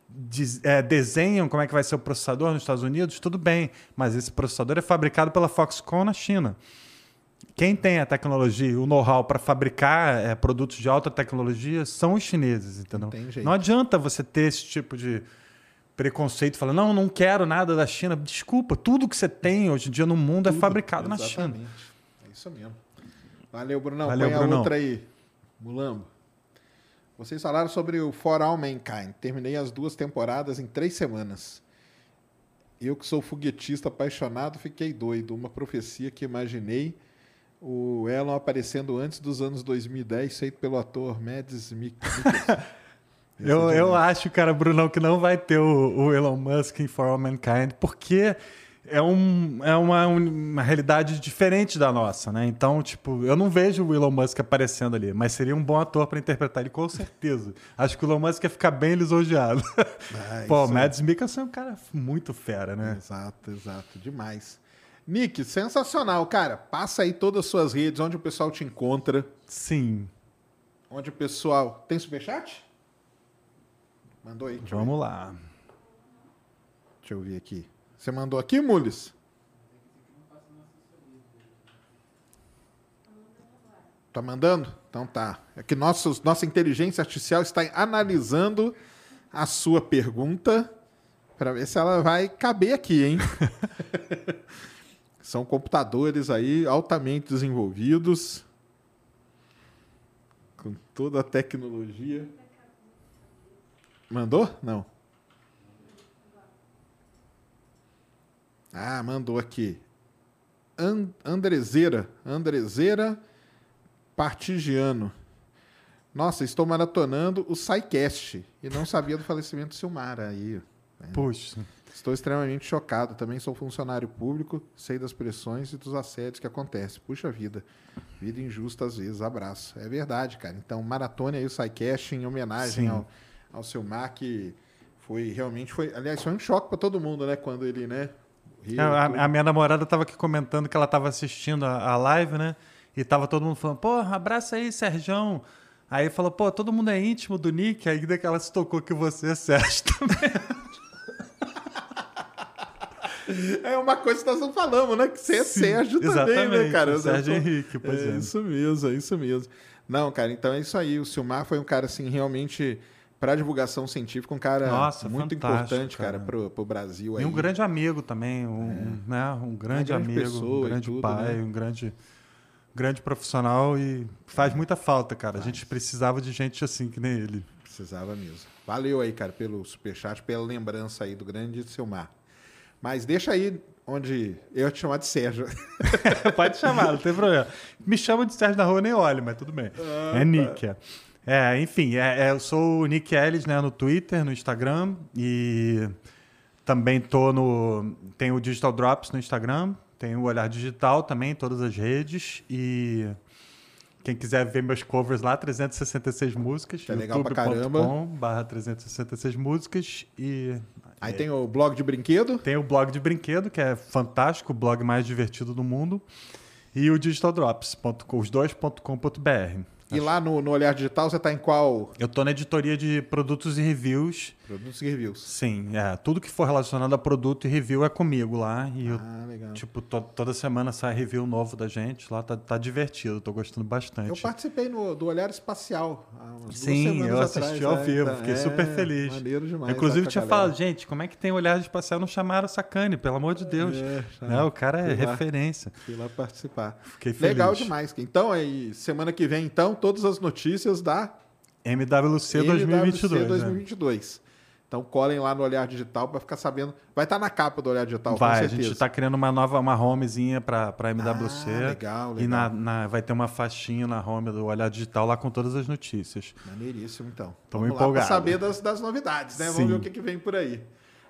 diz- é, desenham como é que vai ser o processador nos Estados Unidos, tudo bem, mas esse processador é fabricado pela Foxconn na China. Quem tem a tecnologia, o know-how para fabricar é, produtos de alta tecnologia são os chineses, entendeu? Não. Não adianta você ter esse tipo de preconceito, falando, não, não quero nada da China. Desculpa, tudo que você tem hoje em dia no mundo é Tudo, fabricado na China. exatamente. É isso mesmo. Valeu, Brunão. Valeu, Põe a Brunão. outra aí. Mulambo. Vocês falaram sobre o For All Mankind. Terminei as duas temporadas em três semanas. Eu que sou foguetista apaixonado, fiquei doido. Uma profecia que imaginei o Elon aparecendo antes dos anos 2010, feito pelo ator Mads Mik- Mikkelsen. Eu, eu acho, cara, Brunão, que não vai ter o, o Elon Musk em For All Mankind, porque é, um, é uma, uma realidade diferente da nossa, né? Então, tipo, eu não vejo o Elon Musk aparecendo ali, mas seria um bom ator para interpretar ele, com certeza. Acho que o Elon Musk ia ficar bem lisonjeado. Ah, Pô, o Mads Mikkelsen é um cara muito fera, né? Exato, exato. Demais. Nick, sensacional, cara. Passa aí todas as suas redes, onde o pessoal te encontra. Sim, Onde o pessoal. Tem superchat? Mandou aí. Vamos lá. Deixa eu ver aqui. Você mandou aqui, Mules? Tá mandando? Então tá. É que nossos, nossa inteligência artificial está analisando a sua pergunta para ver se ela vai caber aqui, hein? São computadores aí altamente desenvolvidos, com toda a tecnologia. Mandou? Não. Ah, mandou aqui. An Andrezeira. Andrezeira Partigiano. Nossa, estou maratonando o SciCast e não sabia do falecimento do Silmara aí. Puxa. Estou extremamente chocado. Também sou funcionário público, sei das pressões e dos assédios que acontecem. Puxa vida. Vida injusta às vezes. Abraço. É verdade, cara. Então, maratone aí o SciCast em homenagem Sim. ao, ao Silmar, que foi realmente foi. Aliás, foi um choque para todo mundo, né? Quando ele, né? tudo. A, a minha namorada tava aqui comentando que ela tava assistindo a, a live, né? E tava todo mundo falando, pô, abraça aí, Serjão. Aí falou, pô, todo mundo é íntimo do Nick. Aí daí que ela se tocou que você é Sérgio também. É uma coisa que nós não falamos, né? Que você é Sim, Sérgio também, né, cara? Sérgio tô- Henrique, pois é. Isso mesmo, é isso mesmo. Não, cara, então é isso aí. O Silmar foi um cara, assim, realmente, para divulgação científica, um cara Nossa, muito importante, cara, cara. pro, pro Brasil aí. E um grande amigo também, um, um, né? um grande, grande amigo, pessoa um grande tudo, pai, né? um grande, grande profissional e faz muita falta, cara. A gente precisava de gente assim que nem ele. Precisava mesmo. Valeu aí, cara, pelo superchat, pela lembrança aí do grande Silmar. Mas deixa aí onde eu te chamar de Sérgio. Pode chamar, não tem problema. Me chama de Sérgio na rua, nem olho, mas tudo bem. Ah, é tá. É. É, enfim, é- é, eu sou o Nick Ellis, né, no Twitter, no Instagram e também tô no tem o Digital Drops no Instagram, tem o Olhar Digital também em todas as redes e quem quiser ver meus covers lá, 366 músicas, Tá legal pra caramba. youtube.com/barra 366 músicas e Aí tem o blog de brinquedo. tem o blog de brinquedo, que é fantástico, o blog mais divertido do mundo. E o digitaldrops.com, os dois.com.br. E lá no, no Olhar Digital você tá em qual? Eu tô na editoria de produtos e reviews. Produtos e reviews. Sim, é, tudo que for relacionado a produto e review é comigo lá. E eu, Ah, legal. tipo, to- toda semana sai review novo da gente lá, tá, tá divertido, tô gostando bastante. Eu participei no, do Olhar Espacial. há umas Sim, eu assisti atrás, ao é, vivo, então, fiquei é, super feliz. Maneiro demais. Inclusive, tinha falado, gente, como é que tem olhar espacial? Não chamaram Sacane, pelo amor de Deus. É, Né, O cara é fui lá. referência. Fui lá participar. Fiquei feliz. Legal demais. Então, aí, semana que vem, então, todas as notícias da MWC MWC 2022. né? 2022. Então, colhem lá no Olhar Digital para ficar sabendo. Vai estar na capa do Olhar Digital, Vai, com a certeza. gente está criando uma nova uma homezinha para MWC. Ah, legal, E na, legal. na- vai ter uma faixinha na home do Olhar Digital lá com todas as notícias. Maneiríssimo, então. Tamo Vamos empolgado. lá para saber das, das novidades, né? Sim. Vamos ver o que, que vem por aí.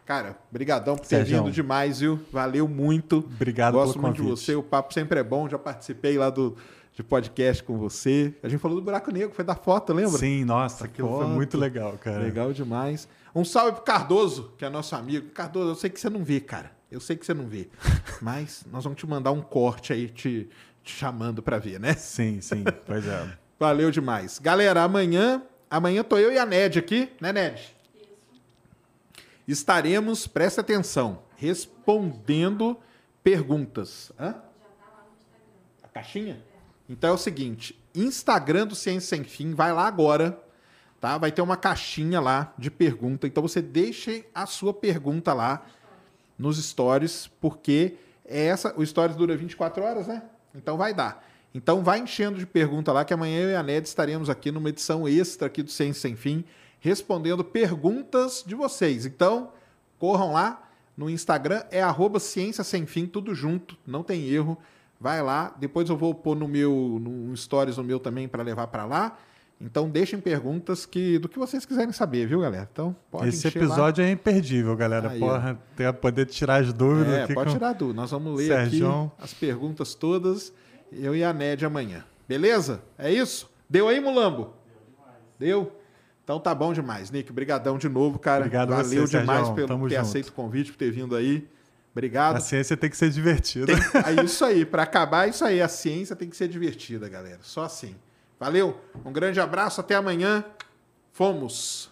Cara, brigadão por ter Sérgio. vindo demais, viu? Valeu muito. Obrigado Gosto pelo muito de você. O papo sempre é bom. Já participei lá do de podcast com você. A gente falou do Buraco Negro, foi da foto, lembra? Sim, nossa, aquilo foi foto. muito legal, cara. Legal demais. Um salve pro Cardoso, que é nosso amigo. Cardoso, eu sei que você não vê, cara. Eu sei que você não vê. Mas nós vamos te mandar um corte aí te, te chamando pra ver, né? Sim, sim, pois é. Valeu demais. Galera, amanhã, amanhã tô eu e a Ned aqui, né, Ned? Estaremos, presta atenção, respondendo perguntas. Hã? A caixinha? Então é o seguinte, Instagram do Ciência Sem Fim, vai lá agora, tá? Vai ter uma caixinha lá de pergunta. Então você deixe a sua pergunta lá nos stories, porque é essa, o stories dura 24 horas, né? Então vai dar. Então vai enchendo de pergunta lá que amanhã eu e a Ned estaremos aqui numa edição extra aqui do Ciência Sem Fim, respondendo perguntas de vocês. Então, corram lá no Instagram, é arroba Ciência Sem Fim, tudo junto, não tem erro. Vai lá, depois eu vou pôr no meu, no stories no meu também para levar para lá. Então deixem perguntas que, do que vocês quiserem saber, viu, galera? Então pode Esse encher lá. episódio é imperdível, galera. Aí, Porra, ter, poder tirar as dúvidas. É, pode com- tirar dúvida. Nós vamos ler Sergião. aqui as perguntas todas, eu e a Ned amanhã. Beleza? É isso? Deu aí, Mulambo? Deu? Então tá bom demais, Nick. Brigadão de novo, cara. Obrigado Valeu você, demais Sergião. pelo Tamo ter junto. aceito o convite, por ter vindo aí. Obrigado. A ciência tem que ser divertida. Tem- é isso aí, para acabar é isso aí. A ciência tem que ser divertida, galera. Só assim. Valeu, um grande abraço, até amanhã. Fomos.